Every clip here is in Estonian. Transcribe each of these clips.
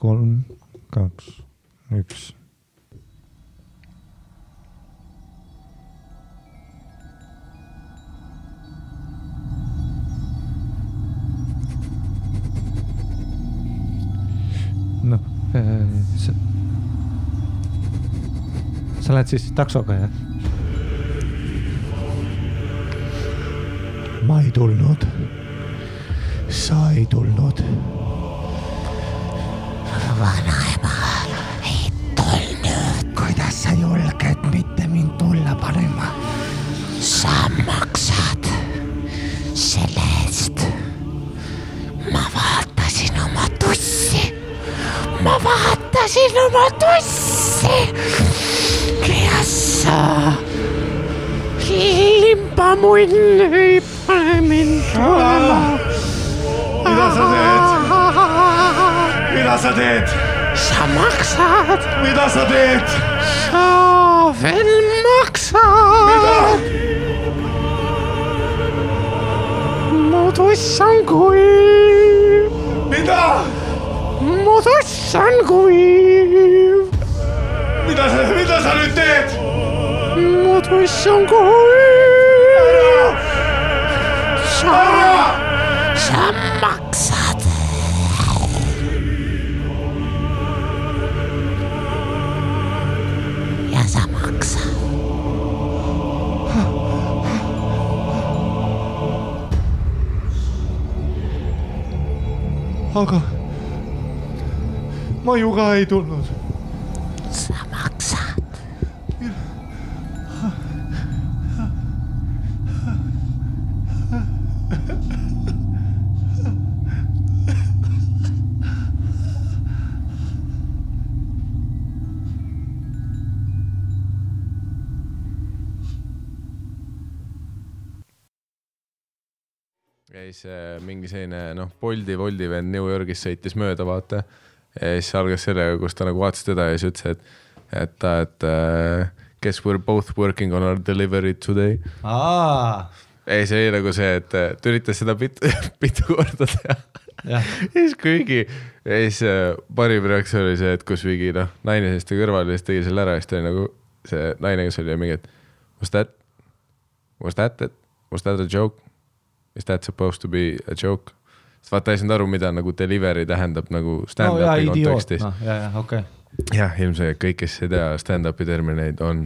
kolm, kaks, üks. noh, sa, sa lähed siis taksoga jah? ma ei tulnud. sa ei tulnud. Kuidas sa julged mitte mind tulla panema? sa maksad selle eest. ma vaatasin oma tussi, ma vaatasin oma tussi ja sa, limbamunn ei pane mind tulema. mida sa teed? Mida sa teed? sa maksad, mida sa teed? sa veel maksad. mu tuss on kuiv, mida? mu tuss on kuiv, mida sa, mida sa nüüd teed? mu tuss on kuiv. sa, sa aga ma ju ka ei tulnud. Mingi selline noh, Bolti, Wolti vend New Yorgis sõitis mööda, vaata. ja siis algas sellega, kus ta nagu vaatas teda ja siis ütles, et, et ta, et uh, guess we are both working on our delivery today. ei, see oli nagu see, et äh, ta üritas seda mitu, mitu korda teha. ja siis kuigi, ja siis äh, parim reaktsioon oli see, et kus mingi noh, naine seistis ta kõrval ja siis tegi selle ära ja siis ta oli nagu see naine, kes oli mingi, et was that, was that, was that a joke? Is that supposed to be a joke? sest vaata, ei saanud aru, mida nagu delivery tähendab nagu no stand-up'i idioot, kontekstis. noh, ja, ja okei okay.. jah, ilmselt kõik, kes ei tea stand-up'i termineid, on.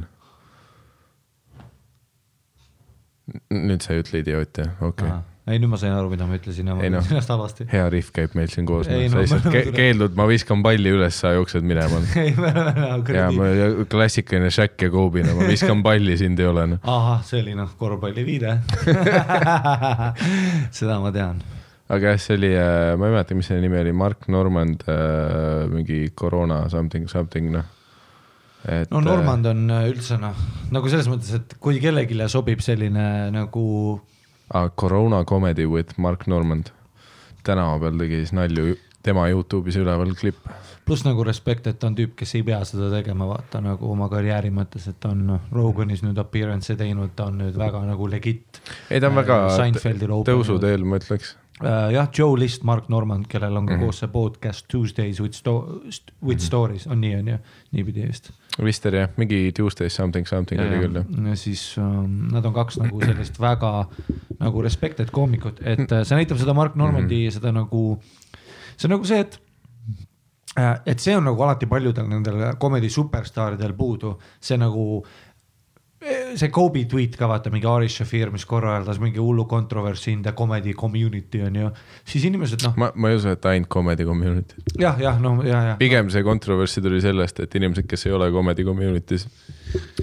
nüüd sa ei ütle idioot jah, okei okay.. ei, nüüd ma sain aru, mida ma ütlesin ja ma Ei noh. ütlesin ennast halvasti. hea rihv käib meil siin koos, Ei sa no, lihtsalt ke keeldud, ma viskan palli üles, sa jooksed minema. ei, me oleme ja kuradi klassikaline Shaq ja Kobe, no ma viskan palli, sind ei ole noh. ahah, see oli noh, korvpalliviide seda ma tean. aga jah, see oli, ma ei mäleta, mis selle nimi oli, Mark Normand äh,, mingi koroona something, something noh. et no Normand on äh, üldse noh, nagu selles mõttes, et kui kellelegi sobib selline nagu ah,. Corona comedy with Mark Normand. tänava peal tegi siis nalju, tema Youtube'is üleval klipp. pluss nagu respekt, et ta on tüüp, kes ei pea seda tegema, vaata nagu oma karjääri mõttes, et ta on noh, Roganis nüüd appearance'e teinud, ta on nüüd väga nagu legit. ei, ta on väga Äh, open- tõusuteel, ma ütleks. Uh, jah, Joe List, Mark Normand, kellel on ka mm. -hmm. koos see podcast Tuesdays with, sto with stories on nii, on ju, niipidi vist. vist oli jah, mingi Tuesdays something, something oli küll jah. ja siis um, nad on kaks nagu sellist väga nagu respected koomikut, et äh, see näitab seda Mark Normandi mm -hmm. seda nagu, see on nagu see, et äh, et see on nagu alati paljudel nendel comedy superstaaridel puudu, see nagu see Kobe tweet ka vaata mingi Ari Shafir, mis korraldas mingi hullu controversy in the comedy community on ju, siis inimesed noh, ma, ma ei usu, et ainult comedy community. jah, jah, no ja, ja. pigem see kontroverssi tuli sellest, et inimesed, kes ei ole comedy community's,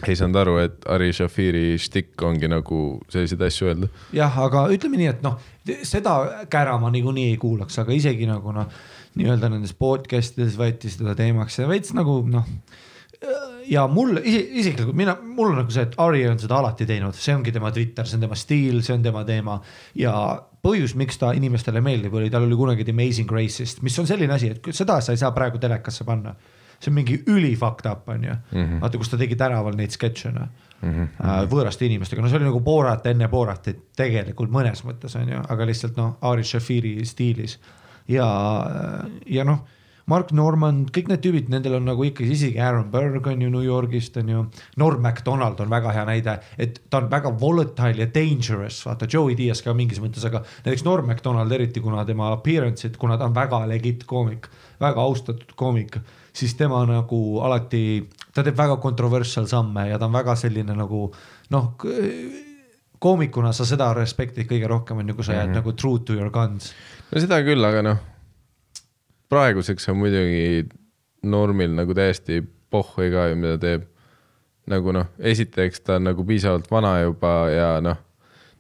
ei saanud aru, et Ari Shafiri štikk ongi nagu selliseid asju öelda. jah, aga ütleme nii, et noh, seda kära ma niikuinii ei kuulaks, aga isegi nagu noh, nii-öelda nendes podcast ides võeti seda teemaks ja veits nagu noh. Ja mul isi- isiklikult mina, mul on nagu see, et Ari on seda alati teinud, see ongi tema Twitter, see on tema stiil, see on tema teema. Ja põhjus, miks ta inimestele meeldib, oli, tal oli kunagi The Amazing Racist, mis on selline asi, et seda sa ei saa praegu telekasse panna. see on mingi üli fucked up on ju. Mm -hmm., vaata, kus ta tegi tänaval neid sketše noh. Mm -hmm. võõraste inimestega, no see oli nagu Borat enne Boratit tegelikult mõnes mõttes on ju, aga lihtsalt noh, Ari Shafiri stiilis. Ja, ja noh, Mark Norman, kõik need tüübid, nendel on nagu ikkagi isegi Aaron Berg on ju New Yorgist on ju. Norm MacDonald on väga hea näide, et ta on väga volatile ja dangerous, vaata Joey Diaz ka mingis mõttes, aga näiteks Norm MacDonald eriti, kuna tema appearance'id, kuna ta on väga legit koomik, väga austatud koomik, siis tema nagu alati, ta teeb väga controversial samme ja ta on väga selline nagu noh, koomikuna sa seda respektid kõige rohkem on ju, kui sa jääd mm -hmm. nagu true to your guns. no seda küll, aga noh, praeguseks on muidugi normil nagu täiesti pohhui ka ju, mida teeb. nagu noh, esiteks ta on nagu piisavalt vana juba ja noh,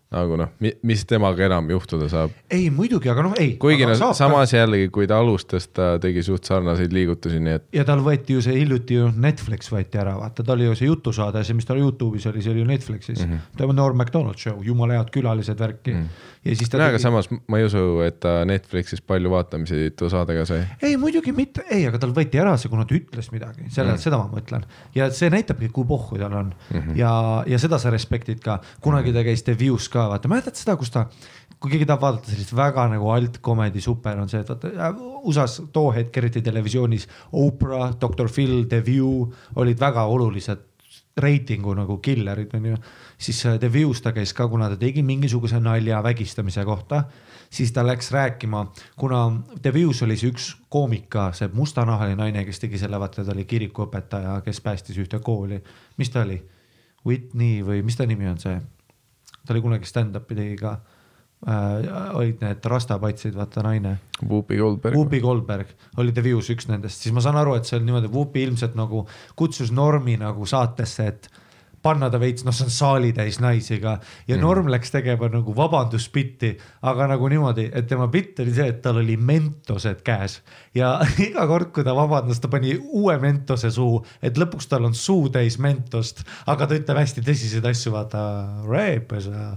nagu noh, mis temaga enam juhtuda saab. ei muidugi, aga noh, ei. kuigi noh, samas jällegi, kui ta alustas, ta tegi suht sarnaseid liigutusi, nii et ja tal võeti ju see hiljuti ju Netflix võeti ära, vaata, ta oli ju see jutusaade, see, mis tal Youtube'is oli, see oli ju Netflixis mm. -hmm. tema Norm MacDonald show, jumala head külalised, värki mm. -hmm. Ja siis ta no,. aga samas ma ei usu, et ta Netflixis palju vaatamisi too saadega sai. ei muidugi mitte, ei, aga tal võeti ära see, kuna ta ütles midagi, selle mm., seda ma mõtlen. ja see näitabki, kui pohhu tal on mm -hmm. ja, ja seda sa respektid ka. kunagi ta käis The View's ka, vaata, mäletad seda, kus ta, kui keegi tahab vaadata sellist väga nagu alt comedy super on see, et vaata äh, USA-s too hetk eriti televisioonis Oprah, Doctor Phil, The View olid väga olulised reitingu nagu killerid on ju, siis The View's ta käis ka, kuna ta tegi mingisuguse nalja vägistamise kohta, siis ta läks rääkima, kuna The View's oli see üks koomik ka, see mustanahaline naine, kes tegi selle, vaata ta oli kirikuõpetaja, kes päästis ühte kooli, mis ta oli? Whitney või mis ta nimi on see? ta oli kunagi stand-up'i tegi ka äh,. olid need rastapatsid, vaata naine Whoopi Goldberg. Whoopi Goldberg oli The View's üks nendest, siis ma saan aru, et see oli niimoodi, Whoopi ilmselt nagu kutsus Normi nagu saatesse, et panna ta veits, noh, see on saalitäis naisi ka ja mm. Norm läks tegema nagu vabandusbitti, aga nagu niimoodi, et tema bitt oli see, et tal oli mentosed käes. Ja iga kord, kui ta vabandas, ta pani uue mentose suhu, et lõpuks tal on suu täis mentost, aga ta ütleb hästi tõsiseid asju, vaata rape is a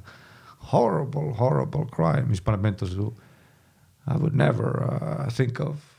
horrible, horrible crime, mis paneb mentose suhu. I would never uh, think of,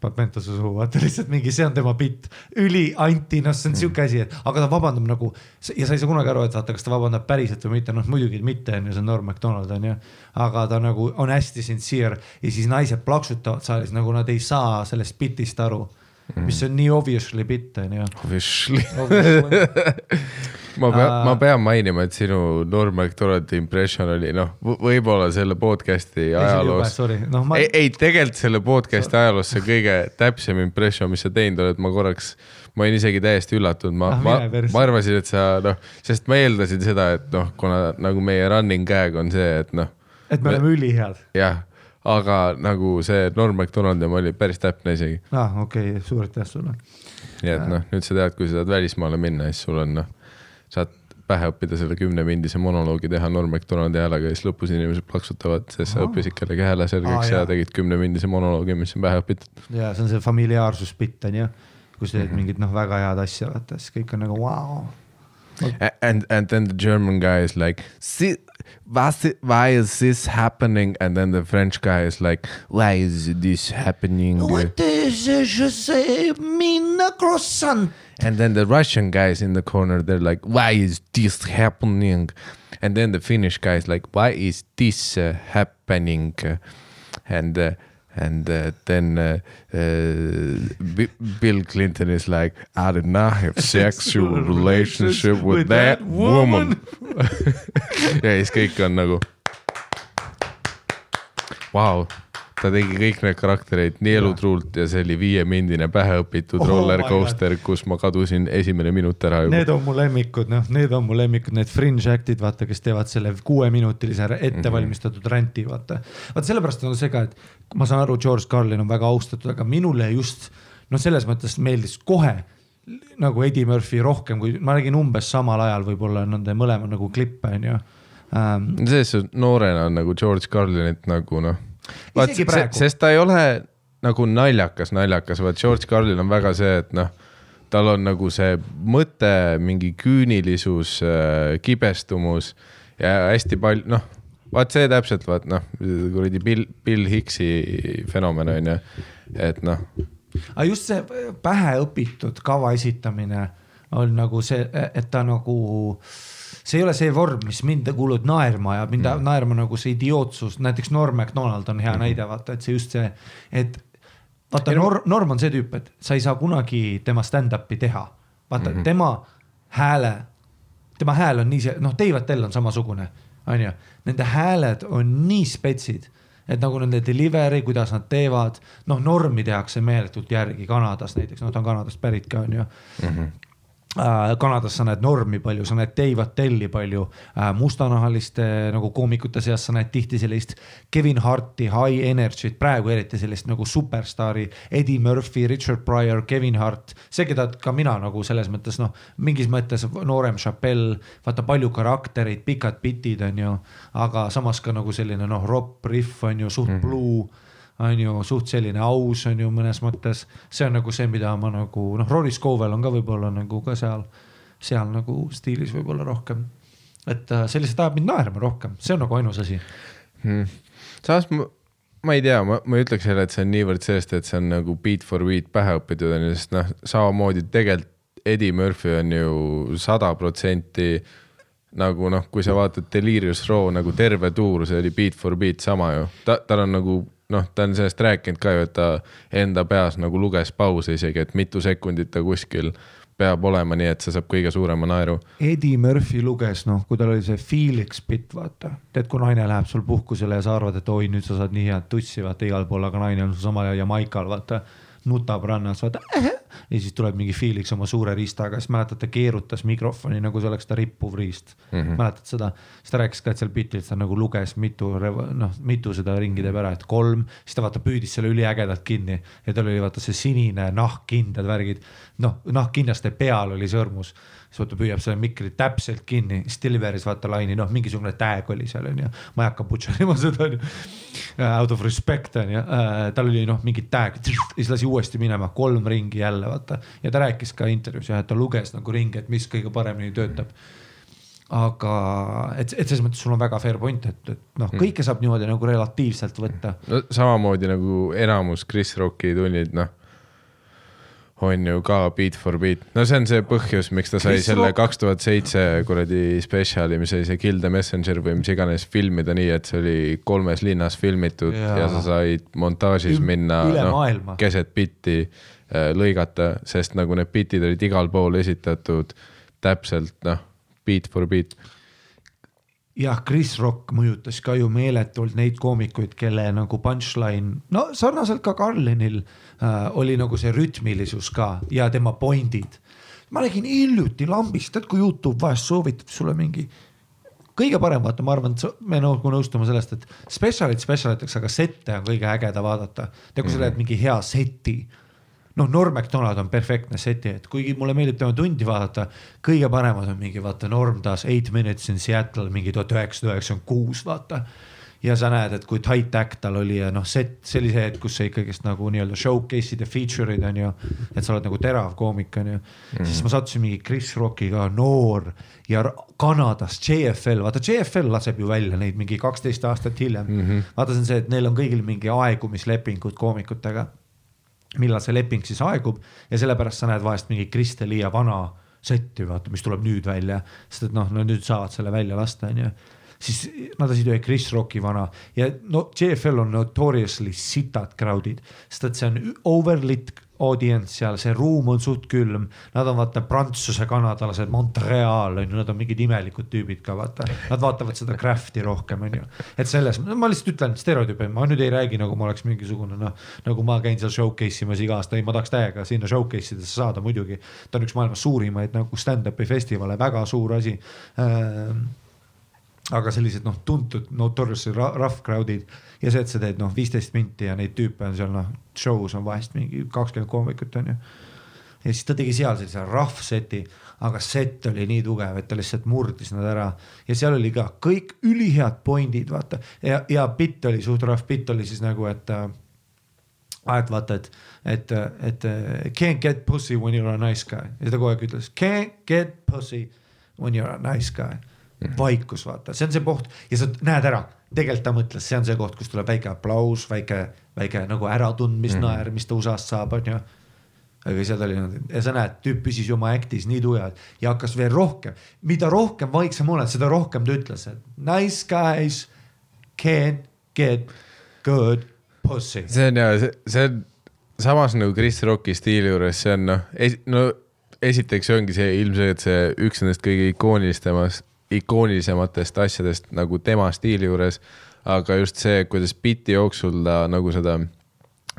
siis paneb mentose suhu, vaata lihtsalt mingi, see on tema bitt, üli anti, noh, see on siuke asi, et aga ta vabandab nagu ja sa ei saa kunagi aru, et vaata, kas ta vabandab päriselt või mitte, noh muidugi mitte on ju, see on Norm Macdonald on ju. aga ta nagu on hästi sincere ja siis naised plaksutavad saalis, nagu nad ei saa sellest bitist aru mm., mis on nii obviously bitt on ju. Obviously. ma pean, ma pean mainima, et sinu Norm MacDonaldi impression oli noh, võib-olla selle podcast'i ajaloos. noh, ma ei, ei tegelikult selle podcast'i ajaloos see kõige täpsem impression, mis sa teinud oled, ma korraks, ma olin isegi täiesti üllatunud, ma Ah, ma ma arvasin, et sa noh, sest ma eeldasin seda, et noh, kuna nagu meie running gag on see, et noh, et me oleme ülihead. jah, aga nagu see Norm MacDonaldi oma oli päris täpne isegi. aa, Ah, okei okay,, suur aitäh sulle. nii et noh, nüüd sa tead, kui sa tahad välismaale minna, siis sul on noh, saad pähe õppida selle kümnemindise monoloogi teha Norm MacDonaldi häälega ja siis lõpus inimesed plaksutavad, sest sa õppisid kellegi hääle selgeks jaa. ja tegid kümnemindise monoloogi, mis on pähe õpitud. ja see on see familiaarsusbitt on ju, kus teed mingit noh, väga head asja, vaata siis kõik on nagu vau wow.. And and then the German guy is like, "See, was why is this happening? And then the French guy is like, why is this happening? is je sais mina croissant? And then the Russian guys in the corner, they're like, why is this happening? And then the Finnish guys like, why is this uh, happening? And uh, and uh, then uh, uh, B- Bill Clinton is like, I did not have sexual relationship with that woman. ja siis kõik on nagu, vau, ta tegi kõik need karaktereid nii elutruult ja see oli viiemindine päheõpitud Oh my roller coaster, kus ma kadusin esimene minut ära juba. Need on mu lemmikud, noh, need on mu lemmikud, need fringe act'id, vaata, kes teevad selle kuueminutilise ettevalmistatud Mhm. ränti, vaata. vaata sellepärast on see ka, et ma saan aru, George Carlin on väga austatud, aga minule just noh, selles mõttes meeldis kohe nagu Eddie Murphy rohkem, kui ma nägin umbes samal ajal võib-olla nende mõlema nagu klippe onju ähm,. selles suhtes noorena on nagu George Carlinit nagu noh, vaat sest ta ei ole nagu naljakas, naljakas, vaid George Carlin on väga see, et noh, tal on nagu see mõte, mingi küünilisus, kibestumus ja hästi palju, noh, vaat see täpselt, vaat noh, kuradi Bill, Bill Hicksi fenomen on ju, et noh, aga just see pähe õpitud kava esitamine on nagu see, et ta nagu, see ei ole see vorm, mis mind hullult naerma ajab, mind ajab naerma nagu see idiootsus, näiteks Norm Macdonald on hea mm -hmm. näide, vaata, et see just see, et vaata Norm, Norm on see tüüp, et sa ei saa kunagi tema stand-up'i teha. vaata mm. -hmm. tema hääle, tema hääl on nii see, noh, Dave Attell on samasugune, onju. Nende hääled on nii spetsid, et nagu nende delivery, kuidas nad teevad, noh, Normi tehakse meeletult järgi Kanadas näiteks, noh, ta on Kanadast pärit ka, onju äh, Kanadas sa näed Normi palju, sa näed Dave Attelli palju. Äh,, mustanahaliste nagu koomikute seas sa näed tihti sellist Kevin Harti high energy't, praegu eriti sellist nagu superstaari Eddie Murphy, Richard Pryor, Kevin Hart, see, keda ka mina nagu selles mõttes noh, mingis mõttes noorem Chappelle, vaata palju karaktereid, pikad bitid on ju, aga samas ka nagu selline noh, ropp riff on ju suht mm -hmm. blue on ju suht selline aus on ju mõnes mõttes, see on nagu see, mida ma nagu noh, Rory Scovel on ka võib-olla nagu ka seal, seal nagu stiilis võib-olla rohkem. et äh, sellised ajab mind naerma rohkem, see on nagu ainus asi. hmm.. samas ma, ma ei tea, ma, ma ei ütleks jälle, et see on niivõrd sellest, et see on nagu beat for beat pähe õpitud on ju, sest noh, samamoodi tegelikult Eddie Murphy on ju sada protsenti nagu noh, kui sa vaatad Delirious Raw nagu terve tuur, see oli beat for beat sama ju, ta, tal on nagu noh, ta on sellest rääkinud ka ju, et ta enda peas nagu luges pause isegi, et mitu sekundit ta kuskil peab olema, nii et see saab kõige suurema naeru. Eddie Murphy luges, noh, kui tal oli see Felix bitt, vaata, tead, kui naine läheb sul puhkusele ja sa arvad, et oi, nüüd sa saad nii head tussi, vaata igal pool, aga naine on sul samal ajal Jamaikal, vaata nutab rannas, vaata äh,. ja siis tuleb mingi Felix oma suure riistaga, siis mäletad, ta keerutas mikrofoni nagu see oleks ta rippuv riist mm. -hmm. mäletad seda? siis ta rääkis ka, et seal bitil ta nagu luges mitu, noh, mitu seda ringi teeb ära, et kolm, siis ta vaata püüdis selle üliägedalt kinni ja tal oli vaata see sinine nahkkindad värgid. noh, nahkkinnaste peal oli sõrmus, siis vaata püüab selle mikri täpselt kinni, siis delivery's vaata laine, noh, mingisugune tag oli seal onju, ma ei hakka butcherima seda onju. Out of respect onju, tal oli noh, mingi tag, siis lasi uuesti minema, kolm ringi jälle vaata ja ta rääkis ka intervjuus jah, et ta luges nagu ringi, et mis kõige paremini töötab aga et, et selles mõttes sul on väga fair point, et, et noh, kõike saab niimoodi nagu relatiivselt võtta. no samamoodi nagu enamus Chris Rocki tunnid, noh, on ju ka beat for beat, no see on see põhjus, miks ta sai Chris selle kaks tuhat seitse kuradi spetsiali, mis oli see Kill the Messenger või mis iganes, filmida nii, et see oli kolmes linnas filmitud ja, ja sa said montaažis Üm- minna maailma. keset bitti äh, lõigata, sest nagu need bitid olid igal pool esitatud täpselt noh, beat for beat. jah, Chris Rock mõjutas ka ju meeletult neid koomikuid, kelle nagu punchline, no sarnaselt ka Carlinil äh, oli nagu see rütmilisus ka ja tema point'id. ma nägin hiljuti lambist, tead kui Youtube vahest soovitab sulle mingi kõige parem, vaata, ma arvan, et me nagu nõustume sellest, et spetsialid spetsialiteks, aga sette on kõige ägeda vaadata. tead, kui sa leiad mingi hea seti, noh, Norm MacDonald on perfektne seti, et kuigi mulle meeldib tema tundi vaadata, kõige paremad on mingi vaata Norm taas Eight Minutes in Seattle mingi tuhat üheksasada üheksakümmend kuus, vaata. Ja sa näed, et kui tight act tal oli ja noh, set, see hetk, kus sa ikkagist nagu nii-öelda showcase'id ja feature'id on ju, et sa oled nagu terav koomik on ju mm, -hmm. siis ma sattusin mingi Chris Rockiga noor ja Kanadas JFL, vaata JFL laseb ju välja neid mingi kaksteist aastat hiljem mm. -hmm. vaata, see on see, et neil on kõigil mingi aegumislepingud koomikutega millal see leping siis aegub ja sellepärast sa näed vahest mingi Kristeliia vana setti, vaata, mis tuleb nüüd välja, sest et noh, no nüüd saavad selle välja lasta, onju siis nad lasid ühe Chris Rocki vana. Ja no JFL on notoriously sitad crowd'id, sest et see on overlit audience seal, see ruum on suht külm, nad on vaata prantsuse kanadalased, Montreal on ju, nad on mingid imelikud tüübid ka vaata, nad vaatavad seda craft'i rohkem on ju, et selles, ma lihtsalt ütlen stereotüüpe, ma nüüd ei räägi nagu ma oleks mingisugune noh, nagu ma käin seal showcase imas iga aasta, ei ma tahaks täiega sinna showcase idesse saada muidugi, ta on üks maailma suurimaid nagu stand-up'i festivale, väga suur asi. Ähm, aga sellised noh, tuntud notoriously ra- rough crowd'id ja see, et sa teed noh, viisteist minti ja neid tüüpe on seal noh, show's on vahest mingi kakskümmend koomikut on ju. ja siis ta tegi seal sellise rough set'i, aga set oli nii tugev, et ta lihtsalt murdis nad ära ja seal oli ka kõik ülihead point'id, vaata ja, ja bitt oli suht rough, bitt oli siis nagu, et äh, et vaata, et, et, et äh, can't get pussy when you are a nice guy ja ta kogu aeg ütles can't get pussy when you are a nice guy. vaikus, vaata, see on see koht. Ja sa näed ära, tegelikult ta mõtles, see on see koht, kus tuleb väike aplaus, väike, väike nagu äratundmisnaer, mis ta USA-st saab, onju aga seal oli ja sa näed, tüüp püsis ju oma act'is nii tugevalt ja hakkas veel rohkem, mida rohkem vaiksem oled, seda rohkem ta ütles, et nice guys can't get good pussy. see on ja see, see on samas nagu Chris Rocki stiili juures see on noh no esiteks see ongi see ilmselgelt see üks nendest kõige ikoonilisemast, ikoonilisematest asjadest nagu tema stiili juures. aga just see, kuidas biti jooksul ta nagu seda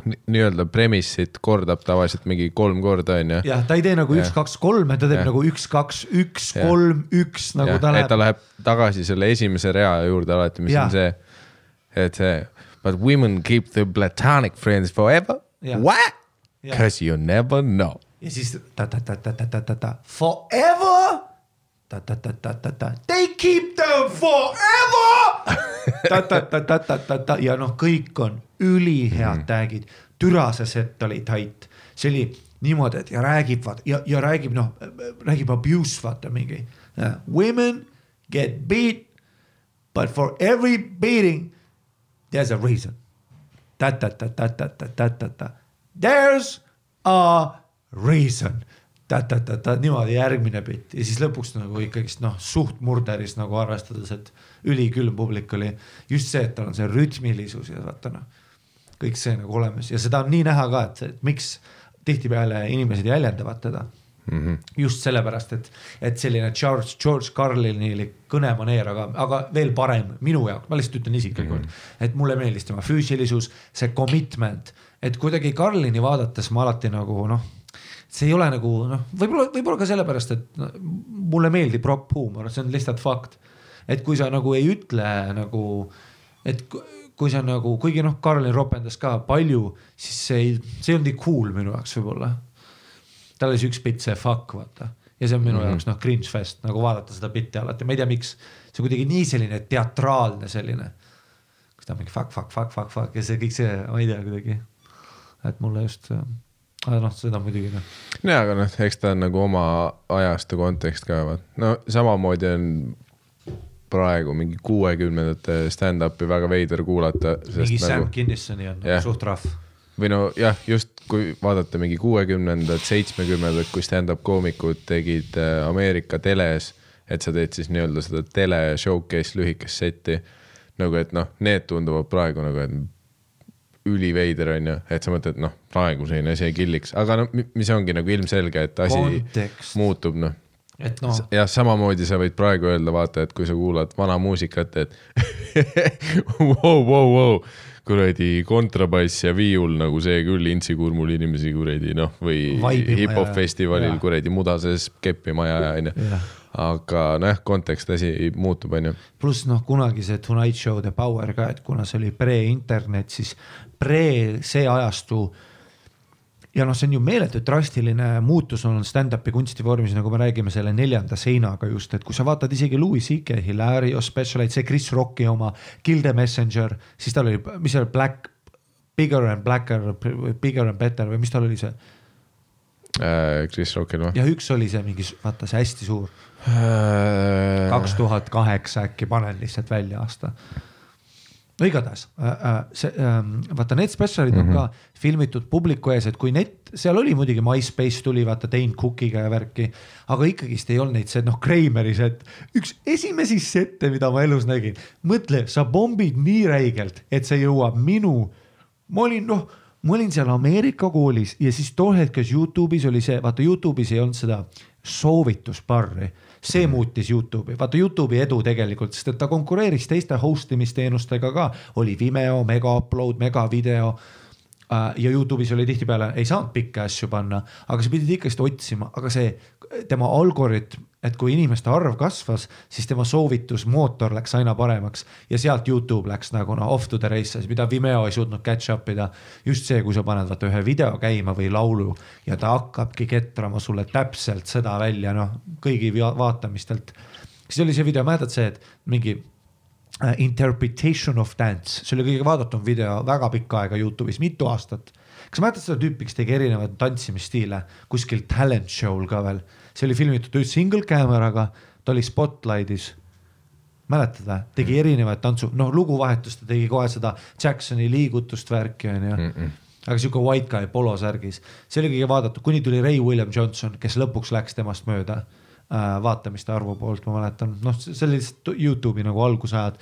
nii-öelda premise'it kordab tavaliselt mingi kolm korda onju. jah, ta ei tee nagu üks, kaks, kolm, ta teeb Jah. nagu üks, kaks, üks, kolm, üks nagu ta et ta läheb. läheb tagasi selle esimese rea juurde alati, mis Jah. on see, et see but women keep the platonic friends forever what Jah. cause you never know ja siis ta-ta-ta-ta-ta-ta-ta forever. They keep them forever. ja noh, kõik on ülihead tag'id, türa see set oli tight, see oli niimoodi, et ja räägib vaata ja, ja räägib noh, räägib abuse vaata mingi. Women get beat but for every beating there's a reason. there's a reason. ta-ta-ta-ta, niimoodi järgmine bitt ja siis lõpuks nagu ikkagist noh, suht murderis nagu arvestades, et ülikülm publik oli. just see, et tal on see rütmilisus ja vaata noh, kõik see nagu olemas ja seda on nii näha ka, et, miks tihtipeale inimesed jäljendavad teda mm. -hmm. just sellepärast, et, et selline George, George Carlini kõnemaneer, aga, aga veel parem minu jaoks, ma lihtsalt ütlen isiklikult mm, -hmm. et mulle meeldis tema füüsilisus, see commitment, et kuidagi Carlini vaadates ma alati nagu noh see ei ole nagu noh, võib-olla, võib-olla ka sellepärast, et mulle meeldib rock huumor, see on lihtsalt fakt. et kui sa nagu ei ütle nagu, et ku- kui sa nagu, kuigi noh, Karlin ropendas ka palju, siis see ei, see ei olnud nii cool minu jaoks võib-olla. tal oli see üks bitt, see fuck vaata ja see on minu mm -hmm. jaoks noh, cringe fest nagu vaadata seda bitti alati, ma ei tea, miks. see on kuidagi nii selline teatraalne selline. kus ta mingi fuck, fuck, fuck, fuck, fuck ja see kõik see, ma ei tea kuidagi. et mulle just, aga noh, seda muidugi noh jaa, aga noh, eks ta on nagu oma ajastu kontekst ka, vaat no samamoodi on praegu mingi kuuekümnendate stand-up'i väga veider kuulata, mingi sest Sam nagu Kinnissoni on nagu suht rahv. või no jah, just kui vaadata mingi kuuekümnendad, seitsmekümnendad, kui stand-up koomikud tegid äh, Ameerika teles, et sa teed siis nii-öelda seda tele showcase lühikest setti. nagu et noh, need tunduvad praegu nagu, et üliveider on ju, et sa mõtled, noh, praegu selline asi ei killiks, aga noh, mis ongi nagu ilmselge, et asi Kontekst. muutub, noh. Et noh, jah, samamoodi sa võid praegu öelda, vaata, et kui sa kuulad vana muusikat, et vau, vau, vau, kuradi kontrabass ja viiul nagu see küll intsikurmul inimesi kuradi noh, või hip-hop festivalil kuradi mudases keppima ja, onju. Aga nojah, kontekst asi muutub, onju. pluss noh, kunagi see Tonight Show The Power ka, et kuna see oli pre-internet, siis pre see ajastu ja noh, see on ju meeletult drastiline muutus on stand-up'i kunstivormis, nagu me räägime selle neljanda seinaga just, et kui sa vaatad isegi Louis CK, Hilario Specialite, see Chris Rocki oma, Kill the Messenger, siis tal oli, mis see oli, Black, Bigger and Blacker, Bigger and Better või mis tal oli see Äh, Chris Rockil või? ja üks oli see mingi, vaata see hästi suur, Äh, kaks tuhat kaheksa äkki panen lihtsalt välja aasta. No igatahes äh, äh, see äh, vaata need spetsialid mm -hmm. on ka filmitud publiku ees, et kui net, seal oli muidugi MySpace tuli vaata Dane Cookiga ja värki, aga ikkagist ei olnud neid see noh, Kreimeri set, üks esimesi sette, mida ma elus nägin, mõtle, sa pommid nii räigelt, et see jõuab minu, ma olin noh ma olin seal Ameerika koolis ja siis tol hetkel Youtube'is oli see, vaata Youtube'is ei olnud seda soovitusbarri, see muutis Youtube'i, vaata Youtube'i edu tegelikult, sest et ta konkureeris teiste host imisteenustega ka, oli Vimeo, Mega Upload, Mega Video. Äh, ja Youtube'is oli tihtipeale, ei saanud pikki asju panna, aga sa pidid ikkagist otsima, aga see tema algoritm, et kui inimeste arv kasvas, siis tema soovitusmootor läks aina paremaks ja sealt Youtube läks nagu noh off to the races, mida Vimeo ei suutnud catch up ida. just see, kui sa paned vaata ühe video käima või laulu ja ta hakkabki ketrama sulle täpselt seda välja noh, kõigi vaatamistelt. siis oli see video, mäletad see, et mingi äh, Interpretation of Dance, see oli kõige vaadatum video väga pikka aega Youtube'is, mitu aastat. kas mäletad seda tüüpi, kes tegi erinevaid tantsimisstiile kuskil talent show'l ka veel, see oli filmitud just single cameraga, ta oli Spotlightis. Mäletad või, tegi erinevaid tantsu, noh luguvahetust ta tegi kohe seda Jacksoni liigutust värki onju mm. -mm. aga sihuke white guy polosärgis, see oli kõige vaadatud, kuni tuli Ray William Johnson, kes lõpuks läks temast mööda äh, vaatamiste arvu poolt, ma mäletan, noh, see oli lihtsalt Youtube'i nagu algusajad.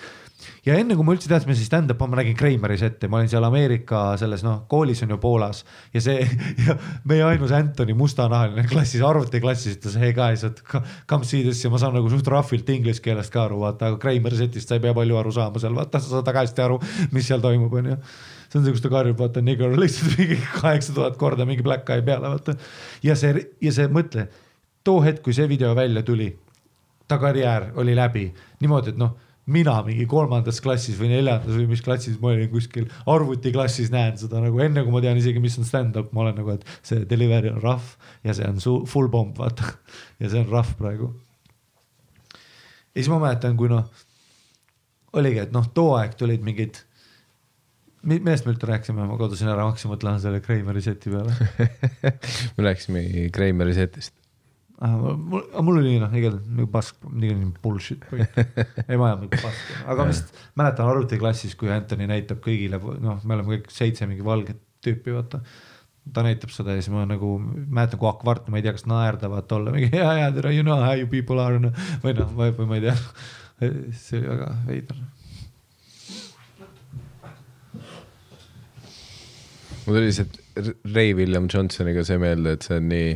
Ja enne kui ma üldse teadsin, mis stand-up on, ma nägin Kreimeris ette, ma olin seal Ameerika selles noh, koolis on ju Poolas. Ja see ja meie ainus Anthony mustanahaline klassis, arvutiklassis ütles hey guys, et co- come see this. Ja ma saan nagu suht rahvilt inglise keelest ka aru, vaata, aga Kreimeri setist sa ei pea palju aru saama seal, vaata, sa saad väga hästi aru, mis seal toimub, onju see on see, kus ta karjub, vaata, nigger lihtsalt mingi kaheksa tuhat korda mingi black eye peale, vaata. ja see, ja see, mõtle, too hetk, kui see video välja tuli, ta karjäär oli läbi. Niimoodi, et noh, mina mingi kolmandas klassis või neljandas või mis klassis ma olin kuskil arvutiklassis näen seda nagu enne, kui ma tean isegi, mis on stand-up, ma olen nagu, et see delivery on rough ja see on su- full bomb, vaata. ja see on rough praegu. ja siis ma mäletan, kui noh, oligi, et noh, too aeg tulid mingid Mi- millest me üldse rääkisime, ma kadusin ära, ma hakkasin mõtlema selle Kreimeri seti peale me rääkisime Kreimeri setist. Mul, mul oli noh, igatahes nagu pask, nii bullshit, ei ma ajan nagu pask, aga lihtsalt mäletan arvutiklassis, kui Anthony näitab kõigile, noh, me oleme kõik seitse mingi valget tüüpi, vaata. ta näitab seda ja siis ma nagu mäletan, kui Akvart, ma ei tea, kas naerdavad olla mingi ja, ja tere, you know how you people are no. või noh, või või ma ei tea. see oli väga veider. mul tuli lihtsalt Ray William Johnsoniga see meelde, et see on nii.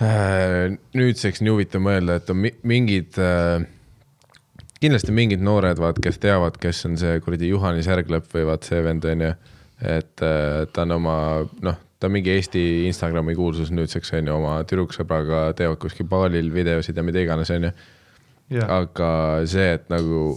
Nüüdseks nii huvitav mõelda, et on mi- mingid äh,, kindlasti mingid noored, vaat, kes teavad, kes on see kuradi Juhani Särglõpp või vaat see vend on ju. et äh, ta on oma, noh, ta on mingi Eesti Instagrami kuulsus nüüdseks on ju, oma tüdruksõbraga teevad kuskil baalil videosid ja mida iganes on ju. jah, aga see, et nagu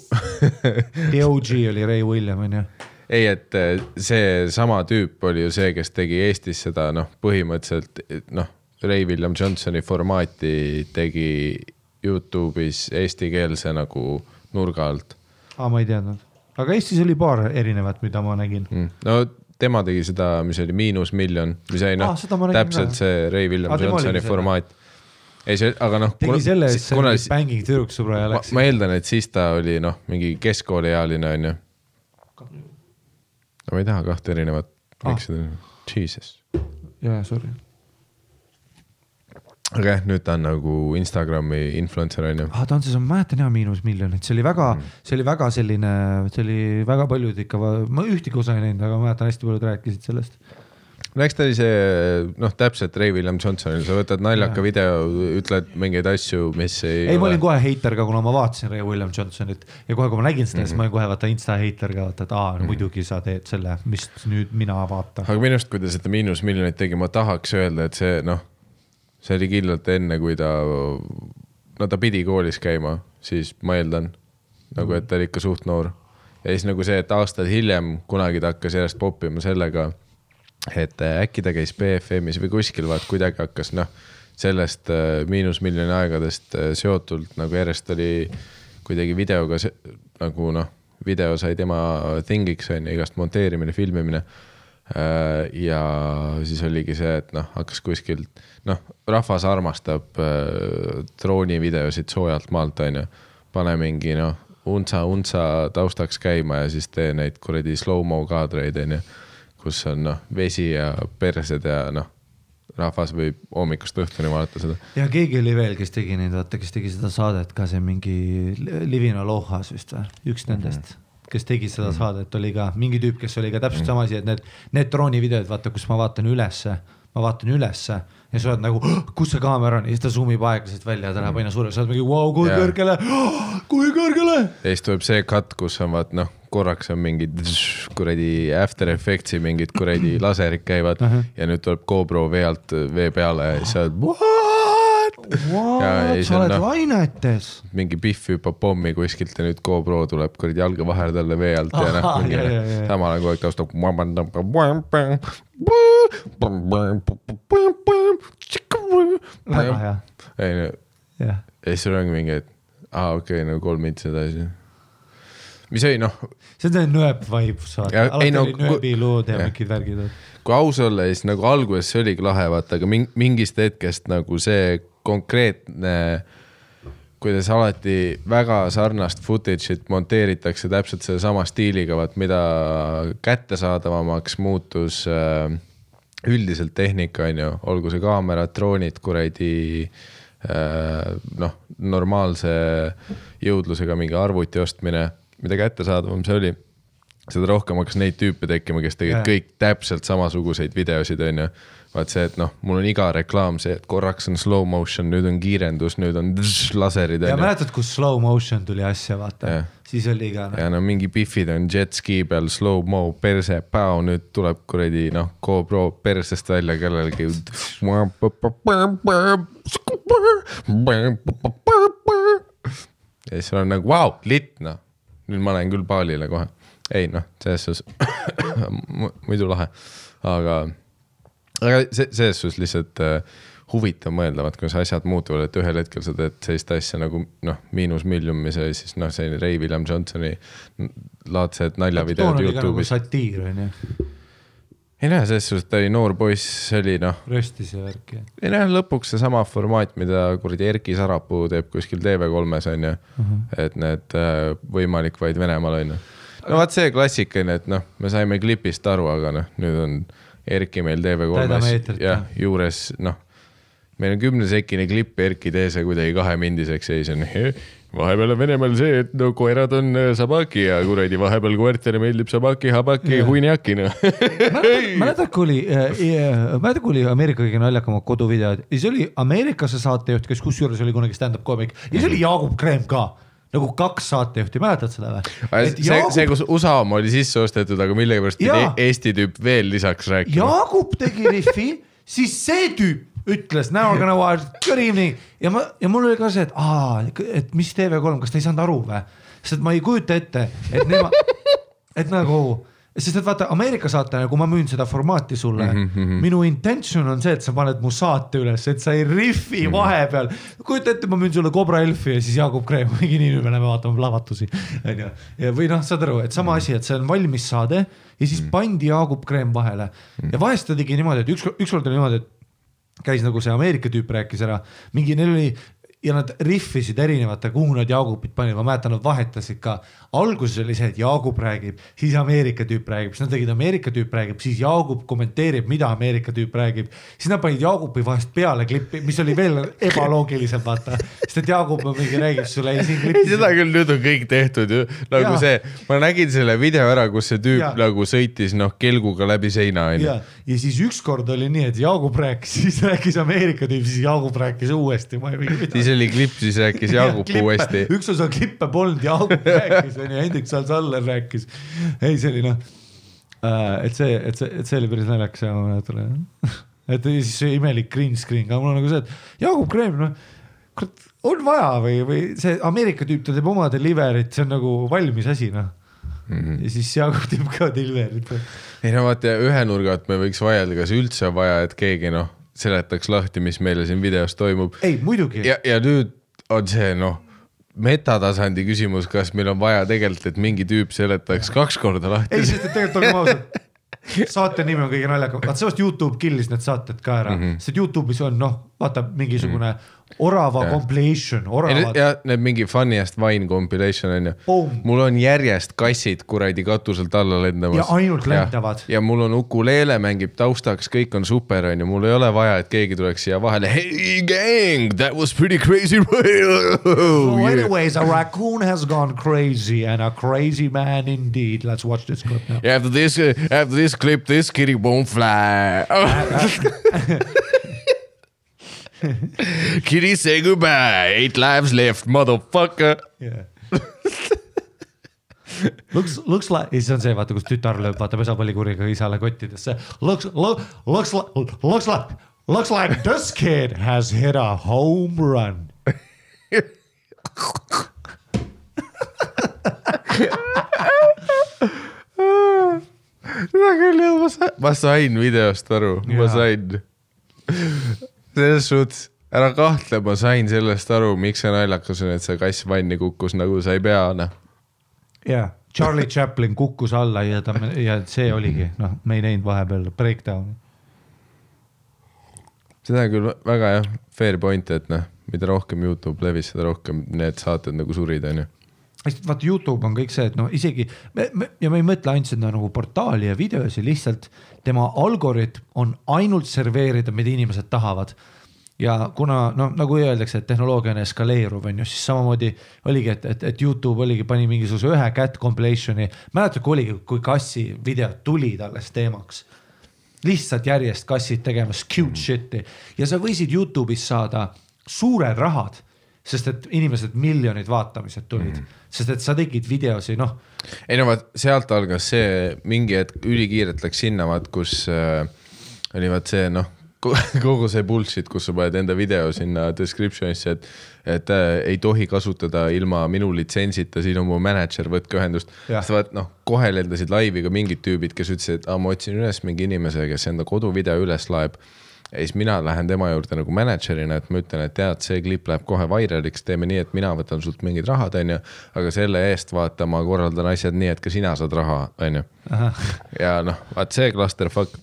The OG oli Ray William onju. ei, et seesama tüüp oli ju see, kes tegi Eestis seda noh, põhimõtteliselt noh, Ray William Johnsoni formaati tegi Youtube'is eestikeelse nagu nurga alt aa, ma ei teadnud, aga Eestis oli paar erinevat, mida ma nägin. mm.. no tema tegi seda, mis oli Miinusmiljon, mis oli noh nägin täpselt ka. see Ray William Aa, tema Johnsoni formaat. ei see, aga noh. tegi selle eest, see kuna oli bänging tüdruksõbra ja ma, läks. ma eeldan, et siis ta oli noh, mingi keskkooliealine onju. no ma ei taha kahte erinevat Ah. miks seda, jesus. jaa, sorry. Aga jah, nüüd ta on nagu Instagrami influencer on ju. ah, ta on siis, ma mäletan jah, miinus miljonit, see oli väga mm., see oli väga selline, see oli väga paljud ikka, ma ühtegi osa ei näinud, aga ma mäletan, hästi paljud rääkisid sellest. no eks ta oli see noh, täpselt Ray William Johnsonil, sa võtad naljaka video, ütled mingeid asju, mis ei. ei, ma olin kohe heiter ka, kuna ma vaatasin Ray William Johnsonit ja kohe, kui ma nägin seda mm, -hmm. siis ma olin kohe vaata insta heiter ka, vaata, et aa no,, muidugi sa teed selle, mis nüüd mina vaatan. aga minu arust, kui ta seda miinus miljonit tegi, ma tahaks öelda, et see noh, see oli kindlalt enne, kui ta, no ta pidi koolis käima, siis ma eeldan nagu, et ta oli ikka suht noor. ja siis nagu see, et aastaid hiljem kunagi ta hakkas järjest poppima sellega, et äh, äkki ta käis BFM-is või kuskil, vaat kuidagi hakkas noh, sellest äh, miinusmiljoni aegadest äh, seotult nagu järjest oli kuidagi videoga se- nagu noh, video sai tema thingiks on ju, igast monteerimine, filmimine. Ja siis oligi see, et noh, hakkas kuskilt, noh, rahvas armastab äh, droonivideosid soojalt maalt on ju, pane mingi noh, untsa, untsa taustaks käima ja siis tee neid kuradi slow-mo kaadreid on ju, kus on noh, vesi ja persed ja noh, rahvas võib hommikust õhtuni vaadata seda. ja keegi oli veel, kes tegi neid, vaata, kes tegi seda saadet ka, see mingi Livina Lohas vist või, üks nendest mm. -hmm kes tegi seda saadet, oli ka mingi tüüp, kes oli ka täpselt sama asi, et need, need droonivideod, vaata, kus ma vaatan ülesse, ma vaatan ülesse ja sa oled nagu, kus see kaamera on ja siis ta zoom ib aeglaselt välja ja ta läheb aina suuremaks, sa oled mingi, vau, kui Jaa. kõrgele, kui kõrgele. ja siis tuleb see cut, kus on vaat noh, korraks on mingid kuradi After Effects'i mingid kuradi laserid käivad uh -huh. ja nüüd tuleb GoPro vee alt vee peale ja siis sa oled see sa oled noh- lainetes. mingi Pihv hüppab pommi kuskilt ja nüüd GoPro tuleb kuradi jalga vahele talle vee alt ja noh mingi samal ajal kogu aeg taustal. väga hea, ei no ja siis sul ongi mingi, et aa okei okay,, nagu kolm intsi edasi. mis oli noh, see on see nööp vibe, saad, alati no oli nööbilood ja mingid värgid. kui aus olla, siis nagu alguses see oligi lahe, vaata, aga ming- mingist hetkest nagu see konkreetne, kuidas alati väga sarnast footage'it monteeritakse täpselt sellesama stiiliga, vaat mida kättesaadavamaks muutus äh, üldiselt tehnika, on ju, olgu see kaamerad, droonid, kuradi noh, normaalse jõudlusega mingi arvuti ostmine, mida kättesaadavam see oli, seda rohkem hakkas neid tüüpe tekkima, kes tegid kõik täpselt samasuguseid videosid, onju. Vaat see, et noh, mul on iga reklaam see, et korraks on slow motion, nüüd on kiirendus, nüüd on tš, laserid ja mäletad, kus slow motion tuli asja, vaata Jah., siis oli ka noh, ja no mingi Biffid on jetski peal, slow-mo, perse, päo, nüüd tuleb kuradi noh, GoPro persest välja kellelgi. ja siis on nagu vau, litt noh, nüüd ma lähen küll baalile kohe. ei noh, selles suhtes mu- muidu lahe, aga, aga see, selles suhtes lihtsalt äh, huvitav mõelda, vaat kuidas asjad muutuvad, et ühel hetkel sa teed sellist asja nagu noh, Miinus Million, mis oli siis noh, selline Ray William Johnsoni laadsed naljavideod nagu Youtube'is. satiir onju, ei noh, selles suhtes ta oli noor poiss, oli noh, röstis ja värki. ei noh, lõpuks seesama formaat, mida kuradi Erki Sarapuu teeb kuskil TV3-s on ju uh, Mhm. -huh. et need äh, võimalik vaid Venemaal on ju. no vaat see klassika on, et noh, me saime klipist aru, aga noh, nüüd on Erki meil Täidame TV3-s eetrit, jah juures noh, meil on kümnesekine klipp, Erki tee see kuidagi kahemindiseks ja siis on vahepeal on Venemaal see, et no koerad on äh, sabaki ja kuradi vahepeal koertele meeldib sabaki, habaki ja hunniaki noh. mäletad, kui oli, mäletad, kui oli Ameerika kõige naljakamad koduvideod? Ja siis oli Ameerikas see saatejuht, kes kusjuures oli kunagi stand-up koomik. Ja siis oli Jaagup Kreem ka nagu kaks saatejuhti, mäletad seda või? see, see, kus USA oma oli sisse ostetud, aga millegipärast pidi. Eesti tüüp veel lisaks rääkima. Jaagup tegi riffi, siis see tüüp ütles näoga nagu good evening ja ma, ja mul oli ka see, et aa, et mis TV3, kas ta ei saanud aru või? sest ma ei kujuta ette, et nemad, et nagu, sest et vaata Ameerika saate, kui ma müün seda formaati sulle mm, -hmm. minu intention on see, et sa paned mu saate üles, et sa ei riffi mm -hmm. vahepeal. kujuta ette, ma müün sulle Cobra Elfi ja siis Jaagup Kreem, mingi nii, me läheme vaatama plahvatusi, onju. ja või noh, saad aru, et sama asi, et see on valmis saade ja siis pandi Jaagup Kreem vahele ja vahest ta tegi niimoodi, et üks, ükskord oli niimoodi, et käis nagu see Ameerika tüüp rääkis ära, mingi neil oli ja nad rihvisid erinevate, kuhu nad Jaagupit panid, ma mäletan, nad vahetasid ka. alguses oli see, et Jaagup räägib, siis Ameerika tüüp räägib, siis nad tegid Ameerika tüüp räägib, siis Jaagup kommenteerib, mida Ameerika tüüp räägib. siis nad panid Jaagupi vahest peale klippi, mis oli veel ebaloogilisem, vaata. sest et Jaagup mingi räägib sulle ja siin ei, klipis. seda küll nüüd on kõik tehtud ju, nagu ja. see, ma nägin selle video ära, kus see tüüp ja. nagu sõitis noh kelguga läbi seina onju ja, siis ükskord oli nii, et Jaagup rääkis, siis rääkis Ameerika tüüp, siis Jaagup rääkis uuesti, ma ei mingi siis oli klipp, siis rääkis Jaagup uuesti. üks osa klippe polnud, Jaagup rääkis onju, Hendrik Salsaller rääkis. ei, see oli noh, et see, et see, et see oli päris naljakas ja ma mäletan. et ja siis see imelik green screen ka, mul on nagu see, et Jaagup Kreem, noh, kurat, on vaja või, või see Ameerika tüüp, ta teeb oma delivery't, see on nagu valmis asi, noh. Mhm. ja siis Jaagup teeb ka delivery't. ei no vaata ühe nurga alt me võiks vaielda, kas üldse on vaja, et keegi noh seletaks lahti, mis meile siin videos toimub. ei, muidugi. ja, ja nüüd on see noh metatasandi küsimus, kas meil on vaja tegelikult, et mingi tüüp seletaks kaks korda lahti ei, sest et tegelikult olgem ausad, saate nimi on kõige naljakam, vaat seepärast Youtube killis need saated ka ära mm, -hmm. sest Youtube'is on noh, vaata mingisugune orava Jah. compilation, oravad ja need mingi funniest vine compilation on ju mul on järjest kassid kuradi katuselt alla lendamas. Ja ainult lendavad. ja mul on ukuleele mängib taustaks, kõik on super on ju, mul ei ole vaja, et keegi tuleks siia vahele. Hey gang, that was pretty crazy. So anyways, a raccoon has gone crazy and a crazy man indeed, let's watch this clip now. After this, after this clip, this kitty won't fly. Kitty say goodbye, eight lives left, motherfucker. Yeah. Looks, looks like, ja siis on see, vaata, kus tütar lööb, vaata pesapallikuriga isale kottidesse. Looks, looks like, looks like, looks like this kid has hit a home run. seda küll jah, ma sain, videost aru, ma sain. Selles suhtes, ära kahtle, ma sain sellest aru, miks see naljakas on, et see kass vanni kukkus nagu sa ei pea, noh. jah, Charlie Chaplin kukkus alla ja ta ja see oligi, noh, me ei näinud vahepeal breakdown'i. seda küll väga jah, fair point, et noh, mida rohkem Youtube levis, seda rohkem need saated nagu surid, onju. vaata, Youtube on kõik see, et noh, isegi me, me, ja me ei mõtle ainult seda nagu portaali ja videosi, lihtsalt tema algoritm on ainult serveerida, mida inimesed tahavad. ja kuna noh, nagu öeldakse, et tehnoloogia on eskaleeruv, on ju, siis samamoodi oligi, et, et, et Youtube oligi, pani mingisuguse ühe cat compilation'i. mäletad, kui oligi, kui kassi videod tulid alles teemaks lihtsalt järjest kassid tegemas cute shit'i ja sa võisid Youtube'is saada suured rahad, sest et inimesed miljonid vaatamised tulid mm. Sest et sa tegid videosi, noh. ei no vaat sealt algas see mingi hetk ülikiirelt läks sinna, vaat kus äh, oli vaat see noh, kogu see bullshit, kus sa paned enda video sinna description'isse, et, et äh, ei tohi kasutada ilma minu litsentsita, siin on mu mänedžer, võtke ühendust. siis vaat noh, kohe lendasid laivi ka mingid tüübid, kes ütlesid, et aa, ma otsin üles mingi inimese, kes enda koduvideo üles laeb ja siis mina lähen tema juurde nagu mänedžerina, et ma ütlen, et tead, see klipp läheb kohe vairaliks, teeme nii, et mina võtan sult mingid rahad, onju. aga selle eest vaata, ma korraldan asjad nii, et ka sina saad raha, onju. ja noh, vaat see clusterfuck.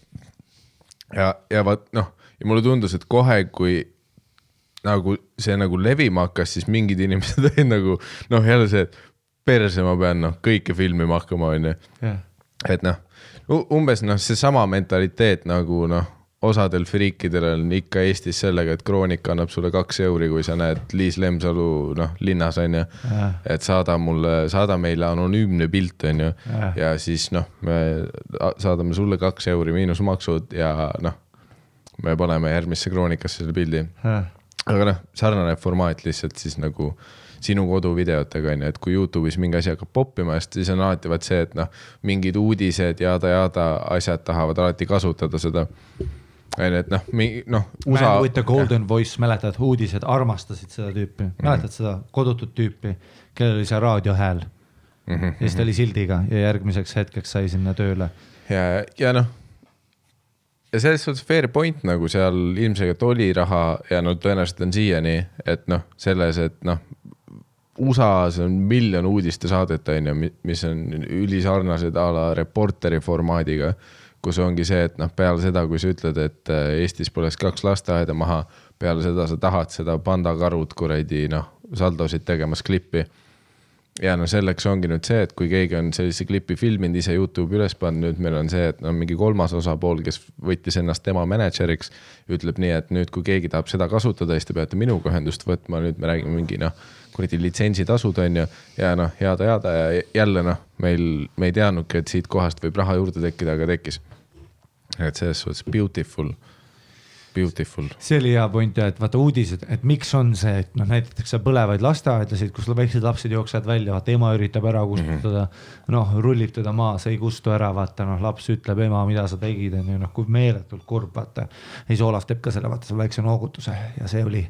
ja, ja vaat noh, ja mulle tundus, et kohe, kui nagu see nagu levima hakkas, siis mingid inimesed olid nagu noh, jälle see, et perse ma pean noh, kõike filmima hakkama, onju. et noh, umbes noh, seesama mentaliteet nagu noh osadel friikidel on ikka Eestis sellega, et Kroonika annab sulle kaks euri, kui sa näed Liis Lemsalu noh, linnas on ju. et saada mulle, saada meile anonüümne pilt on ju. ja siis noh, me saadame sulle kaks euri miinus maksud ja noh, me paneme järgmisse Kroonikasse selle pildi. aga noh, sarnane formaat lihtsalt siis nagu sinu koduvideotega on ju, et kui Youtube'is mingi asi hakkab poppima, siis on alati vaat see, et noh, mingid uudised jada-jada asjad tahavad alati kasutada seda onju, et noh, noh. Man with the golden ja. voice, mäletad, uudised armastasid seda tüüpi mm, -hmm. mäletad seda kodutut tüüpi, kellel oli see raadiohääl mm. -hmm. ja siis ta oli sildiga ja järgmiseks hetkeks sai sinna tööle. ja, ja noh. ja selles suhtes fair point nagu seal ilmselgelt oli raha ja no tõenäoliselt on siiani, et noh, selles, et noh. USA-s on miljon uudistesaadet, on ju, mis on ülisarnased a la Reporteri formaadiga kus ongi see, et noh, peale seda, kui sa ütled, et äh, Eestis põles kaks lasteaeda maha, peale seda sa tahad seda pandakarud kuradi noh, saldosid tegemas klippi. Ja no selleks ongi nüüd see, et kui keegi on sellise klipi filminud, ise Youtube'i üles pannud, nüüd meil on see, et no mingi kolmas osapool, kes võttis ennast tema mänedžeriks, ütleb nii, et nüüd, kui keegi tahab seda kasutada, siis te peate minuga ühendust võtma, nüüd me räägime mingi noh kuradi litsentsitasud on ju. ja noh, jada-jada ja jälle noh, meil, me ei teadnudki, et siit kohast võib raha juurde tekkida, aga tekkis et selles suhtes beautiful, beautiful. see oli hea point ja et vaata uudised, et miks on see, et noh, näidatakse põlevaid lasteaedasid, kus väiksed lapsed jooksevad välja, vaata ema üritab ära kustutada mm -hmm.. noh, rullib teda maha, see ei kustu ära, vaata noh, laps ütleb, ema, mida sa tegid, on ju noh, kui meeletult kurb, vaata. ja siis Olav teeb ka selle, vaata selle väikse noogutuse ja see oli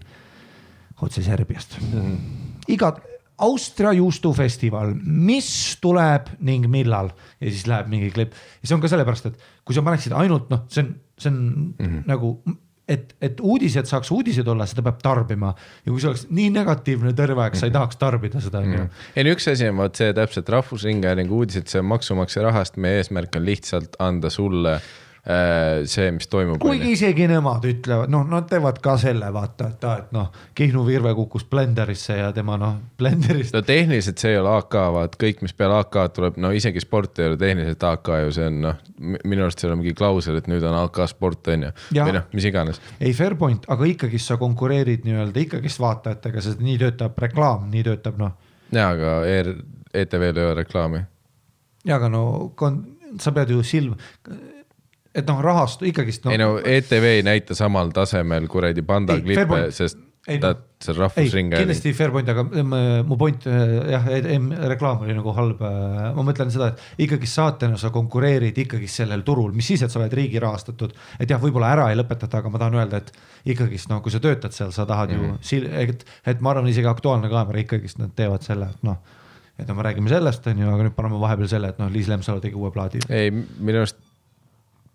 otse Serbiast mm. -hmm. igat Austria juustufestival, mis tuleb ning millal ja siis läheb mingi klipp ja see on ka sellepärast, et kui sa paneksid ainult noh, see on, see on mm -hmm. nagu et, et uudised saaks uudised olla, seda peab tarbima ja kui see oleks nii negatiivne terve aeg, sa ei mhm. tahaks tarbida seda onju. Mhm. ei no üks asi on vot see täpselt Rahvusringhäälingu uudised, see on maksumaksja rahast, meie eesmärk on lihtsalt anda sulle see, mis toimub. kuigi isegi nemad ütlevad, noh, nad teevad ka selle vaata, et aa, et noh, Kihnu Virve kukkus blenderisse ja tema noh, blenderist. no tehniliselt see ei ole AK, vaat kõik, mis peale AK-d tuleb, no isegi sport ei ole tehniliselt AK ju, see on noh, minu arust seal on mingi klausel, et nüüd on AK sport on ju, või noh, mis iganes. ei, fair point, aga ikkagist sa konkureerid nii-öelda ikkagist vaatajatega, sest nii töötab reklaam, nii töötab noh. ja, aga ER, ETV-l ei ole reklaami. ja, aga no kon, sa pead ju silm et noh, rahastu ikkagist no.. ei no ETV ei näita samal tasemel kuradi panda klippe, sest ei, ta, see on rahvusringhääling. kindlasti fair point, aga mu point jah, reklaam oli nagu halb. ma mõtlen seda, et ikkagi saatena sa konkureerid ikkagi sellel turul, mis siis, et sa oled riigi rahastatud. et jah, võib-olla ära ei lõpetata, aga ma tahan öelda, et ikkagist noh, kui sa töötad seal, sa tahad mm -hmm. ju, mhm. et, et ma arvan, isegi Aktuaalne Kaamera ikkagist nad teevad selle, et noh et no me räägime sellest, on ju, aga nüüd paneme vahepeal selle, et noh, Liis Lemsalu tegi uue plaadi. ei, minu arust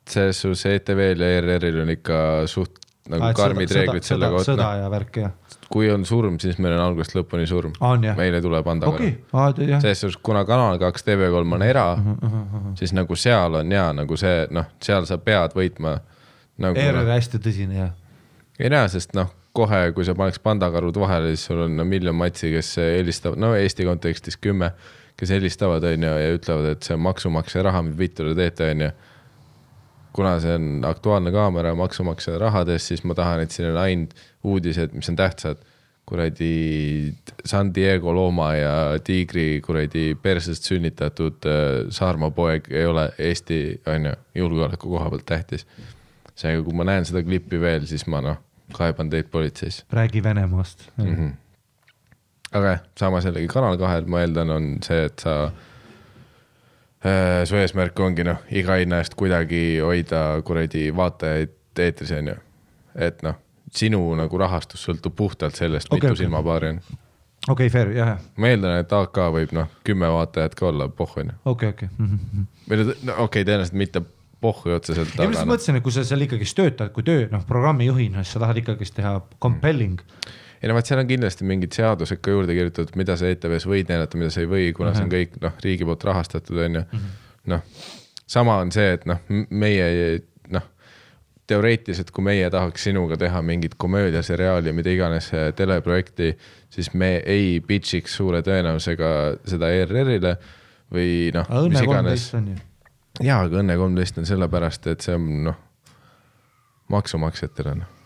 selles suhtes ETV-l ja ERR-il on ikka suht nagu Aa, karmid sõda, reeglid sõda, selle kohta. sõda ja värk jah. kui on surm, siis meil on algusest lõpuni surm. meile tuleb anda okay. korra. selles suhtes, kuna Kanal kaks TV3 on era uh, -huh, uh -huh. siis nagu seal on ja nagu see noh, seal sa pead võitma nagu,. ERR no, hästi tõsine jah. ei näe, sest noh, kohe, kui sa paneks pandakarud vahele, siis sul on no, miljon matsi, kes helistavad, no Eesti kontekstis kümme, kes helistavad, on ju, ja ütlevad, et see on maksumaksja raha, mis vittu te teete, on ju kuna see on Aktuaalne Kaamera maksumaksja rahadest, siis ma tahan, et siin on ainult uudised, mis on tähtsad. kuradi San Diego looma ja tiigri kuradi persest sünnitatud äh, Saarma poeg ei ole Eesti, on ju, julgeoleku koha pealt tähtis. seega, kui ma näen seda klippi veel, siis ma noh, kaeban teid politseisse. räägi Venemaast mm. -hmm. aga jah, samas jällegi Kanal kahel, ma eeldan, on see, et sa äh,, su eesmärk ongi noh, iga hinna eest kuidagi hoida kuradi vaatajaid eetris, on ju. et noh, sinu nagu rahastus sõltub puhtalt sellest okay,, mitu okei. okay. silmapaari on. okei okay,, fair, jah, ma eeldan, et AK võib noh, kümme vaatajat ka olla, pohh on ju. okei, okei. Või no, okei okay,, tõenäoliselt mitte pohhu otseselt, ja ma lihtsalt noh, mõtlesin, et kui sa seal ikkagist töötad kui töö, noh, programmijuhina, siis sa tahad ikkagist teha compelling. Ei no vaat seal on kindlasti mingid seadused ka juurde kirjutatud, mida sa ETV-s võid näidata, mida sa ei või, kuna see on kõik noh, riigi poolt rahastatud, on ju. noh, sama on see, et noh, meie noh, teoreetiliselt, kui meie tahaks sinuga teha mingit komöödiaseriaali, mida iganes eh, teleprojekti, siis me ei pitch'iks suure tõenäosusega seda ERR-ile või noh, Õnne kolmteist on ju. jaa, aga Õnne kolmteist on sellepärast, et see on noh, maksumaksjatele noh.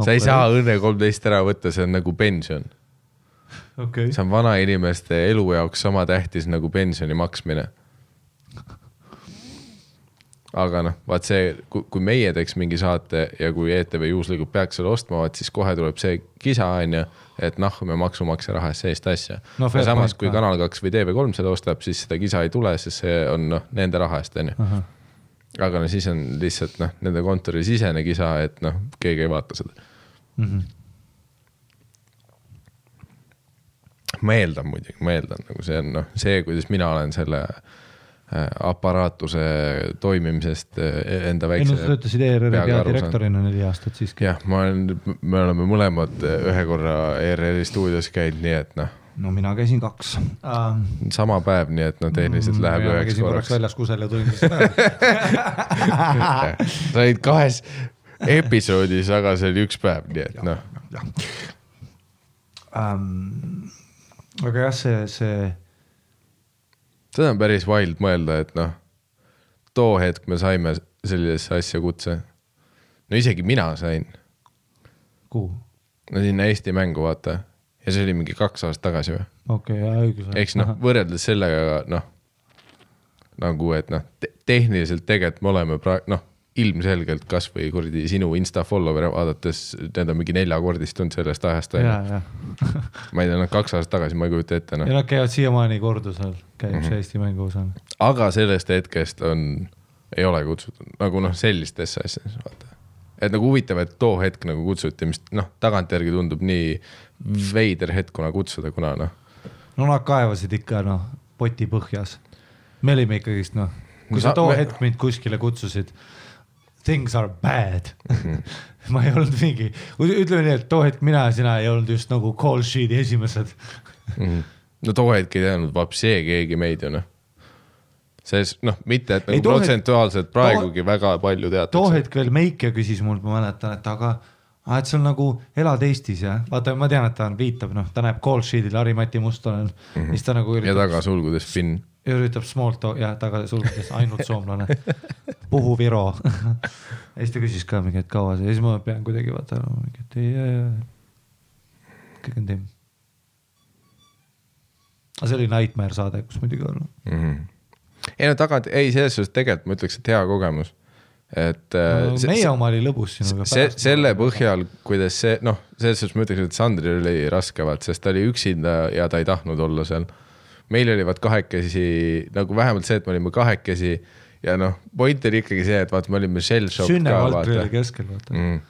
Sa ei saa Õnne kolmteist ära võtta, see on nagu pension. okei, see on vanainimeste elu jaoks sama tähtis nagu pensioni maksmine. aga noh, vaat see, kui, meie teeks mingi saate ja kui ETV juhuslikult peaks selle ostma, vaat siis kohe tuleb see kisa, on ju, et noh, me maksumaksja raha eest sellist asja No samas, kui ka. Kanal kaks või TV3 selle ostab, siis seda kisa ei tule, sest see on noh, nende raha eest, on ju. Aga no siis on lihtsalt noh, nende kontori sisene kisa, et noh, keegi ei vaata seda. Mhm. ma eeldan muidugi, ma eeldan nagu see on noh, see, kuidas mina olen selle äh, aparaatuse toimimisest äh, enda ei no väikse sa töötasid ERR-i peadirektorina neli aastat siiski. jah, ma olen, me oleme mõlemad äh, ühe korra ERR-i stuudios käinud, nii et noh, no mina käisin kaks uh,. sama päev, nii et noh, tehniliselt läheb üheks korraks. väljas kusel ja tulin siis ära. sa olid kahes episoodis, aga see oli üks päev, nii et noh, Um, aga jah, see, see seda on päris wild mõelda, et noh, too hetk me saime sellisesse asja kutse. no isegi mina sain, kuhu? no sinna Eesti mängu vaata ja see oli mingi kaks aastat tagasi või, okei okay,, õigus. eks noh, võrreldes sellega noh, nagu et noh te, tehniliselt tegelikult me oleme praegu noh, ilmselgelt kasvõi kuradi sinu insta follower'e vaadates, need on mingi neljakordistunud sellest ajast ma ei tea, noh kaks aastat tagasi ma ei kujuta ette noh ja, nad käivad siiamaani kordusel, käib Mhm. see Eesti mänguosa. aga sellest hetkest on, ei ole kutsutud nagu noh, sellistesse asjadesse vaata. et nagu huvitav, et too hetk nagu kutsuti, mis noh, tagantjärgi tundub nii veider hetk, kuna kutsuda, kuna noh, no nad kaevasid ikka noh, poti põhjas. me olime ikkagist noh, kui No sa too me- hetk mind kuskile kutsusid, things are bad Mhm. ma ei olnud mingi, ütleme nii, et too hetk mina ja sina ei olnud just nagu call sheet'i esimesed. no too hetk ei teadnud vapsee keegi meid ju noh. selles noh, mitte et nagu too protsentuaalselt praegugi väga palju too teatakse. hetk veel Meike küsis mult, ma mäletan, et aga, et sa nagu elad Eestis jah, vaata, ma tean, et ta on, viitab, noh, ta näeb call sheet'il Harri-Mati Mustonen mm, -hmm. siis ta nagu ja üritab taga sulgudes Finn. üritab small talk, jah, taga sulgudes ainult soomlane, Puhu Viro. ja siis ta küsis ka mingi, et kaua see, ja siis ma pean kuidagi vaata, et ei, kõik on timm. aga see oli Nightmare saade, kus muidugi olla. ei no tagant, ei selles suhtes tegelikult ma ütleks, et hea kogemus. Et äh, No, see- meie oma oli lõbus sinuga. see, selle põhjal, kuidas see noh, selles suhtes ma ütleks, et Sandril oli raske vaat, sest ta oli üksinda ja ta ei tahtnud olla seal. meil oli vaat kahekesi nagu vähemalt see, et me olime kahekesi ja noh, point oli ikkagi see, et vaata, me olime shell shock Sünne ka Valtri oli vaata keskel, vaata. mm..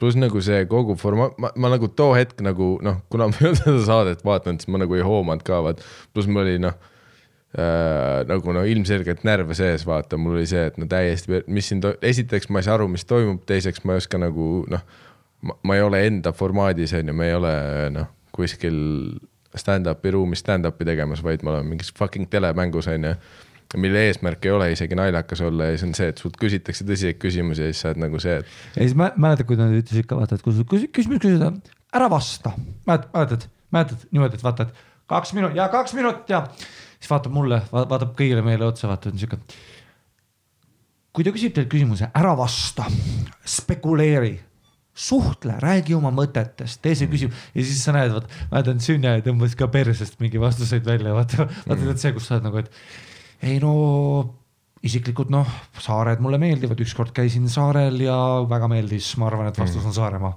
pluss nagu see kogu formaat, ma, ma nagu too hetk nagu noh, kuna ma ei olnud seda saadet vaadanud, siis ma nagu ei hoomanud ka vaat, pluss mul oli noh äh, nagu no ilmselgelt närve sees, vaata, mul oli see, et no täiesti, mis siin, esiteks ma ei saa aru, mis toimub, teiseks ma ei oska nagu noh, ma ei ole enda formaadis, on ju, me ei ole noh, kuskil stand-up'i ruumis stand-up'i tegemas, vaid me oleme mingis fucking telemängus, on ju mille eesmärk ei ole isegi naljakas olla ja see on see, et sult küsitakse tõsiseid küsimusi ja siis sa oled nagu see, et ja siis mä- mäletad, kui nad ütlesid ka vaata, et kui sul küsi- küsimus küsida, ära vasta. mäletad, mäletad, mäletad niimoodi, et vaata, et kaks minutit ja kaks minutit ja siis vaatab mulle, vaatab kõigile meile otsa, vaatab siuke. kui ta küsib teilt küsimuse, ära vasta, spekuleeri, suhtle, räägi oma mõtetest, tee see küsimus ja siis sa näed, vaata, mäletan Sünja tõmbas ka persest mingi vastuseid välja, vaata, vaata mm. see, kus sa oled nagu, et ei no isiklikult noh, saared mulle meeldivad, ükskord käisin saarel ja väga meeldis, ma arvan, et vastus on Saaremaa.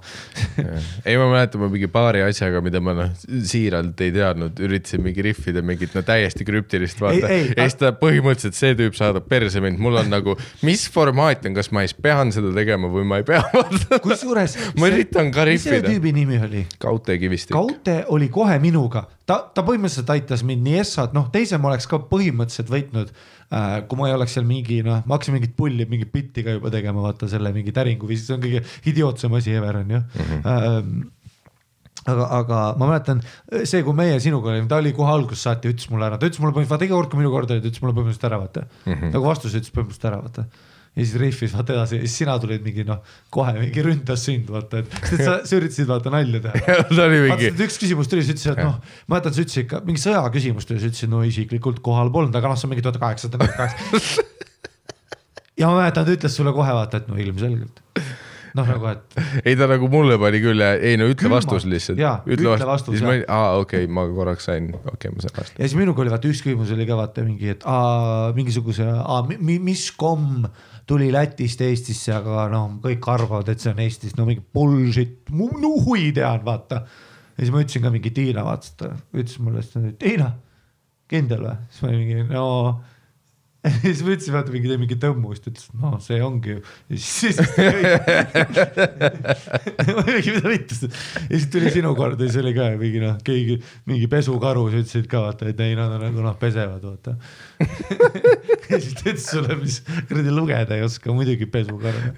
ei, ma mäletan, ma mingi paari asjaga, mida ma noh, siiralt ei teadnud, üritasin mingi rihvida mingit no täiesti krüptilist vaata. Ja siis ta põhimõtteliselt see tüüp saadab perse mind, mul on nagu, mis formaat on, kas ma siis pean seda tegema või ma ei pea. kusjuures. ma üritan ka mis selle tüübi nimi oli? Kaute Kivistik. Kaute oli kohe minuga, ta, ta põhimõtteliselt aitas mind nii Essat, noh, teise ma oleks ka põhimõtteliselt võitnud äh,. kui ma ei oleks seal mingi noh, ma hakkasin mingit pulli, mingit bitti ka juba tegema, vaata selle mingi täringu või siis on kõige idiootsem asi ever on ju mm. -hmm. Äh, aga, aga ma mäletan see, kui meie sinuga olime, ta oli kohe algusest saati, ütles mulle ära, ta ütles mulle põhimõtteliselt, vaata iga kord, kui minu kord oli, ta ütles mulle põhimõtteliselt ära, vaata mm. -hmm. nagu vastuse ütles põhimõtteliselt ära, vaata ja siis rihvis vaata edasi ja siis sina tulid mingi noh, kohe mingi ründas sind vaata, et sest sa, sa üritasid vaata nalja teha. ta oli mingi, üks küsimus tuli, sa ütlesid, et noh, ma mäletan, sa ütlesid ikka mingi sõjaküsimus tuli, sa ütlesid, no isiklikult kohal polnud, aga noh, see on mingi tuhat kaheksasada nelikümmend kaheksa. ja ma mäletan, ta ütles sulle kohe vaata, et no ilmselgelt. noh, nagu, et ei ta nagu mulle pani küll, ei no ütle Külma. vastus lihtsalt. Jaa, ütle vastus, siis ma aa okei okay,, ma korraks sain, okei okay,, ma sain vastu. ja siis minuga oli vaata üks küsimus oli ka vaata mingi, et aa, mingisuguse, mis komm tuli Lätist Eestisse, aga noh, kõik arvavad, et see on Eestis, no mingi bullshit, no hui tean, vaata. ja siis ma ütlesin ka mingi Tiina, vaata, ta ütles mulle, Tiina, kindel või? siis ma olin mingi no ja siis ma ütlesin, vaata mingi, mingi tõmmu, siis ta ütles, no see ongi ju. ja siis, siis mingi, mida vittu. ja siis tuli sinu kord ja siis oli ka mingi noh, keegi mingi pesukarus ütlesid ka vaata, et ei, nad nagu noh, pesevad vaata. ja siis ta ütles sulle, mis kuradi lugeda ei oska, muidugi pesukaru.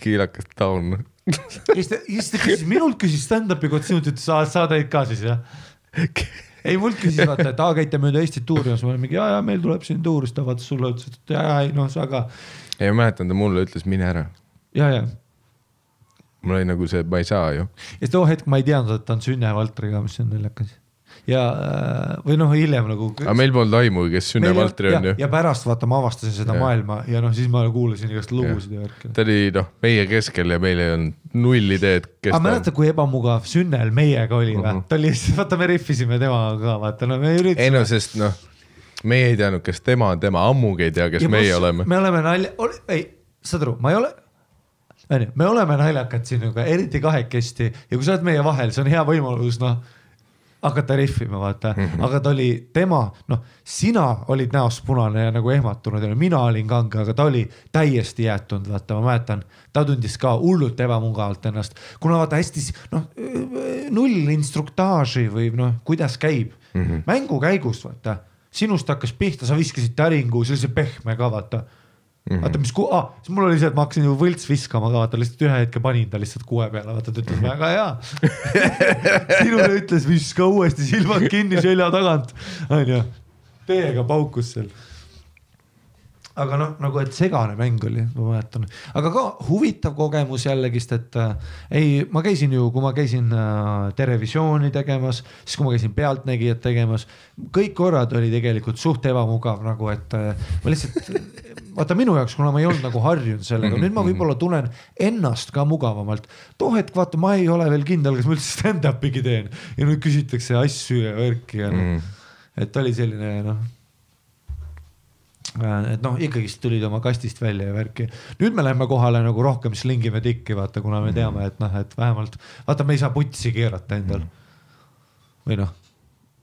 kiilakas taun. ja siis ta, siis ta küsis, minult küsis stand-up'i kohta, sinult ütles, sa teed ka siis jah? ei, mult küsis vaata, et aa, käite mööda Eestit tuurimas, ma olin mingi ja, ja meil tuleb siin tuur, siis ta vaatas sulle, ütles, et ja, ja ei noh, sa ka. ei ma mäletan, ta mulle ütles, mine ära. ja, ja, mul oli nagu see, et ma ei saa ju. ja too hetk ma ei teadnud, et ta on Sünne Valtriga, mis on naljakas. ja, või noh, hiljem nagu. aga meil polnud aimugi, kes Sünne Valtri on ju. ja pärast vaata, ma avastasin seda ja. maailma ja noh, siis ma kuulasin igast lugusid ja värki. ta oli noh, meie keskel ja meil ei olnud null ideed, aga ta on. mäletad, kui ebamugav Sünnel meiega oli või uh Mhm. -huh.? ta oli, vaata me rihvisime temaga ka, vaata no me üritasime. ei no sest noh, meie ei teadnud, kes tema on, tema ammugi ei tea, kes meie oleme. me oleme nalja, ei, saad aru, ma ei ole, onju, me oleme naljakad sinuga, eriti kahekesti ja kui sa oled meie vahel, see on hea võimalus, noh hakata rihvima, vaata. Mm, -hmm. aga ta oli tema, noh, sina olid näost punane ja nagu ehmatunud ja mina olin kange, aga ta oli täiesti jäätunud, vaata, ma mäletan, ta tundis ka hullult ebamugavalt ennast, kuna vaata hästi noh, null instruktaaži või noh, kuidas käib. Mm -hmm. mängu käigus, vaata, sinust hakkas pihta, sa viskasid täringu sellise pehme ka vaata Mm -hmm. vaata, mis ku- ah,, siis mul oli see, et ma hakkasin ju võlts viskama ka, vaata lihtsalt ühe hetke panin ta lihtsalt kuue peale, vaata ta ütles väga hea. sinule ütles viska uuesti silmad kinni selja tagant, onju, täiega paukus seal. aga noh, nagu et segane mäng oli, ma mäletan, aga ka huvitav kogemus jällegist, et äh, ei, ma käisin ju, kui ma käisin äh, Terevisiooni tegemas, siis kui ma käisin Pealtnägijat tegemas, kõik korrad oli tegelikult suht ebamugav nagu, et äh, ma lihtsalt, vaata minu jaoks, kuna ma ei olnud nagu harjunud sellega, nüüd ma võib-olla tunnen ennast ka mugavamalt. too hetk vaata, ma ei ole veel kindel, kas ma üldse stand-up'igi teen. Ja nüüd küsitakse asju ja värki ja noh, et oli selline noh et noh, ikkagist tulid oma kastist välja ja värki. nüüd me läheme kohale nagu rohkem slingime tikki, vaata, kuna me teame, et noh, et vähemalt vaata, me ei saa putsi keerata endal. või noh,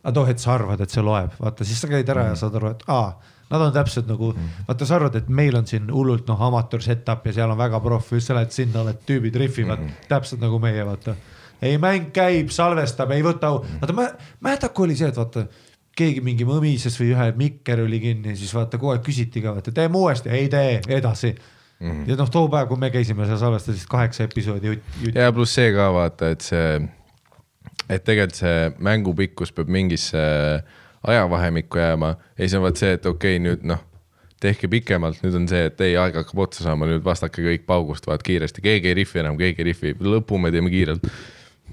aga too hetk sa arvad, et see loeb, vaata siis sa käid ära ja saad aru, et aa, nad on täpselt nagu, vaata, sa arvad, et meil on siin hullult noh, amatöör setup ja seal on väga proff, just sa lähed sinna, oled tüübid rihvivad mm -hmm. täpselt nagu meie, vaata. ei, mäng käib, salvestab, ei võta, vaata mä- mäletad, kui oli see, et vaata keegi mingi mõmises või ühe mikker oli kinni, siis vaata kogu aeg küsiti ka, vaata teeme uuesti, ei tee, edasi mm. -hmm. ja noh, too päev, kui me käisime seal salvestasid kaheksa episoodi ja pluss see ka vaata, et see, et tegelikult see mängu pikkus peab mingisse ajavahemikku jääma ja siis on vaat see, et okei okay,, nüüd noh, tehke pikemalt, nüüd on see, et ei, aeg hakkab otsa saama, nüüd vastake kõik paugust, vaat kiiresti, keegi ei rihvi enam, keegi ei rihvi, lõpu me teeme kiirelt.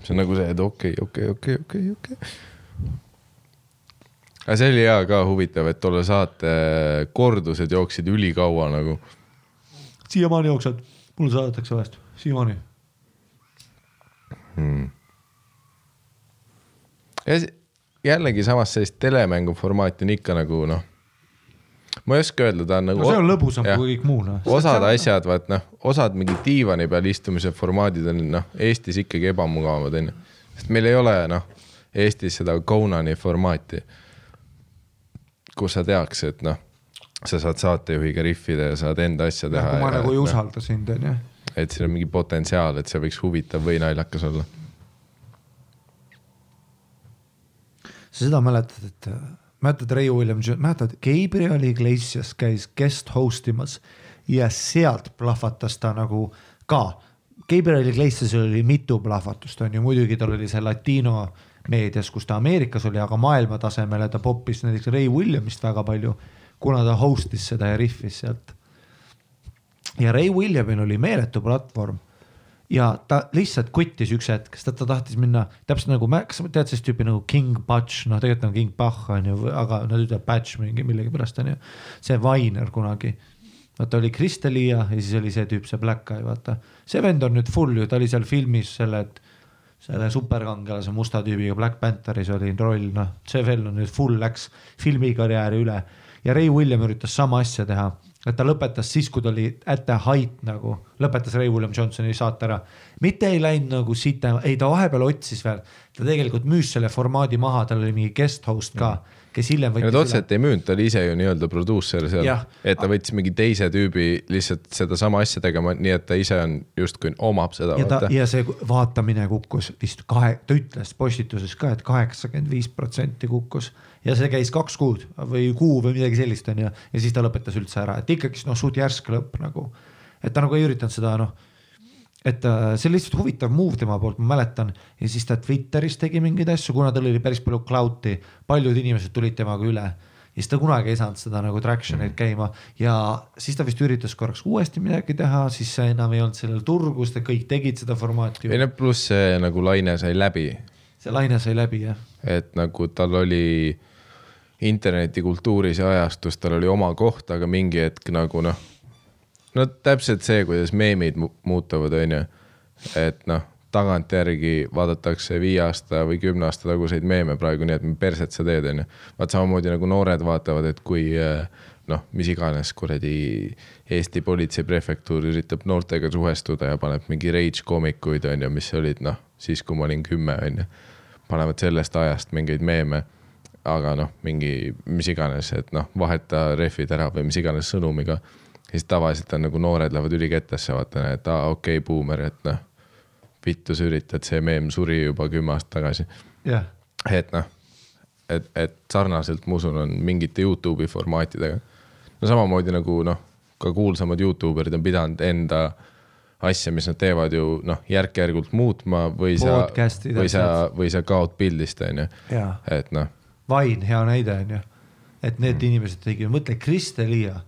see on nagu see, et okei, okei, okei, okei, okei. aga see oli hea ka huvitav, et tolle saate kordused jooksid ülikaua nagu. siiamaani jooksevad, mulle saadetakse vahest, siiamaani. ja s- jällegi samas sellist telemängu formaati on ikka nagu noh, ma ei oska öelda, ta on nagu no see on lõbusam jah. kui kõik muu noh. osad asjad, vaat noh, osad mingi diivani peal istumise formaadid on noh, Eestis ikkagi ebamugavad onju. sest meil ei ole noh, Eestis seda Conani formaati, kus sa teaks, et noh, sa saad saatejuhiga rihvida ja saad enda asja teha. ma nagu ei noh, usalda sind onju. et siin on mingi potentsiaal, et see võiks huvitav või naljakas olla. Sa seda mäletad, et mäletad Ray Williams, mäletad Gabriel Iglesias käis guest host imas ja sealt plahvatas ta nagu ka. Gabriel Iglesiasil oli mitu plahvatust on ju, muidugi tal oli see latino meedias, kus ta Ameerikas oli, aga maailma tasemele ta poppis näiteks Ray Williamist väga palju, kuna ta host'is seda ja riffis sealt. ja Ray Williamil oli meeletu platvorm ja ta lihtsalt kuttis üks hetk, sest ta tahtis minna täpselt nagu, kas sa tead sellist tüüpi nagu King Butch, noh, tegelikult on King Bach on ju, aga nad ütlevad Batch mingi millegipärast on ju. see Vainer kunagi, vaata oli Kristelia ja siis oli see tüüp, see Black Eye, vaata. see vend on nüüd full ju, ta oli seal filmis selle, selle superkangelase musta tüübiga Black Pantheris oli roll, noh, see veel on nüüd full läks filmikarjääri üle ja Ray William üritas sama asja teha, et ta lõpetas siis, kui ta oli at the height nagu, lõpetas Ray William Johnsoni saate ära. Mitte ei läinud nagu siit, ei ta vahepeal otsis veel, ta tegelikult müüs selle formaadi maha, tal oli mingi guest host ka, kes hiljem võttis ta otseselt ei müünud, ta oli ise ju nii-öelda produusser seal et ta võttis mingi teise tüübi lihtsalt sedasama asja tegema, nii et ta ise on justkui omab seda. ja ta ja see vaatamine kukkus vist kahe, ta ütles postituses ka et, et kaheksakümmend viis protsenti kukkus. Ja see käis kaks kuud või kuu või midagi sellist onju ja siis ta lõpetas üldse ära, et ikkagi noh, suht järsk lõpp nagu, et ta nagu ei üritanud seda noh et äh, see oli lihtsalt huvitav move tema poolt, ma mäletan. Ja siis ta Twitteris tegi mingeid asju, kuna tal oli päris palju clout'i, paljud inimesed tulid temaga üle. Ja siis ta kunagi ei saanud seda nagu traction'it käima. Ja siis ta vist üritas korraks uuesti midagi teha, siis see enam ei olnud sellel turgu, sest kõik tegid seda formaati. Ei no pluss see nagu laine sai läbi, see laine sai läbi jah, et nagu tal oli internetikultuuris ja ajastus, tal oli oma koht, aga mingi hetk nagu noh, no täpselt see, kuidas meemid mu- muutuvad, onju. et noh, tagantjärgi vaadatakse viie aasta või kümne aasta taguseid meeme praegu, nii et perset sa teed, onju. vaat samamoodi nagu noored vaatavad, et kui eh, noh, mis iganes kuradi Eesti politsei prefektuur üritab noortega suhestuda ja paneb mingi rage koomikuid, onju, mis olid noh, siis kui ma olin kümme, onju panevad sellest ajast mingeid meeme, aga noh, mingi mis iganes, et noh, vaheta rehvid ära või mis iganes sõnumiga. Siis tavaliselt on nagu noored lähevad ülikettesse, vaata, et aa okei okay,, buumer, et noh, vittu sa üritad, see meem suri juba kümme aastat tagasi. jah, et noh, et, et sarnaselt ma usun, on mingite Youtube'i formaatidega. no samamoodi nagu noh, ka kuulsamad Youtube erid on pidanud enda asja, mis nad teevad ju noh, järk-järgult muutma või sa, või sa või sa kaod pildist, onju. ja et noh, Vain, hea näide on ju, et need mm. inimesed tegid, mõtle Kristelia,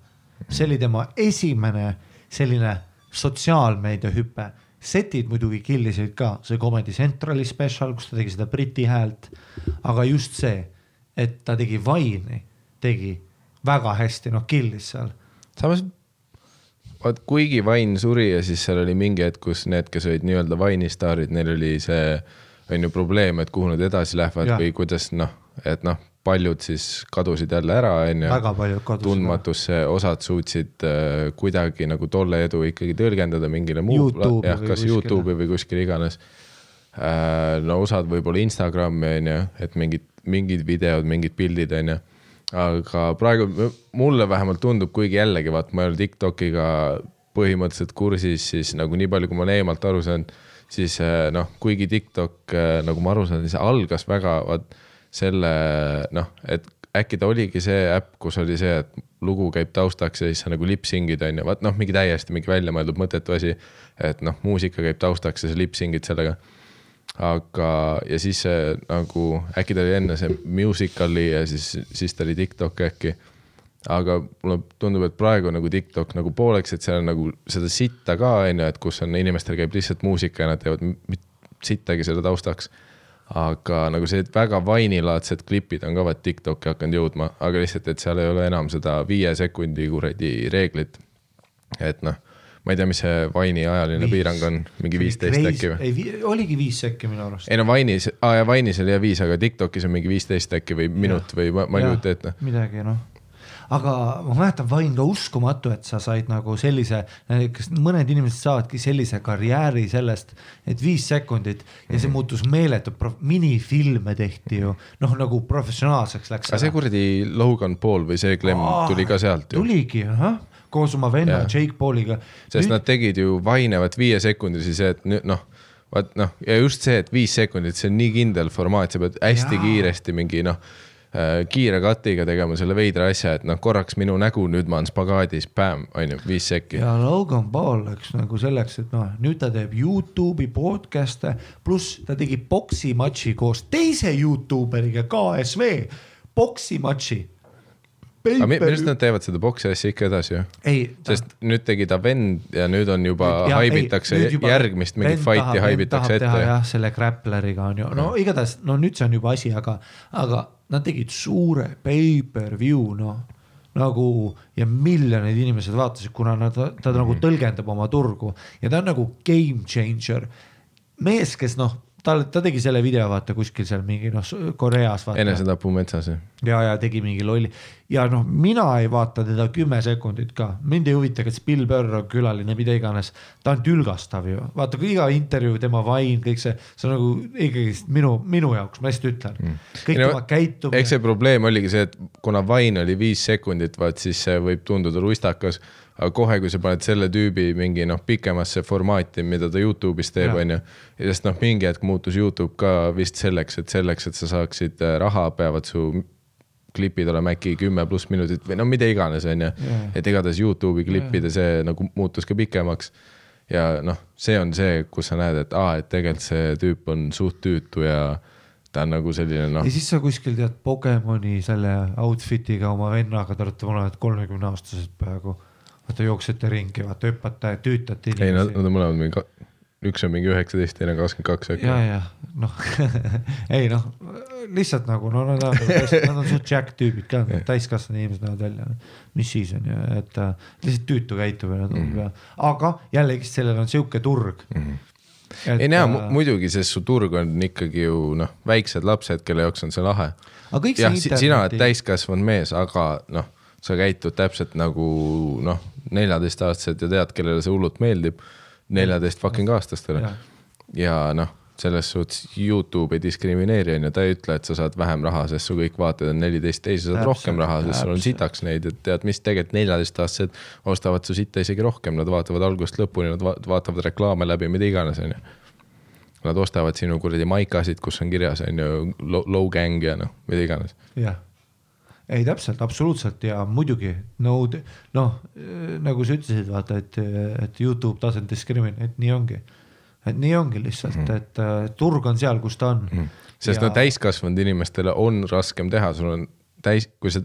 see oli tema esimene selline sotsiaalmeedia hüpe. setid muidugi killisid ka, see Comedy Centrali spetsial, kus ta tegi seda Briti häält. aga just see, et ta tegi Vaini, tegi väga hästi, noh killis seal. samas vaat kuigi Vain suri ja siis seal oli mingi hetk, kus need, kes olid nii-öelda Vaini staarid, neil oli see on ju probleem, et kuhu nad edasi lähevad ja. või kuidas noh, et noh, paljud siis kadusid jälle ära, kadusid ära. tundmatusse, osad suutsid äh, kuidagi nagu tolle edu ikkagi tõlgendada mingile muu, jah, kas kuskile. Youtube'i või kuskile iganes äh,. no osad võib-olla Instagrami onju, et mingid, mingid videod, mingid pildid onju. aga praegu mulle vähemalt tundub, kuigi jällegi vaat ma ei ole Tiktokiga põhimõtteliselt kursis, siis nagu nii palju, kui ma olen eemalt aru saanud, siis äh, noh, kuigi TikTok äh, nagu ma aru saan, see algas väga vaat selle noh, et äkki ta oligi see äpp, kus oli see, et lugu käib taustaks ja siis sa nagu lipsingid on ju, vaat noh, mingi täiesti mingi väljamõeldud mõttetu asi. et noh, muusika käib taustaks ja sa lipsingid sellega. aga, ja siis see nagu äkki ta oli enne see musical'i ja siis, siis ta oli TikTok äkki. aga mulle tundub, et praegu nagu TikTok nagu pooleks, et seal on nagu seda sitta ka on ju, et kus on inimestel käib lihtsalt muusika ja nad teevad sittagi selle taustaks aga nagu sellised väga vainilaadsed klipid on ka vaat Tiktoki hakanud jõudma, aga lihtsalt, et seal ei ole enam seda viie sekundi kuradi reeglit. et noh, ma ei tea, mis see Vine'i ajaline Viis. piirang on, mingi viisteist äkki või? ei, oligi viis sekki minu arust. ei no Vine'is, aa ja Vine'is oli jah viis, aga Tiktokis on mingi viisteist äkki või minut või ma, ma ei kujuta ette. midagi noh aga ma mäletan, Vain ka uskumatu, et sa said nagu sellise, kas mõned inimesed saavadki sellise karjääri sellest, et viis sekundit ja Mhm. see muutus meeletu, minifilme tehti ju, noh nagu professionaalseks läks. aga see kuradi Logan Paul või see Clem tuli ka sealt ju. tuligi, ahah, koos oma venna Jaa. Jake Pauliga. sest nad tegid ju Vine'e vaat viiesekundilisi, see, et nüüd noh, vaat noh, ja just see, et viis sekundit, see on nii kindel formaat, sa pead hästi Jaa. kiiresti mingi noh, kiire cut'iga tegema selle veidra asja, et noh, korraks minu nägu, nüüd ma olen spagaadis, pämm, on ju, viis sekki. ja Logan Paul läks nagu selleks, et noh, nüüd ta teeb Youtube'i podcast'e, pluss ta tegi poksimatši koos teise Youtube eriga KSV, poksimatši. aga mi- arust nad teevad seda boksi asja ikka edasi ju. sest nüüd tegi ta vend ja nüüd on juba haibitakse järgmist mingit fight'i haibitakse ette. jah, selle Grappleriga on ju, no igatahes, no nüüd see on juba asi, aga, aga nad tegid suure pay-per-view noh nagu ja miljonid inimesed vaatasid, kuna nad, ta, ta nagu tõlgendab oma turgu ja ta on nagu game changer. mees, kes noh, ta, ta tegi selle video vaata kuskil seal mingi noh, Koreas enesetapu metsas ja, ja tegi mingi lolli ja noh, mina ei vaata teda kümme sekundit ka, mind ei huvita, kas Bill Burr on külaline, mida iganes. ta on tülgastav ju, vaata iga intervjuu, tema vaim, kõik see, see on nagu ikkagist minu, minu jaoks, ma lihtsalt ütlen mm.. kõik Ei no, tema käitumine eks see probleem oligi see, et kuna Vine oli viis sekundit, vaat siis see võib tunduda ruistakas. Aga kohe, kui sa paned selle tüübi mingi noh, pikemasse formaati, mida ta Youtube'is teeb, on ju. sest noh, mingi hetk muutus Youtube ka vist selleks, et selleks, et sa saaksid äh, raha, peavad su klipid olema äkki kümme pluss minutit või no mida iganes, on ju et igatahes Youtube'i klippide see nagu muutus ka pikemaks. ja noh, see on see, kus sa näed, et aa, et tegelikult see tüüp on suht tüütu ja ta on nagu selline noh ja, siis sa kuskil tead Pokemoni selle outfit'iga oma vennaga, te olete mõlemad kolmekümne aastased peaaegu. Vaata jooksete ringi, vaata hüppate, tüütate ei nad, inimesi. nad on mõlemad mingi, üks on mingi üheksateist, teine kakskümmend kaks äkki ja, ja noh, ei noh, lihtsalt nagu no nad on, nad on suht jack tüübid ka, täiskasvanud inimesed näevad välja. mis siis on ju, et äh, lihtsalt tüütu käitumine tundub mm -hmm. ja, aga jällegi sellel on sihuke turg mm. -hmm. ei no jaa, muidugi, sest su turg on ikkagi ju noh, väiksed lapsed, kelle jaoks on see lahe. jah, sina oled täiskasvanud mees, aga noh, sa käitud täpselt nagu noh, neljateistaastased ja tead, kellele see hullult meeldib. neljateist fucking aastastele Jah. ja noh, selles suhtes Youtube ei diskrimineeri on ju, ta ei ütle, et sa saad vähem raha, sest su kõik vaatajad on neliteist, ei sa saad Täpselt, rohkem raha, sest sul on sitaks neid, et tead mis, tegelikult neljateistaastased ostavad su sitta isegi rohkem, nad vaatavad algusest lõpuni, nad va- vaatavad reklaame läbi, mida iganes, on ju. Nad ostavad sinu kuradi maikasid, kus on kirjas, on ju, low gang ja noh, mida iganes. jah, ei täpselt, absoluutselt ja muidugi no noh, nagu sa ütlesid, vaata, et, et Youtube doesn't discriminate, nii ongi. et nii ongi lihtsalt mm, -hmm. et äh, turg on seal, kus ta on mm. -hmm. sest ja... no täiskasvanud inimestele on raskem teha, sul on täis, kui sa,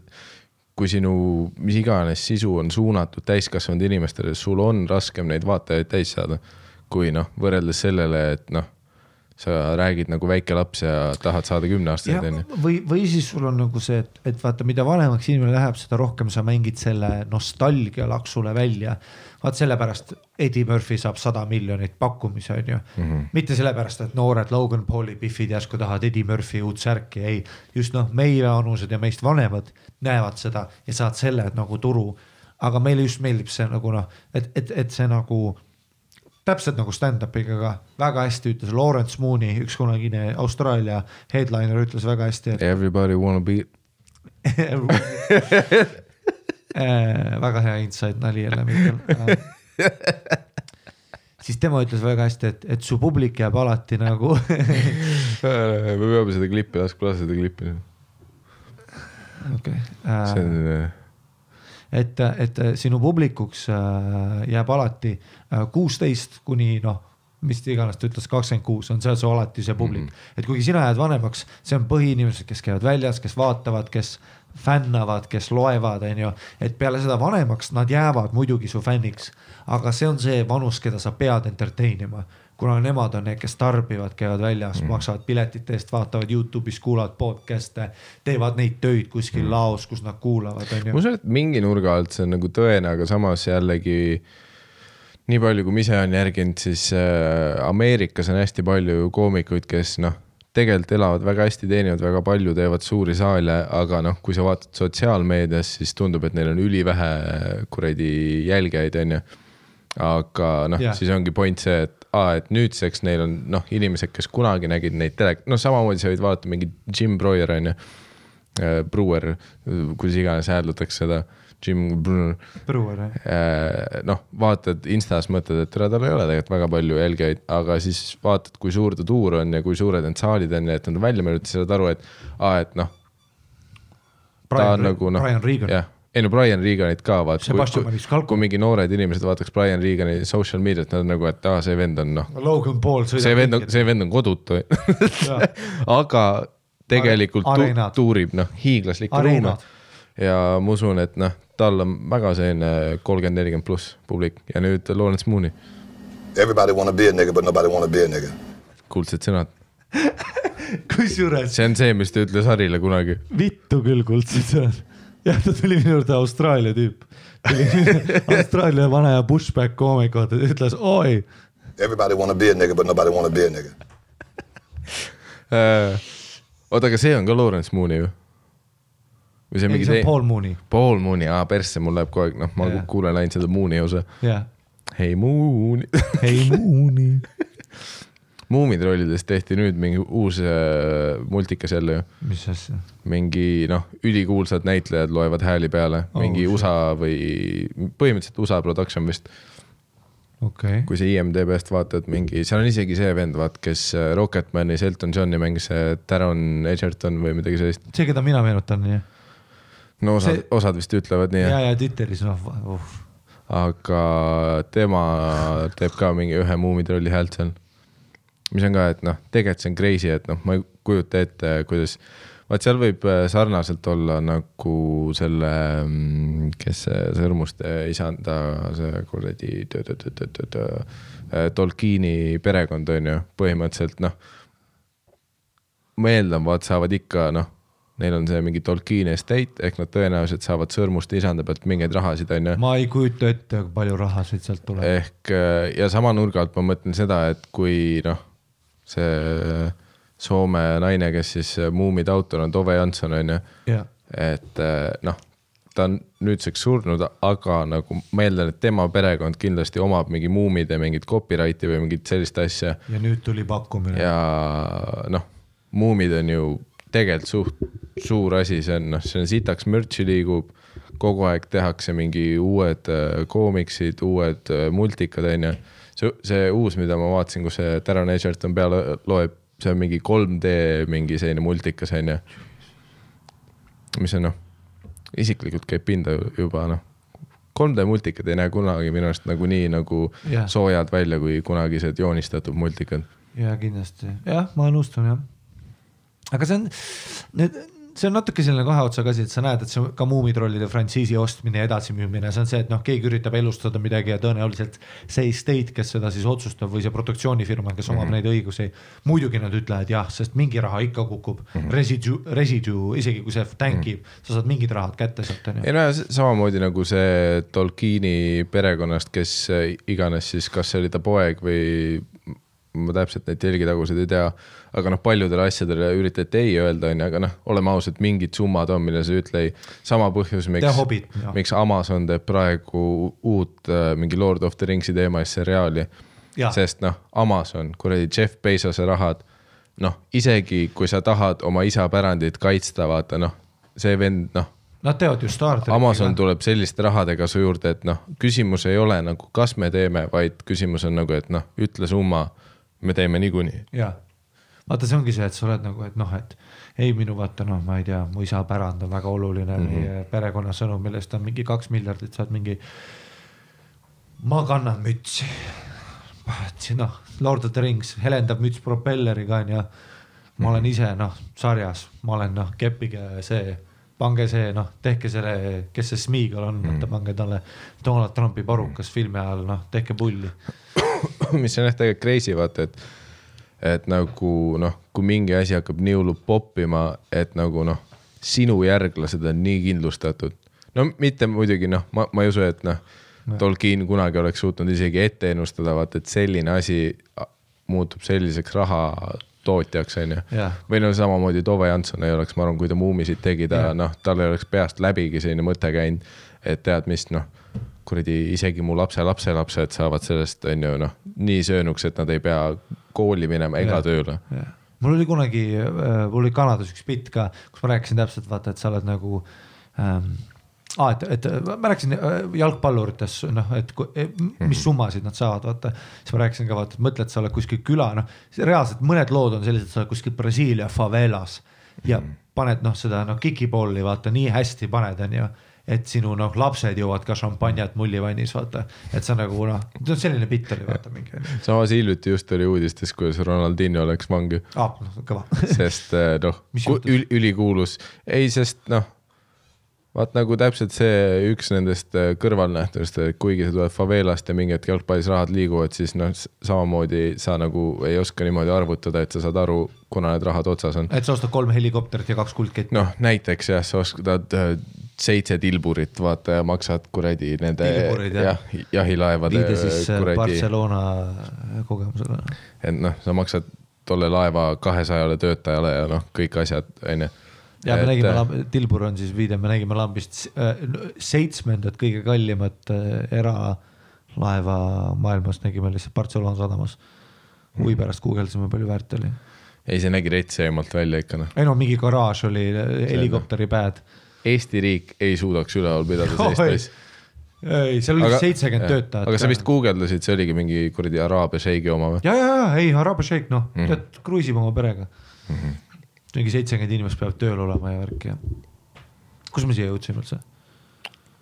kui sinu mis iganes sisu on suunatud täiskasvanud inimestele, sul on raskem neid vaatajaid täis saada. kui noh, võrreldes sellele, et noh, sa räägid nagu väike laps ja tahad saada kümneaastaseid, onju. või, või siis sul on nagu see, et, et vaata, mida vanemaks inimene läheb, seda rohkem sa mängid selle nostalgia laksule välja. vaat sellepärast Eddie Murphy saab sada miljonit pakkumisi, on ju mm. -hmm. mitte sellepärast, et noored Logan Pauli Biffid järsku tahavad Eddie Murphy uut särki, ei. just noh, meievanused ja meist vanemad näevad seda ja saad selle nagu turu. aga meile just meeldib see nagu noh, et, et, et see nagu täpselt nagu stand-up'iga ka väga hästi ütles Lawrence Mooney, üks kunagine Austraalia headliner ütles väga hästi, et Everybody wanna be, Äh, väga hea inside nali jälle Mihkel. siis tema ütles väga hästi, et, et su publik jääb alati nagu me peame seda klippi, las, las seda klippi. okei see on okay., et, et sinu publikuks äh, jääb alati äh, kuusteist kuni noh, mis iganes ta ütles, kakskümmend kuus on seal su alati see publik. Mm, -hmm. et kuigi sina jääd vanemaks, see on põhiinimesed, kes käivad väljas, kes vaatavad, kes fännavad, kes loevad, onju, et peale seda vanemaks nad jäävad muidugi su fänniks, aga see on see vanus, keda sa pead entertain ima kuna nemad on need, kes tarbivad, käivad väljas mm., maksavad piletite eest, vaatavad Youtube'is, kuulavad podcast'e, teevad neid töid kuskil mm. laos, kus nad kuulavad, ma onju. usun, et mingi nurga alt see on nagu tõene, aga samas jällegi nii palju, kui ma ise olen järginud, siis äh, Ameerikas on hästi palju koomikuid, kes noh, tegelikult elavad väga hästi, teenivad väga palju, teevad suuri saale, aga noh, kui sa vaatad sotsiaalmeedias, siis tundub, et neil on ülivähe kuradi jälgijaid, onju. aga noh yeah., siis ongi point see, et aa, et nüüdseks neil on noh, inimesed, kes kunagi nägid neid tele, noh, samamoodi sa võid vaadata mingi Jim Breuer onju, Brewer, kuidas iganes hääldatakse seda, Jim Brewer jah. Äh, noh, vaatad Instas, mõtled, et tere, tal ei ole tegelikult väga palju jälgijaid, aga siis vaatad, kui suur ta tuur on ja kui suured need saalid on ja et nad on välja müünud, siis saad aru, et aa, et noh, ta on nagu noh, jah, ei no Brian Reganit ka vaata, kui, Maniscalco. kui mingi noored inimesed vaataks Brian Regani social meediat, nad on nagu, et aa, see vend on noh, Logan Paul sõidab. see vend on, see vend on kodutu, aga tegelikult tu Areenad. tuurib noh, hiiglaslikke ruume ja ma usun, et noh, tal on väga selline kolmkümmend, nelikümmend pluss publik ja nüüd Lawrence Mooney, Everybody want to be a nigga, but nobody want to be a nigga. kuldsed sõnad. kusjuures see on see, mis ta ütles Harile kunagi. vittu küll kuldsed sõnad. jah, ta tuli minu juurde Austraalia tüüp. Austraalia vana ja pushback koomik, vaata, ütles oi, Everybody want to be a nigga, but nobody want to be a nigga. Äh, oota, aga see on ka Lawrence Mooney ju? või see on mingi see? Paul Mooney, Paul Mooney, aa persse, mul läheb kogu aeg, noh, ma Jah. kuulen ainult seda Mooney osa. jah. hei Mooney ei Mooney. muumitrollidest tehti nüüd mingi uus äh, multikas jälle ju. mis asja? mingi noh, ülikuulsad näitlejad loevad hääli peale Oh, mingi shit. USA või põhimõtteliselt USA production vist. okay., kui sa IMDB-st vaatad mingi, seal on isegi see vend, vaat, kes äh, Rocketmanis Elton Johni mängis, see Taron Egerton või midagi sellist. see, keda mina meenutan, jah. no osad See- see..., osad vist ütlevad nii ja, ja Twitteris, noh uh., aga tema teeb ka mingi ühe muumitrolli häält seal. Mis on ka, et noh, tegelikult see on crazy, et noh, ma ei kujuta ette, kuidas, vaat seal võib äh, sarnaselt olla nagu selle, kes see sõrmuste isanda, see kuradi äh, Tolkieni perekond on ju, põhimõtteliselt noh, ma eeldan, vaat saavad ikka noh, neil on see mingi Tolkieni estate ehk nad tõenäoliselt saavad sõrmuste isanda pealt mingeid rahasid, on ju ma ei kujuta ette, palju rahasid sealt tuleb. ehk äh, ja sama nurga alt ma mõtlen seda, et kui noh, see Soome naine, kes siis äh, Muumide autor on Tove Jansson on ju, jah, et äh, noh, ta on nüüdseks surnud, aga nagu ma eeldan, et tema perekond kindlasti omab mingi Muumide mingit copyright'i või mingit sellist asja ja nüüd tuli pakkumine. ja noh, Muumid on ju tegelikult suht suur asi, see on noh, see on sitaks mürtsi liigub, kogu aeg tehakse mingi uued äh, koomiksid, uued multikad, onju. see, see uus, mida ma vaatasin, kus see Taron Egerton peale loeb, see on mingi 3D mingi selline multikas, onju. mis on noh, isiklikult käib pinda ju- juba noh, 3D multikad ei näe kunagi minu arust nagu nii nagu Jah. soojad välja kui kunagised joonistatud multikad ja kindlasti, jah, ma nõustun jah. aga see on nüüd, see on natuke selline kahe otsaga asi, et sa näed, et see ka muumitrollide frantsiisi ostmine ja edasimüümine, see on see, et noh, keegi üritab elustada midagi ja tõenäoliselt see estate, kes seda siis otsustab või see produktsioonifirma, kes omab mm -hmm. neid õigusi. muidugi nad ütlevad jah, sest mingi raha ikka kukub mm, -hmm. residue, residue, isegi kui see tankib mm, -hmm. sa saad mingid rahad kätte sealt on ei ju. no ja samamoodi nagu see Tolkieni perekonnast, kes äh, iganes siis, kas see oli ta poeg või ma täpselt neid telgitagusid ei tea, aga noh, paljudele asjadele üritati ei öelda, onju, aga noh, oleme ausad, mingid summad on, mille sa ei ütle ei. sama põhjus, miks miks Amazon teeb praegu uut äh, mingi Lord of the Ringsi teemalist seriaali. Sest noh, Amazon, kuradi Jeff Bezose rahad, noh, isegi kui sa tahad oma isa pärandit kaitsta, vaata noh, see vend noh Nad teevad ju Star tracki. Amazon tuleb selliste rahadega su juurde, et noh, küsimus ei ole nagu, kas me teeme, vaid küsimus on nagu, et noh, ütle summa, me teeme niikuinii. jah, vaata, see ongi see, et sa oled nagu, et noh, et ei minu vaata noh, ma ei tea, mu isa pärand on väga oluline mm -hmm. meie perekonnasõnum, millest on mingi kaks miljardit, saad mingi. ma kannan mütsi. noh, Lord of the Rings, helendab müts propelleriga onju. ma olen ise noh, sarjas, ma olen noh, keppige see, pange see noh, tehke selle, kes see Smeagol on mm, -hmm. pange talle Donald Trumpi parukas filmi ajal, noh, tehke pulli. mis on jah tegelikult crazy, vaata, et, et nagu noh, kui mingi asi hakkab nii hullult poppima, et nagu noh, sinu järglased on nii kindlustatud. no mitte muidugi noh, ma, ma ei usu, et noh, Tolkien kunagi oleks suutnud isegi ette ennustada, vaata, et selline asi muutub selliseks raha tootjaks, onju või no samamoodi Tove Jansson ei oleks, ma arvan, kui ta Muumisid tegi, ta noh, tal ei oleks peast läbigi selline mõte käinud, et tead mis, noh, kuradi isegi mu lapse lapselapsed saavad sellest, onju, noh, nii söönuks, et nad ei pea kooli minema ega Jah. tööle. Jah. mul oli kunagi, mul oli Kanadas üks bitt ka, kus ma rääkisin täpselt vaata, et sa oled nagu ähm,. aa, et, et ma rääkisin äh, jalgpallurites noh, et eh, mis summasid nad saavad, vaata. siis ma rääkisin ka vaata, et mõtle, et sa oled kuskil küla, noh, reaalselt mõned lood on sellised, sa oled kuskil Brasiilia favelas ja paned noh, seda noh, kikipolli vaata nii hästi paned, onju et sinu noh, lapsed joovad ka šampanjat mullivannis, vaata, et sa nagu noh, selline bitt oli vaata mingi samas hiljuti just oli uudistes, kuidas Ronaldinho läks vangi, aa, noh kõva. Sest eh, noh ülikuulus, ei, sest noh, vaat nagu täpselt see üks nendest eh, kõrvalnähtudest, kuigi sa tuled faveelast ja mingi hetk jalgpallis rahad liiguvad, siis noh, samamoodi sa nagu ei oska niimoodi arvutada, et sa saad aru, kuna need rahad otsas on. et sa ostad kolm helikopterit ja kaks kuldketti. noh, näiteks jah, sa oskad äh, seitse tilburit vaata maksad kuradi nende Tilburid, jah. jah, jahilaevade viide siis äh, kuradi, Barcelona kogemusele. et noh, sa maksad tolle laeva kahesajale töötajale ja noh, kõik asjad onju. ja me nägime, Tilbur on siis viide, me nägime lambist äh, seitsmendat kõige kallimat äh, eralaeva maailmas nägime lihtsalt Barcelona sadamas. huvi pärast guugeldasime, palju väärt oli. ei, see nägi rets eemalt välja ikka noh. ei no mingi garaaž oli, helikopteri pad. Eesti riik ei suudaks üleval pidada sellist asja. ei, seal oli seitsekümmend töötajat. aga sa vist guugeldasid, see oligi mingi kuradi Araabia šeigi oma või? ja, ja, ja ei, Araabia šeik, noh mm. -hmm., tead, kruiisime oma perega mm. -hmm. mingi seitsekümmend inimest peavad tööl olema ja värk ja. kus me siia jõudsime üldse?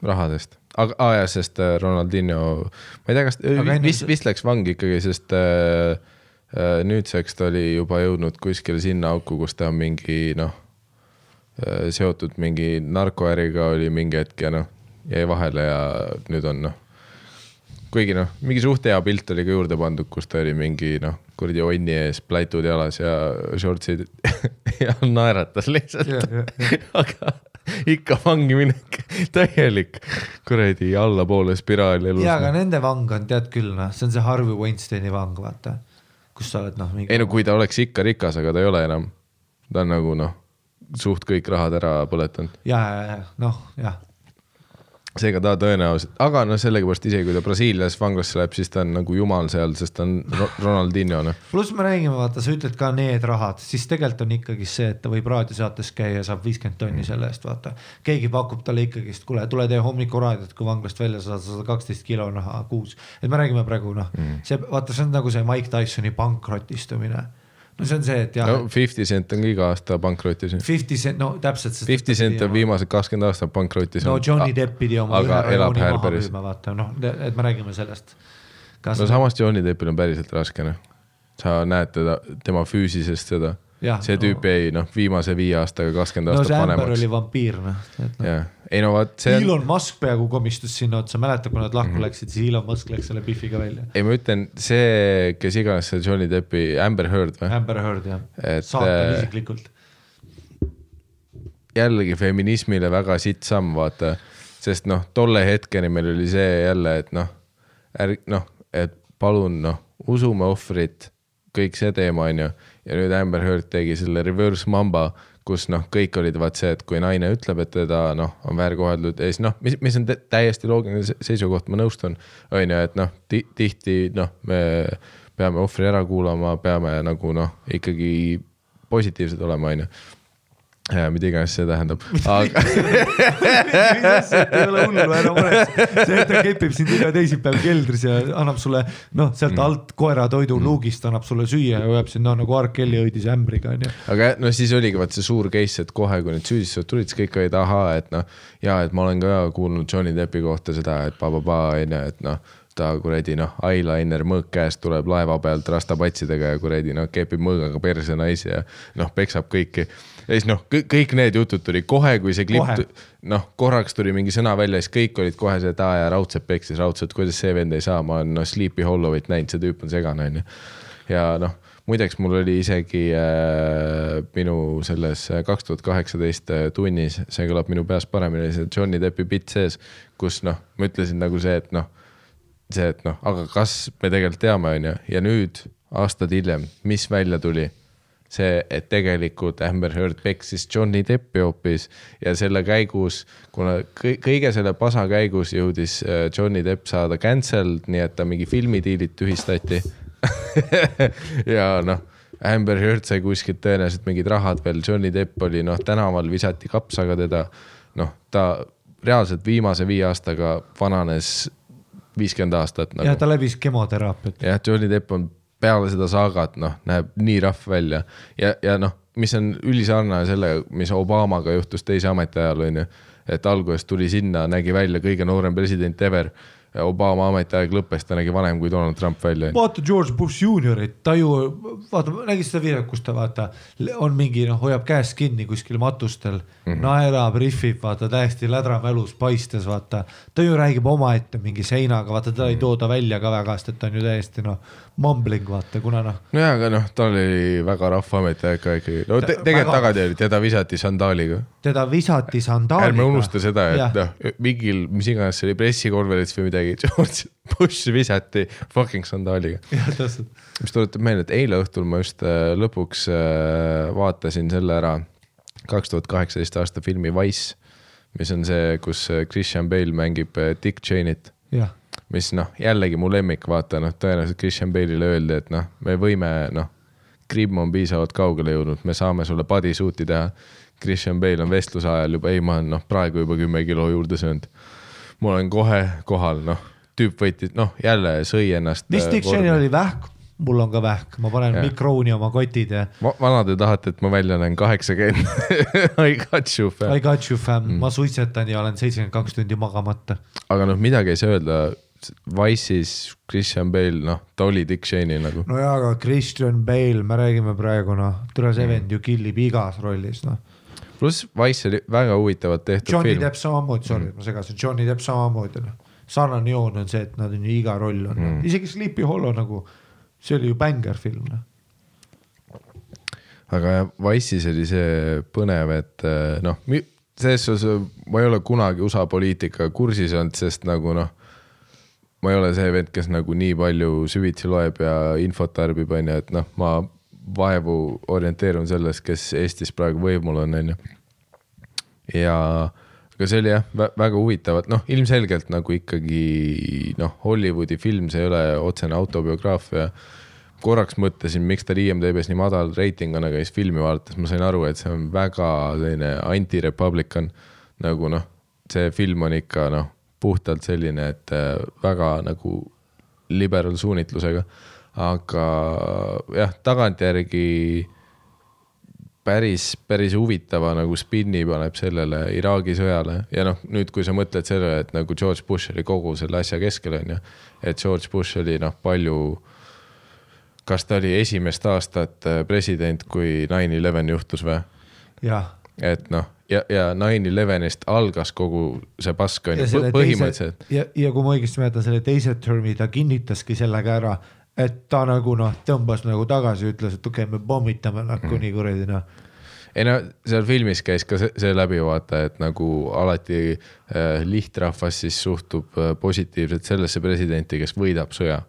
rahadest, aga aa jaa, sest äh, Ronaldinho, ma ei tea, kas Aga enne vist vist läks vangi ikkagi, sest äh, äh, nüüdseks ta oli juba jõudnud kuskile sinna auku, kus ta on mingi noh äh,, seotud mingi narkoäriga oli mingi hetk ja noh, jäi vahele ja nüüd on noh, kuigi noh, mingi suht hea pilt oli ka juurde pandud, kus ta oli mingi noh, kuradi onni ees, plätud jalas ja shortsid ja naeratas lihtsalt aga ikka vangi minek, täielik kuradi allapoole spiraal elus. ja, aga nende vang on tead küll noh, see on see Harvey Weinsteini vang, vaata. kus sa oled noh, mingi. ei no kui ta oleks ikka rikas, aga ta ei ole enam. ta on nagu noh, suht kõik rahad ära põletanud. ja, ja, ja noh, jah. seega ta tõenäoliselt, aga noh, sellegipärast isegi kui ta Brasiilias vanglasse läheb, siis ta on nagu jumal seal, sest ta on Ro- Ronaldinho noh. pluss me räägime, vaata, sa ütled ka need rahad, siis tegelikult on ikkagi see, et ta võib raadiosaates käia ja saab viiskümmend tonni selle eest, vaata. keegi pakub talle ikkagist, kuule, tule tee hommikuraadiot, kui vanglast välja saad, sa saad kaksteist kilo naha kuus. et me räägime praegu noh mm., see vaata, see on nagu see Mike Tysoni pankrotistumine. No see on see, et jah no Fifty Cent on ka iga aasta pankrotis. Fifty Cent, no täpselt. Fifty Cent on viimased kakskümmend aastat pankrotis no. Johnny Depp pidi oma ühe rajooni maha müüma, vaata noh, et me räägime sellest. no samas Johnny Deppil on päriselt raske noh, sa näed teda, tema füüsisest seda, see tüüp no- jäi noh, viimase viie aastaga kakskümmend no aastat vanemaks oli. vampiir noh, jah, ei no vot see on, Elon Musk peaaegu komistus sinna otsa, mäletad, kui nad lahku mm. -hmm. läksid, siis Elon Musk läks selle Biffiga välja. ei ma ütlen, see, kes iganes see Johnny Deppi, Amber Heard või, Amber Heard jah, Et, saatan äh, isiklikult. jällegi feminismile väga sitt samm, vaata. sest noh, tolle hetkeni meil oli see jälle, et noh, ärg-, noh, et palun noh, usume ohvrit, kõik see teema on ju. Ja nüüd Amber Heard tegi selle reverse mamba, kus noh, kõik olid vaat see, et kui naine ütleb, et teda noh, on väärkoheldud ja siis noh, mis, mis on tä- täiesti loogiline se- seisukoht, ma nõustun. on ju, et noh, tihti noh, me peame ohvri ära kuulama, peame nagu noh, ikkagi positiivsed olema, on ju. Mida iganes see tähendab, aga ei ole hullu, ära muretse, see, et ta kepib sind iga teisipäev keldris ja annab sulle noh, Mm. sealt alt koeratoidu luugist annab sulle süüa ja hoiab sind noh nagu R Kelly hoidis ämbriga onju. aga no siis oligi vaat see suur case, et kohe, kui need süüdistused tulid, siis kõik olid ahaa, et noh, ja et ma olen ka kuulnud Johnny Deppi kohta seda, et pa-pa-pa onju, et noh, ta kuradi noh, eyeliner mõõk käest tuleb laeva pealt rastapatsidega ja kuradi noh, kepib mõõgaga perse naisi ja noh, peksab kõiki. Ja siis noh, kõik need jutud tuli kohe, kui see klipp, noh, korraks tuli mingi sõna välja, siis kõik olid kohe aa ja raudselt peksis raudselt, kuidas see vend ei saa, ma olen noh, Sleepy Hollowit näinud, see tüüp on segane onju. ja noh, muideks mul oli isegi äh, minu selles kaks tuhat kaheksateist äh, tunnis, see kõlab minu peas paremini, see Johnny Deppi bitt sees, kus noh, ma ütlesin nagu see, et noh, see, et noh, aga kas me tegelikult teame, on ju, ja nüüd aastad hiljem, mis välja tuli see, et tegelikult Amber Heard peksis Johnny Deppi hoopis ja selle käigus, kuna kõi- kõige selle pasa käigus jõudis äh, Johnny Depp saada cancelled, nii et ta mingi filmidiilid tühistati. ja noh, Amber Heard sai kuskilt tõenäoliselt mingid rahad veel, Johnny Depp oli noh, tänaval visati kapsaga teda. noh, ta reaalselt viimase viie aastaga vananes viiskümmend aastat nagu ta läbis kemoteraapiat. jah, Johnny Depp on peale seda saagat, noh, näeb nii rahv välja ja, ja noh, mis on ülisarnane sellega, mis Obamaga juhtus teise ametiajal, on ju. et alguses tuli sinna, nägi välja kõige noorem president ever. Obama ametiaeg lõppes, ta nägi vanem kui Donald Trump välja. vaata George Bush juuniorit, ta ju, vaata, nägid seda videot, kus ta vaata, on mingi noh, hoiab käest kinni kuskil matustel mm, Mhm. -hmm. naerab, rihvib, vaata täiesti lädramälus paistes, vaata. ta ju räägib omaette mingi seinaga, vaata teda Mhm. ei tooda välja ka väga, sest et ta on ju täiesti noh, mumbling vaata, kuna noh. nojah, aga noh, tal oli väga rahva ametiaeg ka ikkagi, no te, tegelikult väga- tagantjärgi teda visati sandaaliga. teda visati sandaaliga. ärme unusta seda, et noh, mingil, mis iganes see oli pressikonverents või midagi, George Bush visati fucking sandaaliga. jah, täpselt. mis tuletab meelde, et eile õhtul ma just äh, lõpuks äh, vaatasin selle ära, kaks tuhat kaheksateist aasta filmi Wise, mis on see, kus äh, Christian Bale mängib Dick Cheney't, mis noh, jällegi mu lemmik, vaata noh, tõenäoliselt Christian Bale'ile öeldi, et noh, me võime noh, Krimm on piisavalt kaugele jõudnud, me saame sulle bodysuit'i teha. Christian Bale on vestluse ajal juba, ei, ma olen noh, praegu juba kümme kilo juurde söönud. Ma olen kohe kohal, noh, tüüp võttis, noh, jälle sõi ennast. mis Dick Cheney oli vähk, mul on ka vähk, ma panen mikrooni oma kotid ja Va- vana te tahate, et ma välja näen kaheksakümmend I got you I fam. got you fam mm., ma suitsetan ja olen seitsekümmend kaks tundi magamata. aga noh, midagi ei saa öelda. Wise'is Christian Bale, noh, ta oli Dick Cheney nagu. no jaa, aga Christian Bale, me räägime praegu noh, tule see vend ju killib igas rollis noh. Pluss Wise oli väga huvitavalt tehtud Johnny film. Depp samamoodi, sorry, et ma segasin, Johnny Depp samamoodi noh. sarnane joon on see, et nad on ju iga roll on mm., isegi Sleepy Hollow nagu, see oli ju bängar film noh. aga Wise'is oli see põnev, et eh, noh, selles suhtes ma ei ole kunagi USA poliitikaga kursis olnud, sest nagu noh, ma ei ole see vend, kes nagu nii palju süvitsi loeb ja infot tarbib, on ju, et noh, ma vaevu orienteerun selles, kes Eestis praegu võimul on, on ju. Ja aga see oli jah, väga huvitav, et noh, ilmselgelt nagu ikkagi noh, Hollywoodi film, see ei ole otsene autobiograafia korraks mõtlesin, miks tal IMDB-s nii madal reiting on, aga siis filmi vaadates ma sain aru, et see on väga selline anti-republican. nagu noh, see film on ikka noh, puhtalt selline, et äh, väga nagu liberal suunitlusega. aga jah, tagantjärgi päris, päris huvitava nagu spinni paneb sellele Iraagi sõjale ja noh, nüüd, kui sa mõtled sellele, et nagu George Bush oli kogu selle asja keskel, on ju, et George Bush oli noh, palju kas ta oli esimest aastat äh, president, kui nine eleven juhtus või? et noh, ja, ja nine elevenist algas kogu see pask on ju põhimõtteliselt ja, ja kui ma õigesti mäletan, selle teise termi ta kinnitaski sellega ära, et ta nagu noh, tõmbas nagu tagasi, ütles, et okei okay,, me pommitame nakku mm. nii kuradi noh. Ei no seal filmis käis ka see, see läbi vaata, et nagu alati äh, lihtrahvas siis suhtub äh, positiivselt sellesse presidenti, kes võidab sõja.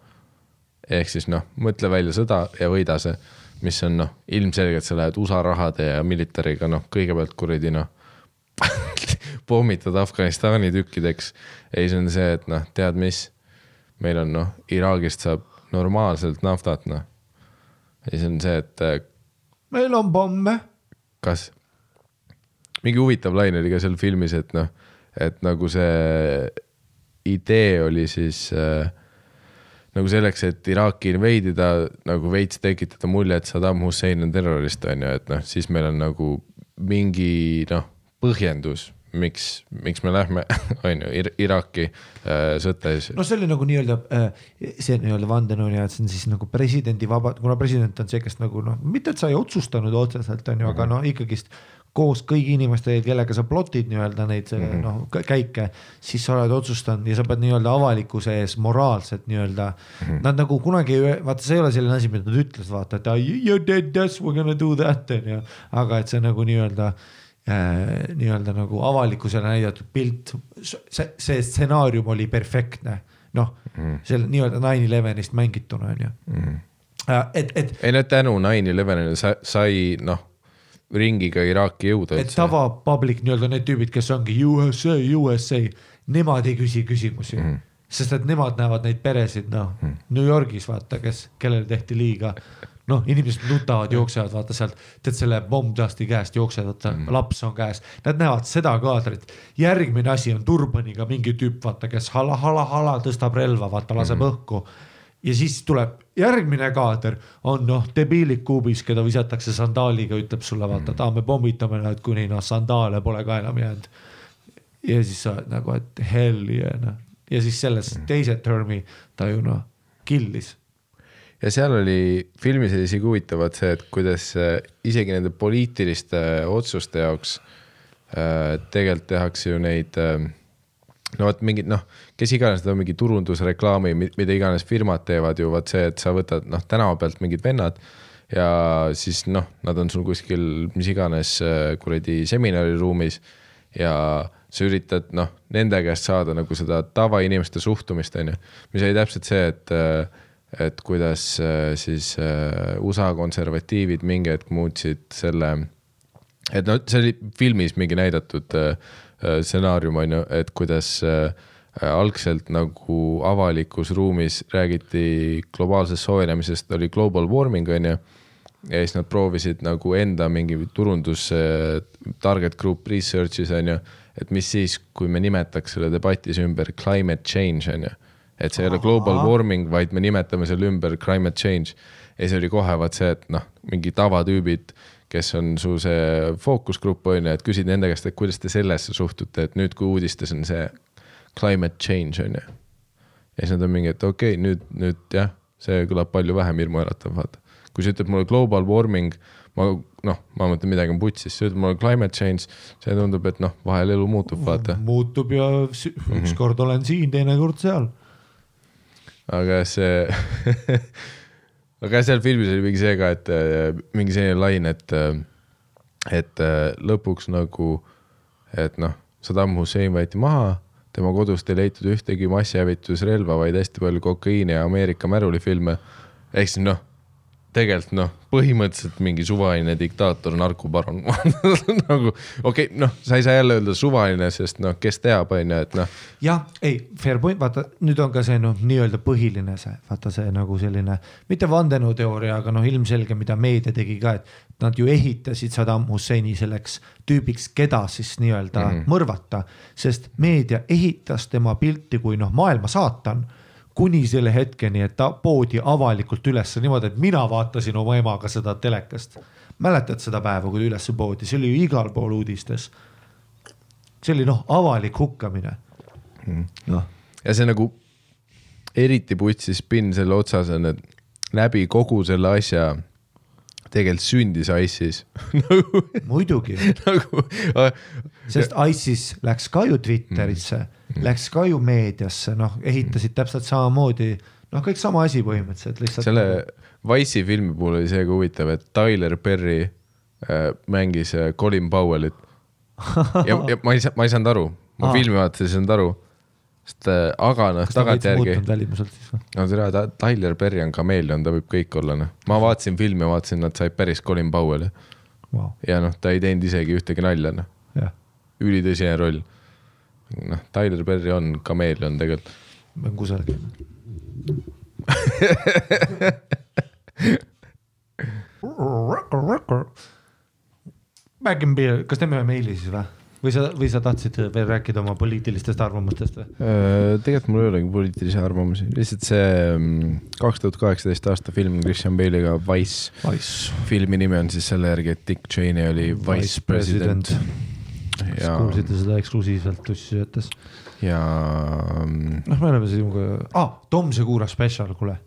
ehk siis noh, mõtle välja sõda ja võida see, mis on noh, ilmselgelt sa lähed USA rahade ja militariga noh, kõigepealt kuradi noh, pommitad Afganistani tükkideks. ei, see on see, et noh, tead mis, meil on noh, Iraagist saab normaalselt naftat noh. ja siis on see, et äh, meil on pomme, kas, mingi huvitav laine oli ka seal filmis, et noh, et nagu see idee oli siis äh, nagu selleks, et Iraaki inveidida nagu veits tekitada mulje, et Saddam Hussein on terrorist, on ju, et noh, siis meil on nagu mingi noh, põhjendus, miks, miks me lähme, on ju, Iraaki äh, sõtta siis no see oli nagu nii-öelda äh, see nii-öelda vandenõuline, et see on siis nagu presidendi vaba, kuna president on see, kes nagu noh, mitte et sa ei otsustanud otseselt on ju, aga noh, ikkagist koos kõigi inimestega, kellega sa plot'id nii-öelda neid mm -hmm. noh kä- käike, siis sa oled otsustanud ja sa pead nii-öelda avalikkuse ees moraalselt nii-öelda mm, -hmm. nad nagu kunagi vaata, see ei ole selline asi, mida nad ütlesid, vaata, et you did this, we are gonna do that on ju, aga et see nagu nii-öelda nii-öelda nagu avalikkusele näidatud pilt, see, see stsenaarium oli perfektne, noh mm., selle nii-öelda nine elevenist mängituna on ju mm.. et, et ei no tänu nine elevenile sa, sai noh, ringiga Iraaki jõuda et. tava public nii-öelda need tüübid, kes ongi USA, USA, nemad ei küsi küsimusi mm.. Sest et nemad näevad neid peresid, noh mm. New Yorgis vaata, kes, kellele tehti liiga. noh, inimesed nutavad, jooksevad, vaata sealt, tead selle bombdasti käest jooksevad, vaata mm. laps on käes, nad näevad seda kaadrit. järgmine asi on turbaniga mingi tüüp, vaata, kes hala, hala, hala tõstab relva, vaata laseb mm. õhku ja siis tuleb järgmine kaader on noh, debiilik kuubis, keda visatakse sandaaliga, ütleb sulle vaata, et aa, me pommitame nad, kuni noh, sandaale pole ka enam jäänud. ja siis sa oled nagu, et hell yeah noh ja siis selles teise term'i ta ju noh, killis. ja seal oli filmis oli isegi huvitavat see, et kuidas äh, isegi nende poliitiliste otsuste jaoks äh, tegelikult tehakse ju neid äh, no vot mingid noh, kes iganes teevad mingi turundusreklaami, mida iganes firmad teevad ju vot see, et sa võtad noh, tänava pealt mingid vennad ja siis noh, nad on sul kuskil mis iganes äh, kuradi seminariruumis ja sa üritad noh, nende käest saada nagu seda tavainimeste suhtumist, on ju. mis oli täpselt see, et, et kuidas äh, siis äh, USA konservatiivid mingi hetk muutsid selle, et noh, see oli filmis mingi näidatud äh, äh, stsenaarium on ju, et kuidas äh, algselt nagu avalikus ruumis räägiti globaalsest soojenemisest, oli global warming on ju ja siis nad proovisid nagu enda mingi turundus äh, target group research'is on ju, et mis siis, kui me nimetaks selle debatis ümber climate change on ju. et see ei ole global warming, vaid me nimetame selle ümber climate change. ja siis oli kohe vaat see, et noh, mingi tavatüübid, kes on su see fookusgrupp on ju, et küsid nende käest, et kuidas te sellesse suhtute, et nüüd, kui uudistes on see climate change on ju. ja siis nad on mingi, et okei okay,, nüüd, nüüd jah, see kõlab palju vähem hirmuäratav, vaata. Kui sa ütled mulle global warming, ma noh, ma mõtlen midagi on putsis, sa ütled mulle climate change, see tundub, et noh, vahel elu muutub, vaata. muutub ja ükskord olen siin, teinekord seal. aga see aga seal filmis oli mingi see ka, et mingi selline lain, et, et lõpuks nagu, et noh, Saddam Hussein võeti maha, tema kodust ei leitud ühtegi massihävitusrelva, vaid hästi palju kokaiini ja Ameerika märulifilme. ehk siis noh, tegelikult noh, põhimõtteliselt mingi suvaline diktaator, narkobaron. Nagu okei okay,, noh, sa ei saa jälle öelda suvaline, sest noh, kes teab, on ju, et noh. Jah, ei, fair point, vaata nüüd on ka see noh, nii-öelda põhiline see, vaata see nagu selline, mitte vandenõuteooria, aga noh, ilmselge, mida meedia tegi ka, et nad ju ehitasid Saddam Husseini selleks tüübiks, keda siis nii-öelda mm -hmm. mõrvata, sest meedia ehitas tema pilti kui noh, maailma saatan kuni selle hetkeni, et ta poodi avalikult üles niimoodi, et mina vaatasin oma emaga seda telekast. mäletad seda päeva, kui ta üles poodi, see oli ju igal pool uudistes. see oli noh, avalik hukkamine noh, ja see nagu eriti putsis spinn selle otsas on, et läbi kogu selle asja tegelikult sündis ISIS nagu, muidugi, nagu sest ISIS läks ka ju Twitterisse mm. Läks ka ju meediasse, noh, ehitasid täpselt samamoodi, noh, kõik sama asi põhimõtteliselt lihtsalt. selle Wise'i filmi puhul oli see ka huvitav, et Tyler Perry äh, mängis äh, Colin Powellit. ja, ja ma ei saa, ma ei saanud aru, ma Aa. filmi vaatasin, ei saanud aru. sest äh, aga noh, tagantjärgi, no tere, Tyler Perry on kameelion, ta võib kõik olla, noh. ma vaatasin filmi, vaatasin, nad said päris Colin Powelli Vau, ja noh, ta ei teinud isegi ühtegi nalja, noh, ülitõsine roll. noh, Tyler Perry on kameelion tegelikult. ma olen kusagil. Back in beer, kas teeme ühe meili siis või? või sa, või sa tahtsid veel rääkida oma poliitilistest arvamustest või? Äh, tegelikult mul ei olegi poliitilisi arvamusi, lihtsalt see mm, kaks tuhat kaheksateist aasta film Christian Bale'iga Wise. Wise. filmi nimi on siis selle järgi, et Dick Cheney oli vice president. Kas kuulsite seda eksklusiivselt tussi ütles? ja mm, noh, me oleme sinuga ah,, Tom Segura spetsial, kuule,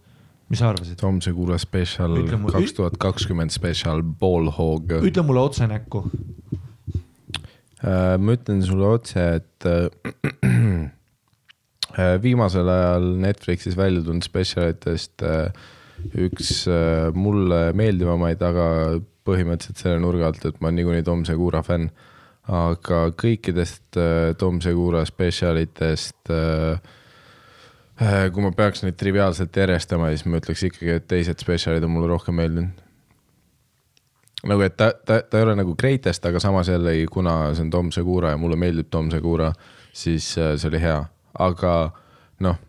mis sa arvasid? Tom Segura spetsial kaks tuhat kakskümmend spetsial Ballhog. ütle mulle otse näkku, Äh, ma ütlen sulle otse, et äh, viimasel ajal Netflixis välja tulnud spetsialitest äh, üks äh, mulle meeldivamaid, aga põhimõtteliselt selle nurga alt, et ma olen niikuinii Tom Segura fänn. Aga kõikidest äh, Tom Segura spetsialitest äh, äh, kui ma peaks neid triviaalselt järjestama, siis ma ütleks ikkagi, et teised spetsialid on mulle rohkem meeldinud. nagu, et ta, ta, ta ei ole nagu greatest, aga samas jällegi, kuna see on Tom Segura ja mulle meeldib Tom Segura, siis äh, see oli hea, aga noh,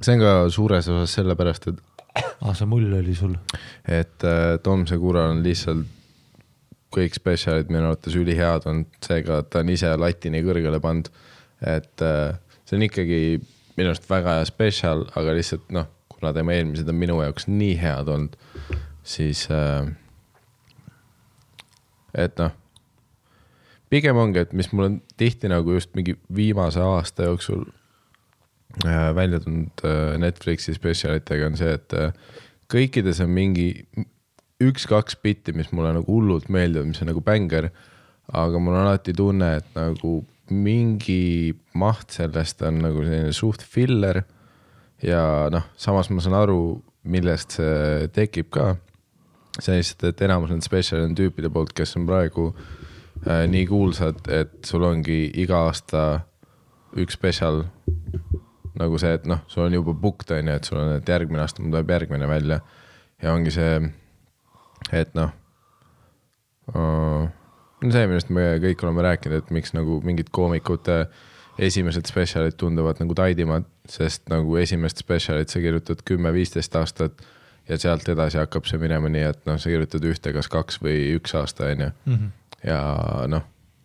see on ka suures osas sellepärast, et ah, see mull oli sul. et Tom Segura on lihtsalt kõik spetsialid minu arvates ülihead olnud, seega ta on ise lati nii kõrgele pannud, et äh, see on ikkagi minu arust väga hea spetsial, aga lihtsalt noh, kuna tema eelmised on minu jaoks nii head olnud, siis äh, et noh, pigem ongi, et mis mul on tihti nagu just mingi viimase aasta jooksul äh, välja tulnud Netflixi spetsialitega on see, et kõikides on mingi üks-kaks bitti, mis mulle nagu hullult meeldivad, mis on nagu bängar, aga mul on alati tunne, et nagu mingi maht sellest on nagu selline suht filler ja noh, samas ma saan aru, millest see tekib ka. see on lihtsalt, et enamus nendest spetsialid on tüüpide poolt, kes on praegu äh, nii kuulsad, et sul ongi iga aasta üks spetsial nagu see, et noh, sul on juba booked on ju, et sul on, et järgmine aasta mul tuleb järgmine välja. ja ongi see, et noh uh,, see, millest me kõik oleme rääkinud, et miks nagu mingid koomikute esimesed spetsialid tunduvad nagu taidimad, sest nagu esimest spetsialit sa kirjutad kümme-viisteist aastat ja sealt edasi hakkab see minema nii, et noh, sa kirjutad ühte kas kaks või üks aasta, on ju. ja noh,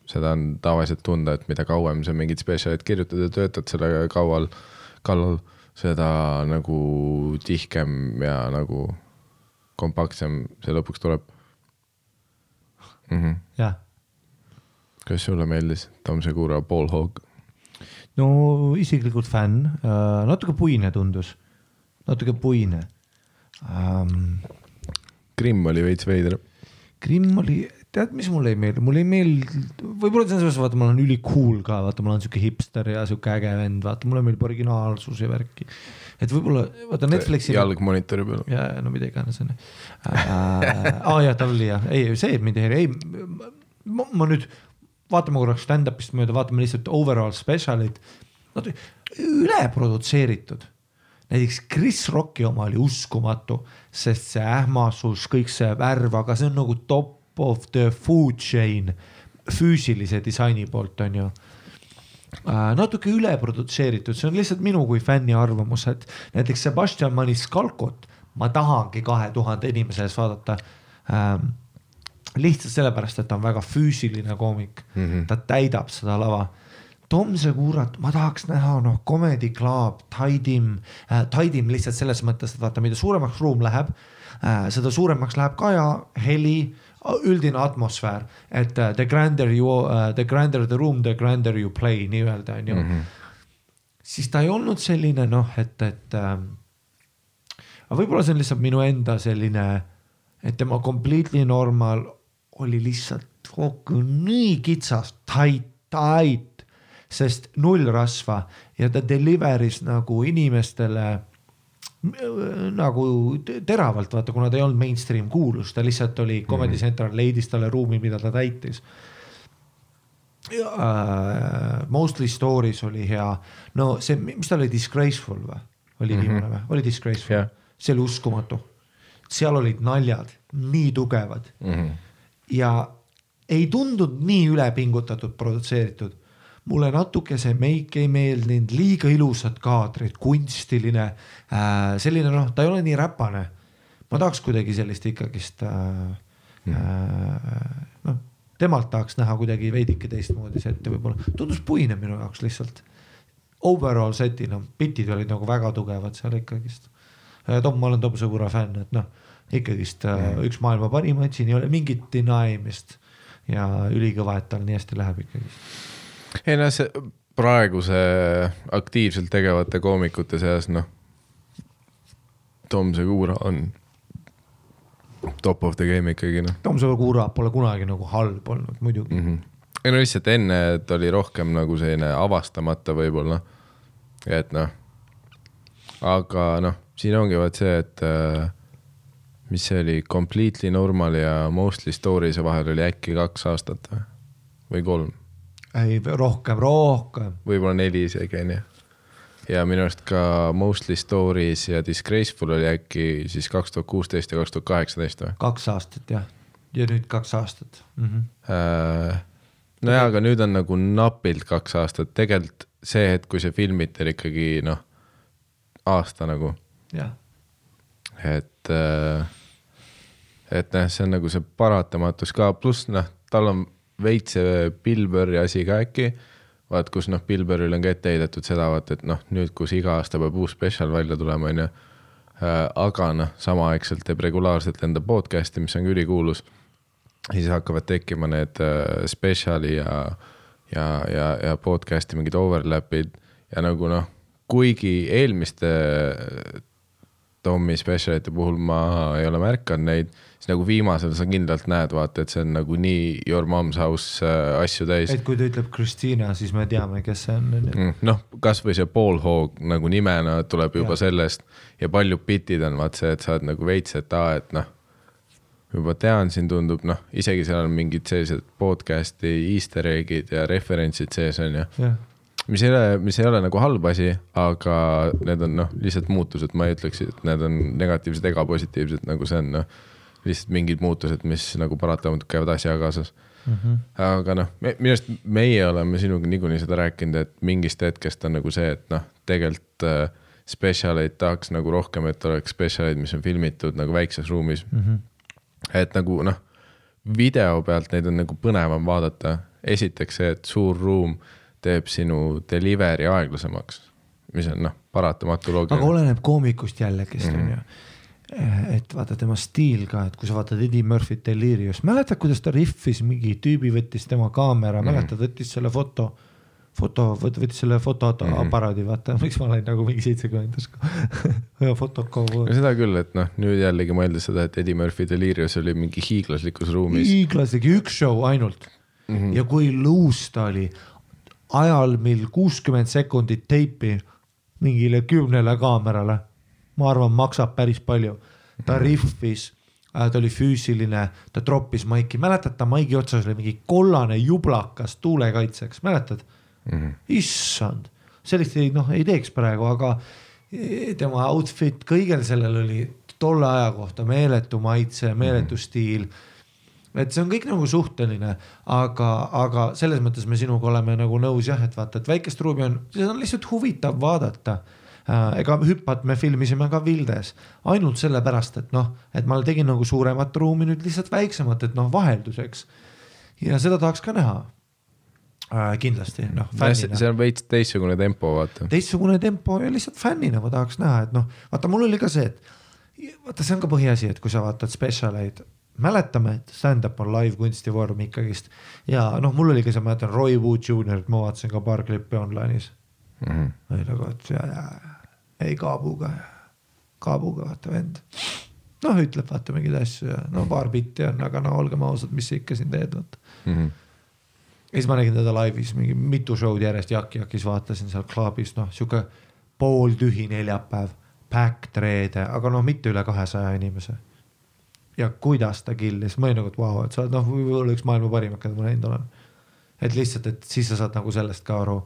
seda on tavaliselt tunda, et mida kauem sa mingit spetsialit kirjutad ja töötad selle kaual, kallal, seda nagu tihkem ja nagu kompaktsem see lõpuks tuleb mm. -hmm. jah, kas sulle meeldis Tom Segura Paul Hogg? no isiklikult fänn, natuke puine tundus, natuke puine um,. Grimm oli veits veider. Grimm oli, tead, mis mulle ei meeldi, mulle ei meeldi, võib-olla selles mõttes, vaata, ma olen üli cool ka, vaata, ma olen siuke hipster ja siuke äge vend, vaata, mulle meeldib originaalsus ja värki. Et võib-olla vaata Netflixi. jalg monitori peal. ja, no mida iganes on ju. aa jah, tal oli jah, ei see mind ei häiri, ei, ma, ma nüüd vaatame korraks stand-up'ist mööda, vaatame lihtsalt overall special'it, nad üle produtseeritud. näiteks Chris Rocki oma oli uskumatu, sest see ähmasus, kõik see värv, aga see on nagu top of the food chain füüsilise disaini poolt on ju natuke üle produtseeritud, see on lihtsalt minu kui fänni arvamus, et näiteks Sebastian Maniscalcot ma tahangi kahe tuhande inimese ees vaadata ähm,. lihtsalt sellepärast, et ta on väga füüsiline koomik mm, -hmm. ta täidab seda lava. Tom Segurat ma tahaks näha noh, Comedy Club, Taidim äh,, Taidim lihtsalt selles mõttes, et vaata, mida suuremaks ruum läheb äh,, seda suuremaks läheb kaja, heli, üldine atmosfäär, et uh, the grander you uh,, the grander the room, the grander you play nii-öelda onju mm. -hmm. siis ta ei olnud selline noh, et, et äh, aga võib-olla see on lihtsalt minu enda selline, et tema completely normal oli lihtsalt kokku nii kitsas, tight, tight, sest null rasva ja ta deliver'is nagu inimestele nagu teravalt, vaata, kuna ta ei olnud mainstream kuulus, ta lihtsalt oli Comedy Central leidis talle ruumi, mida ta täitis. Uh, Mostly Stories oli hea, no see, mis ta oli, Disgraceful või? oli viimane või, oli Disgraceful Jah. see oli uskumatu. seal olid naljad nii tugevad mm -hmm. ja ei tundunud nii ülepingutatud produtseeritud. Mulle natuke see meik ei meeldinud, liiga ilusad kaadrid, kunstiline äh,, selline noh, ta ei ole nii räpane. ma tahaks kuidagi sellist ikkagist äh, mm. äh, noh, temalt tahaks näha kuidagi veidike teistmoodi setti võib-olla, tundus puine minu jaoks lihtsalt overall setina, bitid olid nagu väga tugevad seal ikkagist. Tom, ma olen Tom Sõbura fänn, et noh, ikkagist mm. üks maailma parimaid, siin ei ole mingit deniemist ja ülikõva, et tal nii hästi läheb ikkagist. Ei noh, see praeguse aktiivselt tegevate koomikute seas noh, Tom Segura on top of the game ikkagi noh Tom Sõbura pole kunagi nagu halb olnud muidugi mm. mm. -hmm. ei no lihtsalt enne ta oli rohkem nagu selline avastamata võib-olla, et noh, aga noh, siin ongi vaat see, et äh, mis see oli, Completely Normal ja Mostly Stories'e vahel oli äkki kaks aastat või kolm, ei, rohkem, rohkem. võib-olla neli isegi onju. ja minu arust ka Mostly Stories ja Disgraceful oli äkki siis kaks tuhat kuusteist ja kaks tuhat kaheksateist või? kaks aastat jah, ja nüüd kaks aastat mm. -hmm. Äh, nojaa, aga nüüd on nagu napilt kaks aastat, tegelikult see hetk, kui see filmiti, oli ikkagi noh, aasta nagu, et äh, et noh, see on nagu see paratamatus ka, pluss noh, tal on veits see Bill Burri asi ka äkki, vaat kus noh, Bill Burril on ka ette heidetud seda, vaata et noh, nüüd, kus iga aasta peab uus spetsial välja tulema, onju, aga noh, samaaegselt teeb regulaarselt enda podcast'i, mis on ka ülikuulus siis hakkavad tekkima need äh, spetsiali ja, ja, ja, ja podcast'i mingid overlap'id. Ja nagu noh, kuigi eelmiste äh, Tommy spetsialite puhul ma ei ole märganud neid, siis nagu viimasel sa kindlalt näed, vaata, et see on nagu nii your mom's house äh, asju täis. et kui ta ütleb Kristina, siis me teame, kes see on. Mm, noh, kasvõi see Paul Hog nagu nimena tuleb juba ja. sellest ja paljud bitid on vaat see, et sa oled nagu veits, et aa, et noh, juba tean, siin tundub noh, isegi seal on mingid sellised podcast'i easter egg'id ja referentsid sees on ju. jah, mis ei ole, mis ei ole nagu halb asi, aga need on noh, lihtsalt muutused, ma ei ütleks, et need on negatiivsed ega positiivsed, nagu see on noh, lihtsalt mingid muutused, mis nagu paratamatult käivad asjaga kaasas mm. -hmm. aga noh, minu arust meie oleme sinuga niikuinii seda rääkinud, et mingist hetkest on nagu see, et noh, tegelikult äh, spetsialeid tahaks nagu rohkem, et oleks spetsialeid, mis on filmitud nagu väikses ruumis mm. -hmm. et nagu noh, video pealt neid on nagu põnevam vaadata. esiteks see, et suur ruum teeb sinu delivery aeglasemaks, mis on noh, paratamatu aga loogiline. oleneb koomikust jällegist Mhm. onju. Et vaata tema stiil ka, et kui sa vaatad Eddie Murphy't Delirious, mäletad, kuidas ta rihvis, mingi tüübi võttis tema kaamera mm. -hmm. mäletad, võttis selle foto, foto, võttis selle fotoaparaadi mm, -hmm. vaata, miks ma olen nagu mingi seitsekümmend fotokoo. no seda küll, et noh, nüüd jällegi mõeldes seda, et Eddie Murphy Delirious oli mingi hiiglaslikus ruumis. hiiglas tegi üks show ainult mm. -hmm. ja kui luus ta oli ajal, mil kuuskümmend sekundit teipi mingile kümnele kaamerale, ma arvan, maksab päris palju. ta rihvis, ta oli füüsiline, ta troppis maiki, mäletad, ta maigi otsas oli mingi kollane jublakas tuulekaitseks, mäletad mm? -hmm. issand, sellist ei noh, ei teeks praegu, aga eh, tema outfit, kõigel sellel oli tolle aja kohta meeletu maitse, meeletu stiil et see on kõik nagu suhteline, aga, aga selles mõttes me sinuga oleme nagu nõus jah, et vaata, et väikest ruumi on, seda on lihtsalt huvitav vaadata. Ega hüppat me filmisime ka Vildes ainult sellepärast, et noh, et ma tegin nagu suuremat ruumi nüüd lihtsalt väiksemat, et noh, vahelduseks. ja seda tahaks ka näha. kindlasti noh, see on veits teistsugune tempo, vaata. teistsugune tempo ja lihtsalt fännina ma tahaks näha, et noh, vaata, mul oli ka see, et vaata, see on ka põhiasi, et kui sa vaatad spetsialeid, mäletame, et stand-up on live kunstivorm ikkagist ja noh, mul oli ka see, ma mäletan Roy Wood Jr, ma vaatasin ka paar klippi online'is Mm -hmm. oli nagu, et ja, ja, ei kaabuga, kaabuga vaata vend. noh, ütleb vaata mingeid asju ja no paar bitti on, aga no olgem ausad, mis sa ikka siin teed, vaata. Mm -hmm. ja siis ma nägin teda laivis mingi mitu show'd järjest Jaki-Jakis vaatasin seal klubis, noh sihuke pooltühi neljapäev, packed reede, aga noh, mitte üle kahesaja inimese. ja kuidas ta killis, ma olin nagu, et vau wow,, et sa oled noh, võib-olla üks maailma parimaid, keda ma näinud olen. et lihtsalt, et siis sa saad nagu sellest ka aru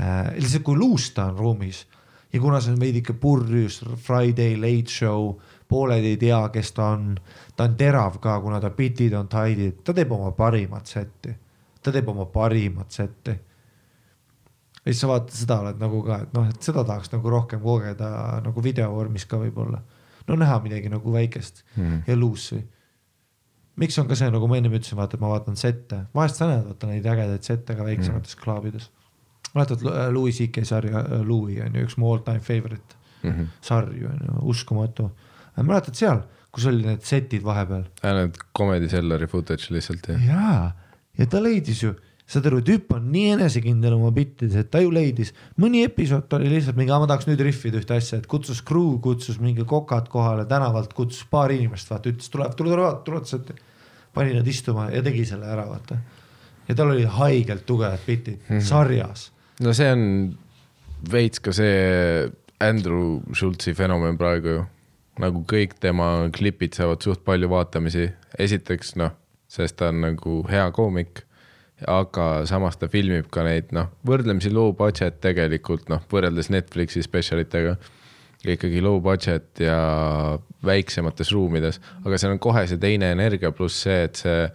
äh,. lihtsalt kui luus ta on ruumis ja kuna see on veidike purjus Friday late show, pooled ei tea, kes ta on, ta on terav ka, kuna ta bitid on tight'id, ta teeb oma parimat setti, ta teeb oma parimat setti ja siis sa vaatad seda, oled nagu ka, et noh, et seda tahaks nagu rohkem kogeda nagu videovormis ka võib-olla. no näha midagi nagu väikest mm. -hmm. ja luussi. miks on ka see, nagu ma ennem ütlesin, vaata, et ma vaatan sette, vahest sa näed vaata neid ägedaid sette ka väiksemates mm klaabides. Mäletad äh, Louis CK sarja äh, Louis on ju üks mu all time favorite Mm -hmm. sarju on ju, uskumatu. mäletad seal, kus oli need setid vahepeal? Need Comedy Cellari footage lihtsalt jah. jaa, ja ta leidis ju, saad aru, tüüp on nii enesekindel oma bittides, et ta ju leidis, mõni episood oli lihtsalt mingi, ma tahaks nüüd rihvida ühte asja, et kutsus crew, kutsus mingi kokad kohale tänavalt, kutsus paar inimest, vaata ütles, tuleb, tule, tule, tule, tule, pani nad istuma ja tegi selle ära, vaata. ja tal oli haigelt tugevad bitid mm -hmm. sarjas. No see on veits ka see Andrew Schultzi fenomen praegu ju. nagu kõik tema klipid saavad suht palju vaatamisi. esiteks noh, sest ta on nagu hea koomik, aga samas ta filmib ka neid noh, võrdlemisi low budget tegelikult noh, võrreldes Netflixi spetsialitega. ikkagi low budget ja väiksemates ruumides, aga seal on kohe see teine energia, pluss see, et see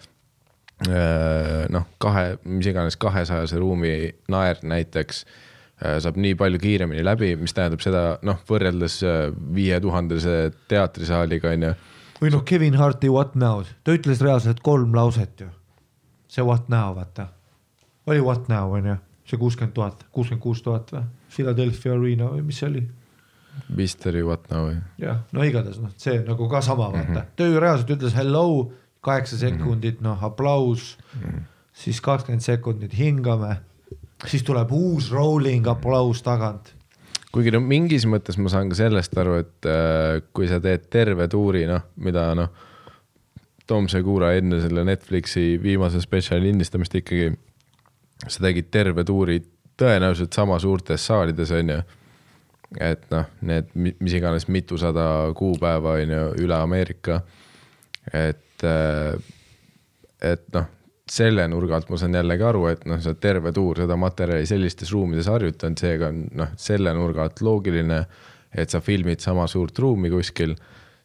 noh, kahe, mis iganes kahesajase ruumi naer näiteks äh, saab nii palju kiiremini läbi, mis tähendab seda noh, võrreldes viie tuhandese teatrisaaliga on ju. või noh, Kevin Harti What Now, ta ütles reaalselt kolm lauset ju. see What Now, vaata. oli What Now on ju, see kuuskümmend tuhat, kuuskümmend kuus tuhat või? Philadelphia Arena või mis see oli? Mystery what now või? jah, no igatahes noh, see nagu ka sama vaata mm, -hmm. ta ju reaalselt ütles hello, kaheksa sekundit, noh aplaus mm, siis kakskümmend sekundit hingame, siis tuleb uus rolling aplaus tagant. kuigi no mingis mõttes ma saan ka sellest aru, et äh, kui sa teed terve tuuri, noh, mida noh, Tom Segura enne selle Netflixi viimase spetsiali lindistamist ikkagi, sa tegid terve tuuri tõenäoliselt sama suurtes saalides, on ju. et noh, need mi- mis iganes mitusada kuupäeva on ju üle Ameerika. et, et noh, selle nurga alt ma saan jällegi aru, et noh, sa oled terve tuur seda materjali sellistes ruumides harjutanud, seega on noh, selle nurga alt loogiline, et sa filmid sama suurt ruumi kuskil,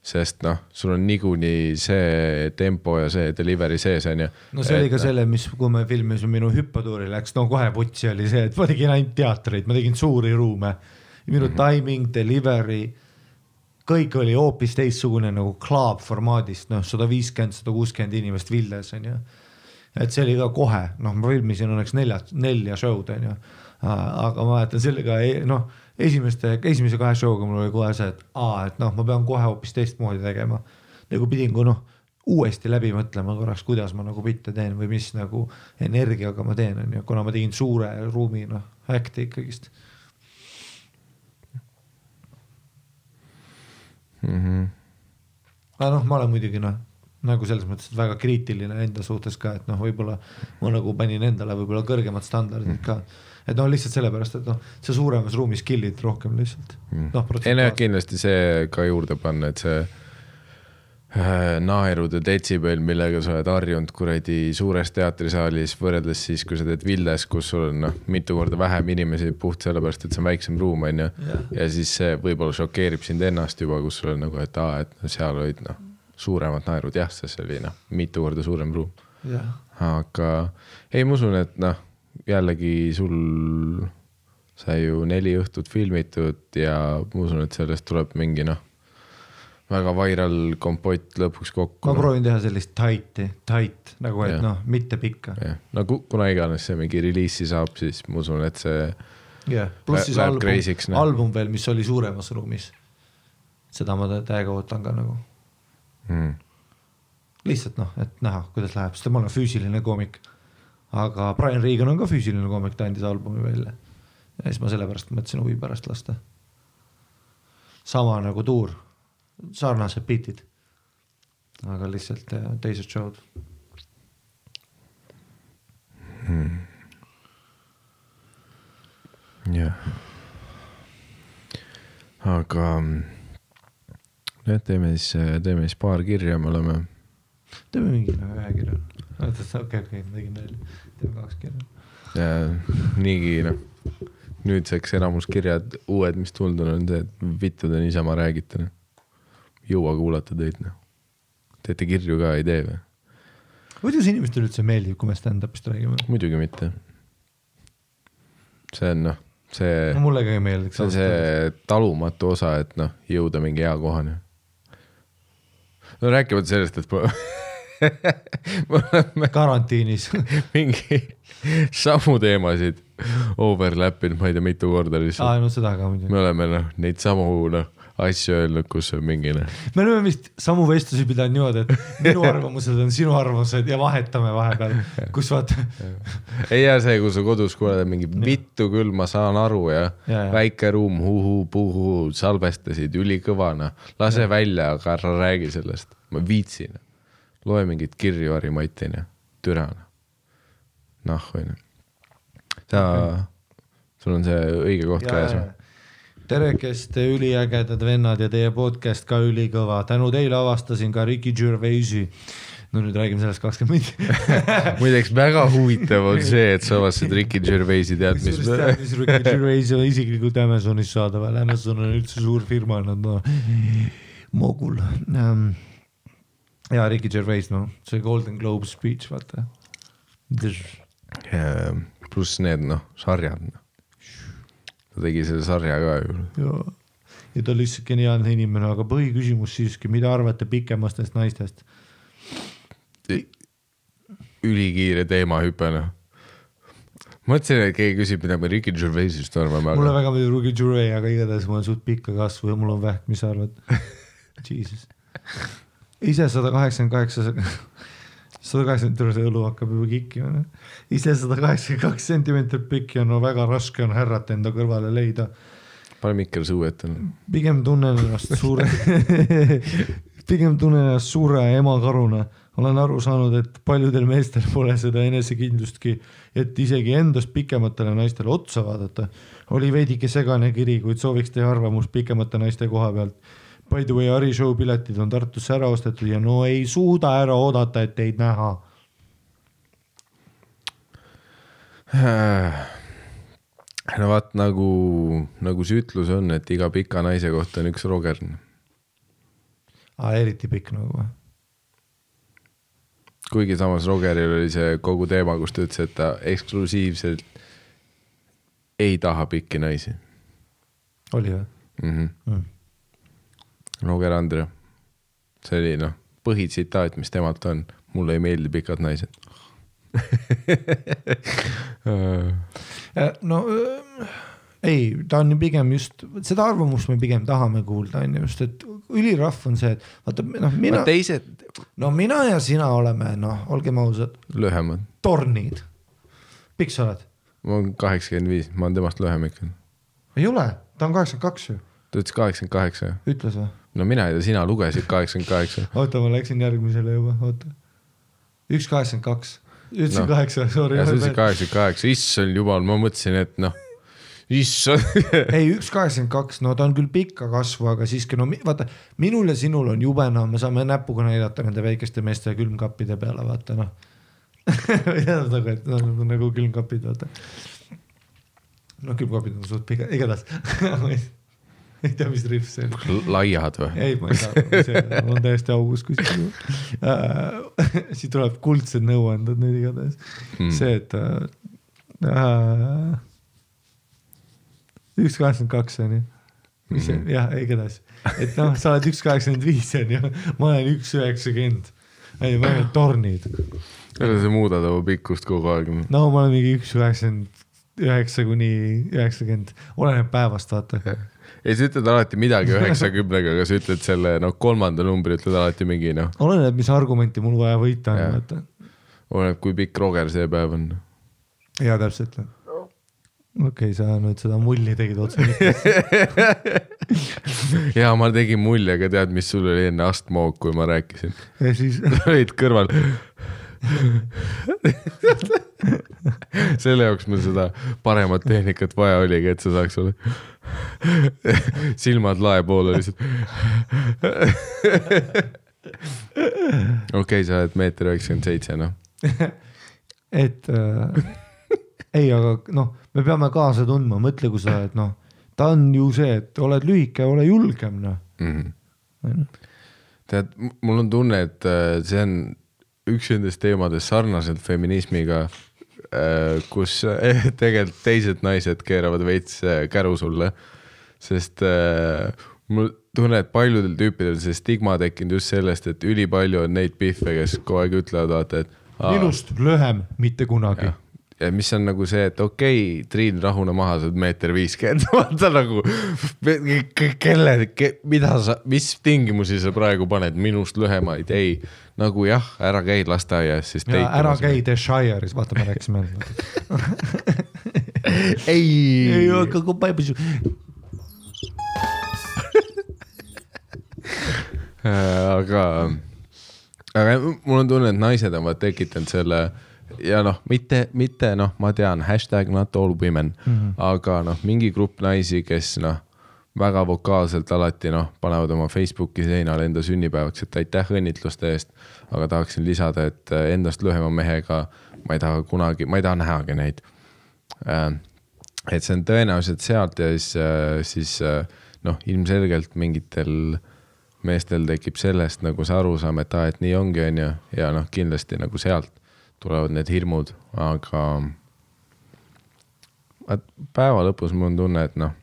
sest noh, sul on niikuinii see tempo ja see delivery sees on ju. no see oli ka selle, mis, kui me filmisime minu hüppatuuri läks, no kohe vutsi oli see, et ma tegin ainult teatreid, ma tegin suuri ruume. minu mm -hmm. timing, delivery, kõik oli hoopis teistsugune nagu club formaadist, noh, sada viiskümmend, sada kuuskümmend inimest Vildes on ju. et see oli ka kohe, noh, ma filmisin õnneks nelja, nelja show'd on ju. aga ma mäletan sellega, noh, esimeste, esimese kahe show'ga mul oli kohe see, et aa, et noh, ma pean kohe hoopis teistmoodi tegema. nagu pidin ka noh, uuesti läbi mõtlema korraks, kuidas ma nagu bitte teen või mis nagu energiaga ma teen, on ju, kuna ma tegin suure ruumi, noh, act'i ikkagist Mm -hmm. aga noh, ma olen muidugi noh, nagu selles mõttes väga kriitiline enda suhtes ka, et noh, võib-olla ma nagu panin endale võib-olla kõrgemad standardid ka. et noh, lihtsalt sellepärast, et noh, sa suuremas ruumis kill'id rohkem lihtsalt noh,. ei no kindlasti see ka juurde panna, et see naerude detsibel, millega sa oled harjunud kuradi suures teatrisaalis võrreldes siis, kui sa teed Vildes, kus sul on noh, mitu korda vähem inimesi puht sellepärast, et see on väiksem ruum, on ju. ja siis see võib-olla šokeerib sind ennast juba, kus sul on nagu, et aa, et seal olid noh, suuremad naerud jah, sest see oli noh, mitu korda suurem ruum. aga ei, ma usun, et noh, jällegi sul sai ju neli õhtut filmitud ja ma usun, et sellest tuleb mingi noh, väga viral kompott lõpuks kokku. ma proovin teha sellist tight'i, tight nagu, et noh, mitte pikka. no ku- kuna iganes see mingi reliisi saab, siis ma usun, et see jah, pluss siis album noh. album veel, mis oli suuremas ruumis. seda ma tä- täiega ootan ka nagu, mm, lihtsalt noh, et näha, kuidas läheb, sest ma olen füüsiline koomik. aga Brian Regan on ka füüsiline koomik, ta andis albumi välja. ja siis ma sellepärast mõtlesin huvi pärast lasta. sama nagu tuur, sarnased beat'id. aga lihtsalt eh, teised show'd. jah. aga mm, jah, teeme siis, teeme siis paar kirja, me oleme teeme mingi noh, ühe kirja. okei, okei, ma tegin veel, teeme kaks kirja. ja niigi noh, nüüdseks enamus kirjad uued, mis tulnud on, on see, et vittu te niisama räägite, noh. Jõua kuulata teid, noh. teete kirju ka, ei tee või? kuidas inimestele üldse meeldib, kui me stand-up'ist räägime? muidugi mitte. see on noh, see no mulle ka ei meeldiks. see on see talumatu osa, et noh, jõuda mingi hea kohani. no rääkimata sellest, et me oleme karantiinis mingi samu teemasid overlap inud, ma ei tea, mitu korda aa, lihtsalt. no seda ka muidugi. me oleme noh, neid samu noh, asju öelnud, kus on mingi noh, me oleme vist samu vestlusi pidanud niimoodi, et minu arvamused on sinu arvamused ja vahetame vahepeal, kus vaata, ei jää see, kui sa kodus kuuled mingi vittu küll, ma saan aru ja, Ja, ja. väike ruum, huhu-puhu, salvestasid ülikõva noh, lase välja, aga ära räägi sellest, ma viitsin. loe mingeid kirju, Harri-Mati, noh, türa noh. nahhu onju. sa okay., sul on see õige koht käes või? terekest, üliägedad vennad ja teie podcast ka ülikõva, tänu teile avastasin ka Ricky Gervaisi. no nüüd räägime sellest kakskümmend minutit. muideks väga huvitav on see, et sa avastasid Ricky Gervaisi tead mis tead, mis Ricky Gervais on isiklikult Amazonis saadaval, Amazon on üldse suur firma, nad on mogul um,. ja Ricky Gervais, noh, see Golden Globe speech, vaata. Ja pluss need noh, sarjad noh. Ta tegi selle sarja ka ju. ja, ta on lihtsalt geniaalne inimene, aga põhiküsimus siiski, mida arvate pikemastest naistest? ülikiire teemahüpe noh. mõtlesin, et keegi küsib, mida me Ricky Gervaisist arvame, mulle aga väga meeldib Ricky Gervais, aga igatahes mul on suht pikka kasvu ja mul on vähk, mis sa arvad? Jesus. ise sada kaheksakümmend kaheksa, sada kaheksakümmend, see õlu hakkab juba kikkima. ise sada kaheksakümmend kaks sentimeetrit pikk ja no väga raske on härrat enda kõrvale leida. pane mikker suu ette. pigem tunnen ennast suure, pigem tunnen ennast suure emakaruna. olen aru saanud, et paljudel meestel pole seda enesekindlustki, et isegi endast pikematele naistele otsa vaadata. oli veidike segane kiri, kuid sooviks teie arvamust pikemate naiste koha pealt. By the way, Ari show piletid on Tartusse ära ostetud ja no ei suuda ära oodata, et teid näha. no vaat nagu, nagu see ütlus on, et iga pika naise kohta on üks Roger. aa, eriti pikk nagu või? kuigi samas Rogeril oli see kogu teema, kus ta ütles, et ta eksklusiivselt ei taha pikki naisi oli või mm. -hmm. mm.? Roger Andre, see oli noh, põhitsitaat, mis temalt on, mulle ei meeldi pikad naised. no öö, ei, ta on ju pigem just, seda arvamust me pigem tahame kuulda, on ju just, et ülirahv on see, et vaata noh, mina, teised no mina ja sina oleme noh, olgem ausad, lühemad, tornid. pikk sa oled? ma olen kaheksakümmend viis, ma olen temast lühem ikka. ei ole, ta on kaheksakümmend kaks ju, ta ütles kaheksakümmend kaheksa. ütles või? No mina ei tea, sina lugesid kaheksakümmend kaheksa. oota, ma läksin järgmisele juba, oota. üks kaheksakümmend kaks, ütlesin kaheksa, sorry sa. ütlesid kaheksakümmend kaheksa, issand jumal, ma mõtlesin, et noh, issand. ei, üks kaheksakümmend kaks, no ta on küll pikka kasvu, aga siiski no vaata, minul ja sinul on jube noh, me saame näpuga näidata nende väikeste meeste külmkappide peale, vaata noh. tähendab nagu, et noh, nad on nagu külmkapid, vaata. noh, külmkapid on suht pikad, igatahes ei, tea, mis rihv see oli. laiad või? ei, ma ei tea, see on täiesti augus kuskil uh,. siit tuleb kuldsed nõuanded nüüd igatahes Hmm. mm., see, et uh, üks kaheksakümmend kaks on ju, mis see Mhm. jah, igatahes, et noh, sa oled üks kaheksakümmend viis on ju, ma olen üks üheksakümmend, ei, me oleme tornid, sa muudad oma pikkust kogu aeg. no ma olen mingi üks üheksakümmend üheksa kuni üheksakümmend, oleneb päevast, vaata. ei, sa ütled alati midagi üheksakümnega, aga sa ütled selle noh, kolmanda numbri ütled alati mingi noh, oleneb, mis argumenti mul vaja võita on, vaata oleneb kui pikk Roger see päev on. jaa, täpselt. okei okay,, sa nüüd seda mulli tegid otse ja ma tegin mulje, aga tead, mis sul oli enne astmahoog, kui ma rääkisin? ja siis, olid kõrval. selle jaoks mul seda paremat tehnikat vaja oligi, et sa saaks olla. silmad lae poole lihtsalt. okei okay,, sa oled meeter üheksakümmend seitse, noh. et äh, ei, aga noh, me peame kaasa tundma, mõtle, kui sa oled noh, ta on ju see, et oled lühike, ole julgem noh. Mhm. tead, mul on tunne, et äh, see on üks nendest teemadest sarnaselt feminismiga, kus äh, tegelikult teised naised keeravad veits äh, käru sulle, sest äh, mul tunne, et paljudel tüüpidel see stigma tekkinud just sellest, et ülipalju on neid pihve, kes kogu aeg ütlevad, vaata, et minust lühem mitte kunagi. Ja mis on nagu see, et okei okay,, Triin, rahune maha, sa oled meeter viiskümmend, vaata nagu ke- kelle ke,, mida sa, mis tingimusi sa praegu paned minust lühemaid, ei. Nagu jah, ära käi lasteaias, siis ära käi The Shire'is, vaata, me rääkisime. ei, ei, aga kui palju, Äh, aga, aga mul on tunne, et naised on vaat tekitanud selle ja noh, mitte, mitte noh, ma tean hashtag not all women mm, -hmm. aga noh, mingi grupp naisi, kes noh, väga vokaalselt alati noh, panevad oma Facebooki seinale enda sünnipäevaks, et aitäh õnnitluste eest. aga tahaksin lisada, et äh, endast lühema mehega ma ei taha kunagi, ma ei taha nähagi neid. et see on tõenäoliselt sealt ja siis, siis äh, noh, ilmselgelt mingitel meestel tekib sellest nagu see arusaam, et aa, et nii ongi, onju, ja noh, kindlasti nagu sealt tulevad need hirmud, aga vaat päeva lõpus mul on tunne, et noh,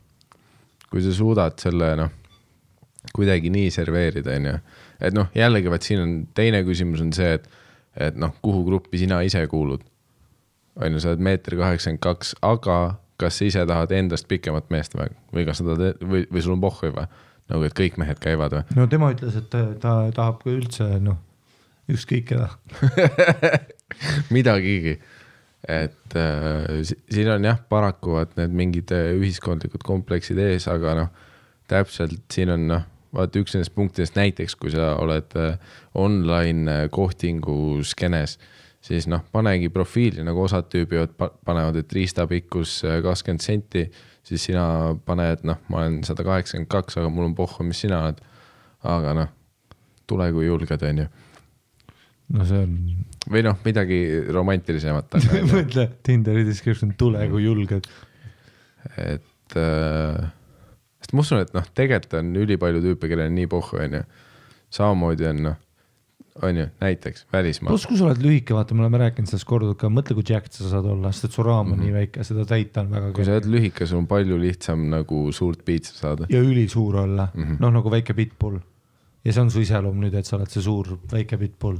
kui sa suudad selle noh, kuidagi nii serveerida, onju, et noh, jällegi vaat siin on teine küsimus on see, et, et noh, kuhu gruppi sina ise kuulud. on ju, sa oled meeter kaheksakümmend kaks, aga kas sa ise tahad endast pikemat meest või, või kas sa tahad või, või sul on pohhui või? nagu, et kõik mehed käivad või? no tema ütles, et ta tahab ka üldse noh, ükskõik keda. midagigi. et äh, si- siin on jah, paraku vaat need mingid äh, ühiskondlikud kompleksid ees, aga noh, täpselt siin on noh, vaata üks nendest punktidest näiteks, kui sa oled äh, online äh, kohtingu skeenes, siis noh, panegi profiili nagu osad tüübivad, panevad, et riistapikkus kakskümmend senti, siis sina paned, noh, ma olen sada kaheksakümmend kaks, aga mul on pohhu, mis sina oled. aga noh, tule kui julged, onju. no see on, või noh, midagi romantilisemat, mõtle Tinderi description, tule kui julged. et äh, sest ma usun, et noh, tegelikult on ülipalju tüüpe, kellel on nii pohhu, onju. samamoodi on noh, onju, näiteks välismaal. pluss, kui sa oled lühike, vaata, me oleme rääkinud sellest korduvalt ka, mõtle, kui jacked sa saad olla, sest et su raam on mm -hmm. nii väike, seda täita on väga Mhm. kui sa oled lühike, sul on palju lihtsam nagu suurt piitsa saada. ja ülisuur olla mm, Mhm. -hmm. noh nagu väike pitbull. ja see on su iseloom nüüd, et sa oled see suur väike pitbull.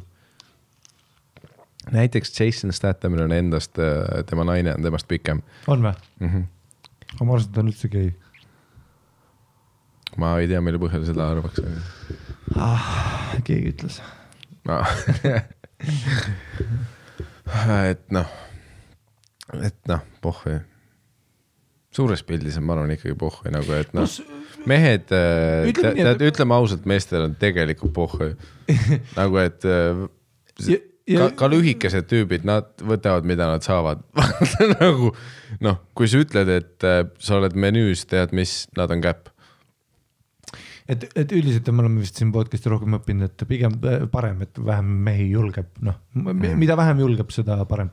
Näiteks Jason Stathamil on endast, tema naine on temast pikem on või? mm. -hmm. aga ma arvasin, et ta on üldse gei. ma ei tea, mille põhjal seda arvaks, ah,. keegi ütles. no.. et noh, et noh, pohhui. suures pildis on, ma arvan ikkagi pohhui nagu, et noh, mehed, et- tead, ütleme ausalt, meestel on tegelikult pohhui. nagu, et äh, Ja- ka, ka lühikesed tüübid, nad võtavad, mida nad saavad. nagu noh, kui sa ütled, et äh, sa oled menüüs, tead mis, nad on käpp. et, et üldiselt me oleme vist siin podcast'i rohkem õppinud, et pigem äh, parem, et vähem mehi julgeb, noh, mida vähem julgeb, seda parem.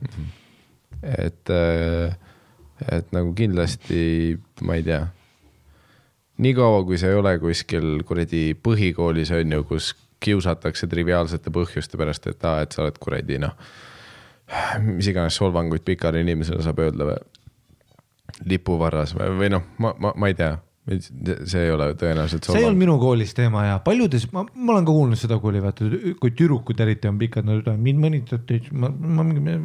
et, et nagu kindlasti, ma ei tea. niikaua, kui sa ei ole kuskil kuradi põhikoolis on ju, kus kiusatakse triviaalsete põhjuste pärast, et aa, et sa oled kuradi noh, mis iganes solvanguid pikale inimesele saab öelda või lipuvarras või, või noh, ma, ma, ma ei tea, see ei ole tõenäoliselt see ei olnud minu koolis teema ja paljudes, ma, ma olen ka kuulnud seda, kui oli vaata, kui tüdrukud eriti on pikad, nad ütlevad mind mõnitati, ma, ma mingi,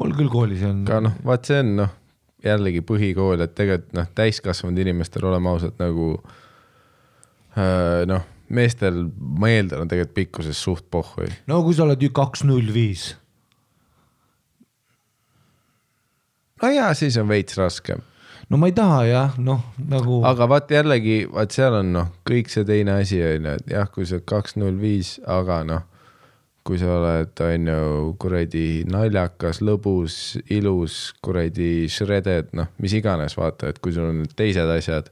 mul küll koolis on. aga noh, vaat see on noh, jällegi põhikool, et tegelikult noh, täiskasvanud inimestel oleme ausad nagu äh, noh, meestel ma eeldan, on tegelikult pikkuses suht pohhui. no kui sa oled ju kaks null viis, no jaa, siis on veits raskem, no ma ei taha jah, noh nagu. aga vaat jällegi, vaat seal on noh, kõik see teine asi on ju, et jah, kui sa oled kaks null viis, aga noh, kui sa oled, on ju kuradi naljakas, lõbus, ilus, kuradi shredded, noh, mis iganes, vaata, et kui sul on need teised asjad,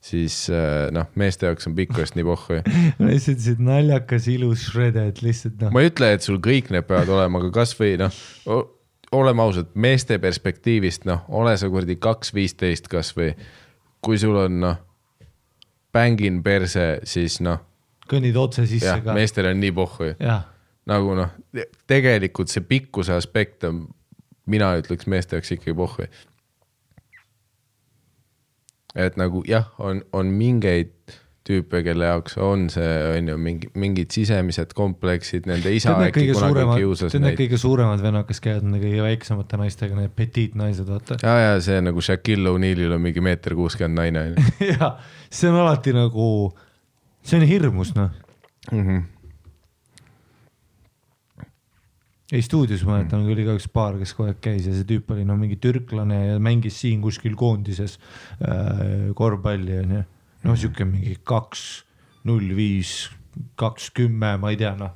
siis äh, noh, meeste jaoks on pikkusest nii pohhui lihtsalt ütlesid naljakas, ilus shredded lihtsalt noh. ma ei ütle, et sul kõik need peavad olema, aga kasvõi noh, oleme ausad, meeste perspektiivist noh, ole sa kuradi kaks viisteist kasvõi. kui sul on noh, bängin perse, siis noh, kõnnid otse sisse jah, ka. meestel on nii pohhui. jah, nagu noh, tegelikult see pikkuse aspekt on, mina ütleks meeste jaoks ikkagi pohhui. Et nagu jah, on, on mingeid tüüpe, kelle jaoks on see, on ju mingi, mingid sisemised kompleksid, nende isa äkki kunagi suuremad, kiusas neid. kõige suuremad vennad, kes käivad nende kõige väiksemate naistega, need petiit naised, vaata. ja, ja see nagu Shaquille O'Neal'il on mingi meeter kuuskümmend naine on ju ja see on alati nagu, see on hirmus noh. mm -hmm. Ei stuudios ma mäletan, oli ka üks paar, kes kogu aeg käis ja see tüüp oli no mingi türklane ja mängis siin kuskil koondises äh, korvpalli onju. noh, sihuke mingi kaks, null viis, kaks, kümme, ma ei tea noh.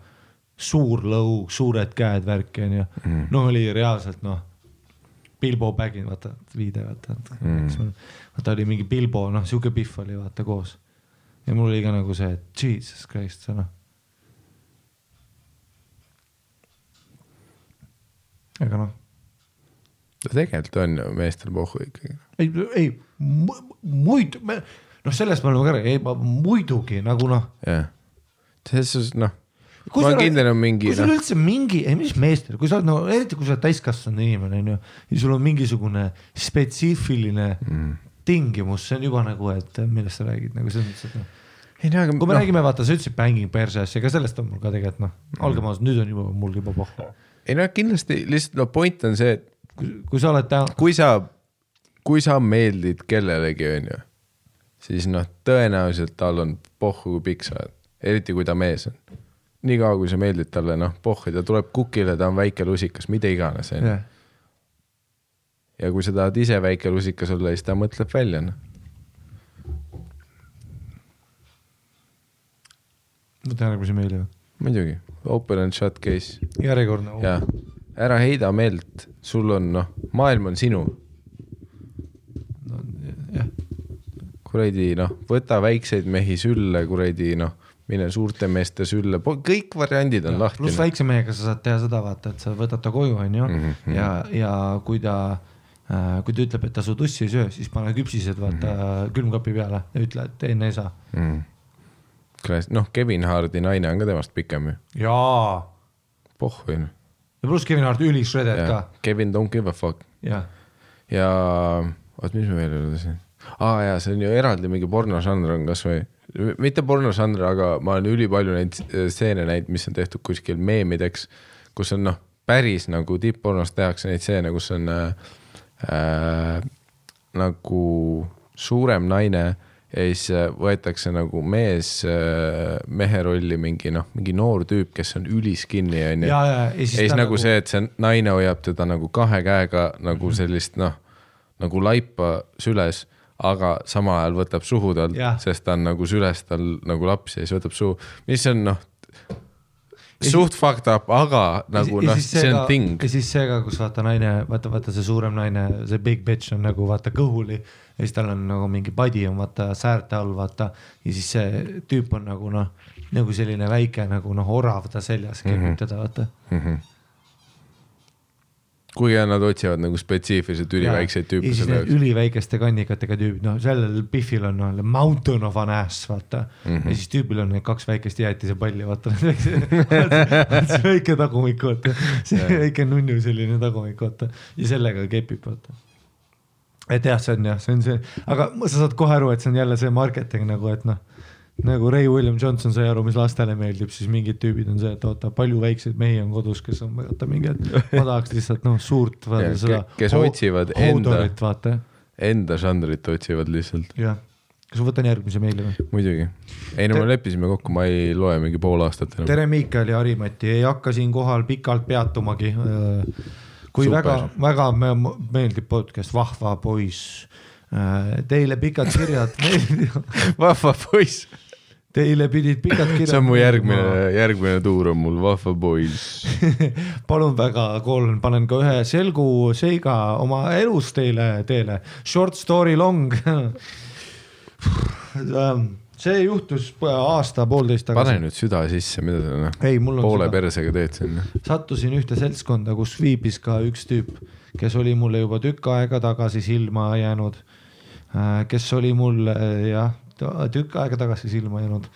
suur lõu, suured käed, värk onju mm.. no oli reaalselt noh, Bilbo Baggin, vaata viide vaata mm., vaata oli mingi Bilbo, noh sihuke pihv oli vaata koos. ja mul oli ka nagu see, et jesus christ, noh. Aga noh, tegelikult on ju meestel pohhu ikkagi. ei, ei mu- muidu, noh, sellest me oleme ka rääkinud, ei ma muidugi nagu noh jah, selles suhtes noh, Kui ma kindel, on mingi kui sul noh, üldse mingi, ei mis meestel, kui sa oled nagu, eriti kui sa oled täiskasvanud inimene onju ja sul on mingisugune spetsiifiline mm. tingimus, see on juba nagu, et millest sa räägid nagu selles mõttes, et noh. ei no aga kui me no. räägime, vaata, sa ütlesid bänging perse asja, ka sellest on mul ka tegelikult noh, olgem ausad, nüüd on juba mul juba pohhu. Ei no kindlasti lihtsalt no point on see, et kui, kui sa oled tä-, kui sa, kui sa meeldid kellelegi, onju, siis noh, tõenäoliselt tal on pohhu, kui pikk sa oled, eriti kui ta mees on. niikaua, kui sa meeldid talle, noh, pohhu, ta tuleb kukile, ta on väike lusikas, mida iganes, onju. jah, ja kui sa tahad ise väike lusikas olla, siis ta mõtleb välja, noh. võta järgmise meili või? muidugi, open and shut case järjekordne. ja ära heida meelt, sul on noh, maailm on sinu, jah, kuradi noh, võta väikseid mehi sülle, kuradi noh, mine suurte meeste sülle, kõik variandid on lahti pluss noh.. väikse mehega sa saad teha seda, vaata, et sa võtad ta koju, onju, Mhm, ja, ja kui ta äh, kui ta ütleb, et ta su tussi ei söö, siis pane küpsised vaata Mhm. külmkapi peale ja ütle, et enne ei saa. mm.. noh, Kevin Hardi naine on ka temast pikem ju, jaa. pohhu ju. ja pluss Kevin Hart ülišredet ka, Kevin don't give a fuck jah. ja oot, mis ma veel ütlesin? aa jaa, see on ju eraldi mingi pornožanr on kasvõi, mitte pornožanr, aga ma olen ülipalju neid äh, stseene näinud, mis on tehtud kuskil meemideks, kus on noh, päris nagu tipp-pornos tehakse neid stseene, kus on äh, äh, nagu suurem naine ja siis äh, võetakse nagu mees äh, mehe rolli mingi noh, mingi noor tüüp, kes on üliskinni onju. ja, ja, ja ja siis nagu see, et see naine hoiab teda nagu kahe käega nagu sellist noh, nagu laipa süles, aga samal ajal võtab suhu talt sest ta on nagu süles tal nagu laps ja siis võtab suhu, mis on noh, suht fucked up, aga nagu noh, see on thing ja. siis see ka, kus vaata naine, vaata, vaata see suurem naine, see big bitch on nagu vaata kõhuli ja siis tal on nagu mingi padi on vaata säärte all vaata ja siis see tüüp on nagu noh, nagu selline väike nagu noh, orav ta seljas kepib mm Mhm. -hmm. teda vaata. kuigi nad otsivad nagu spetsiifiliselt üliväikseid tüüpe üliväikeste kannikatega tüübid, noh, sellel Biffil on noh, mountain of an ass, vaata mm. Mhm. -hmm. ja siis tüübil on need kaks väikest jäätisepalli, vaata see väike tagumik, vaata, see väike nunnu selline tagumik, vaata ja sellega kepib, vaata et jah, see on jah, see on see, aga sa saad kohe aru, et see on jälle see marketing nagu, et noh, nagu Ray William Johnson sai aru, mis lastele meeldib, siis mingid tüübid on see, et oota, palju väikseid mehi on kodus, kes on vaata mingi, et ma tahaks lihtsalt noh, suurt Ja, vaata ke- seda. kes otsivad enda- Hodorit, vaata, Enda žanrit otsivad lihtsalt, jah. kas ma võtan järgmise meili või? muidugi. ei no me leppisime kokku, ma ei loe mingi pool aastat enam. tere, Miikal ja Harimati, ei hakka siinkohal pikalt peatumagi. Kui Super. väga, väga me- meeldib podcast Vahva poiss. Teile pikad kirjad meeldivad, vahva poiss, teile pidid pikad kirjad. see on mu järgmine, järgmine tuur on mul vahva poiss. palun väga, Colin, panen ka ühe selgu seiga oma elus teile, teile. Short story long. See juhtus aasta-poolteist pane tagasi. nüüd süda sisse, mida sa noh, on poole seda. persega teed sinna. sattusin ühte seltskonda, kus viibis ka üks tüüp, kes oli mulle juba tükk aega tagasi silma jäänud. kes oli mul äh, jah, tükk aega tagasi silma jäänud.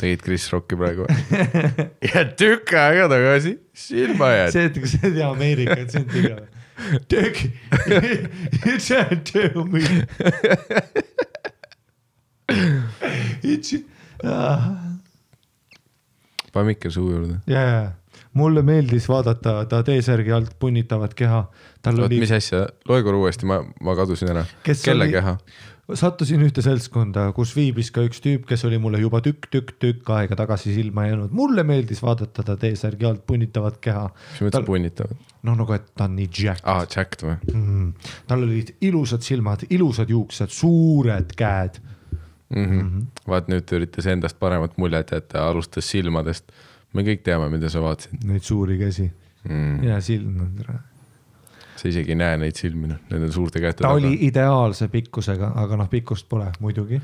tegid Chris Rocki praegu ja tükk aega tagasi silma jääd. see, et sa ei tea Ameerika aktsendi ka. Tükk, you can't tell me. It's, pane mikker suu juurde. ja, ja, mulle meeldis vaadata ta T-särgi alt punnitavat keha. tal oot, oli mis asja, loe korra uuesti, ma, ma kadusin ära. Kelle oli- keha? sattusin ühte seltskonda, kus viibis ka üks tüüp, kes oli mulle juba tükk-tükk-tükk aega tagasi silma jäänud. mulle meeldis vaadata ta T-särgi alt punnitavat keha. mis mõttes punnitavad? noh, nagu, et ta on nii jacked aa, Jacked või? mm.. tal olid ilusad silmad, ilusad juuksed, suured käed. mm. -hmm. vaat nüüd ta üritas endast paremat muljet jätta, alustas silmadest. me kõik teame, mida sa vaatasid Neid suuri käsi mm.. ja silm on tere. sa isegi ei näe neid silmi, noh, nende suurte käte ta oli ideaalse pikkusega, aga noh, pikkust pole muidugi.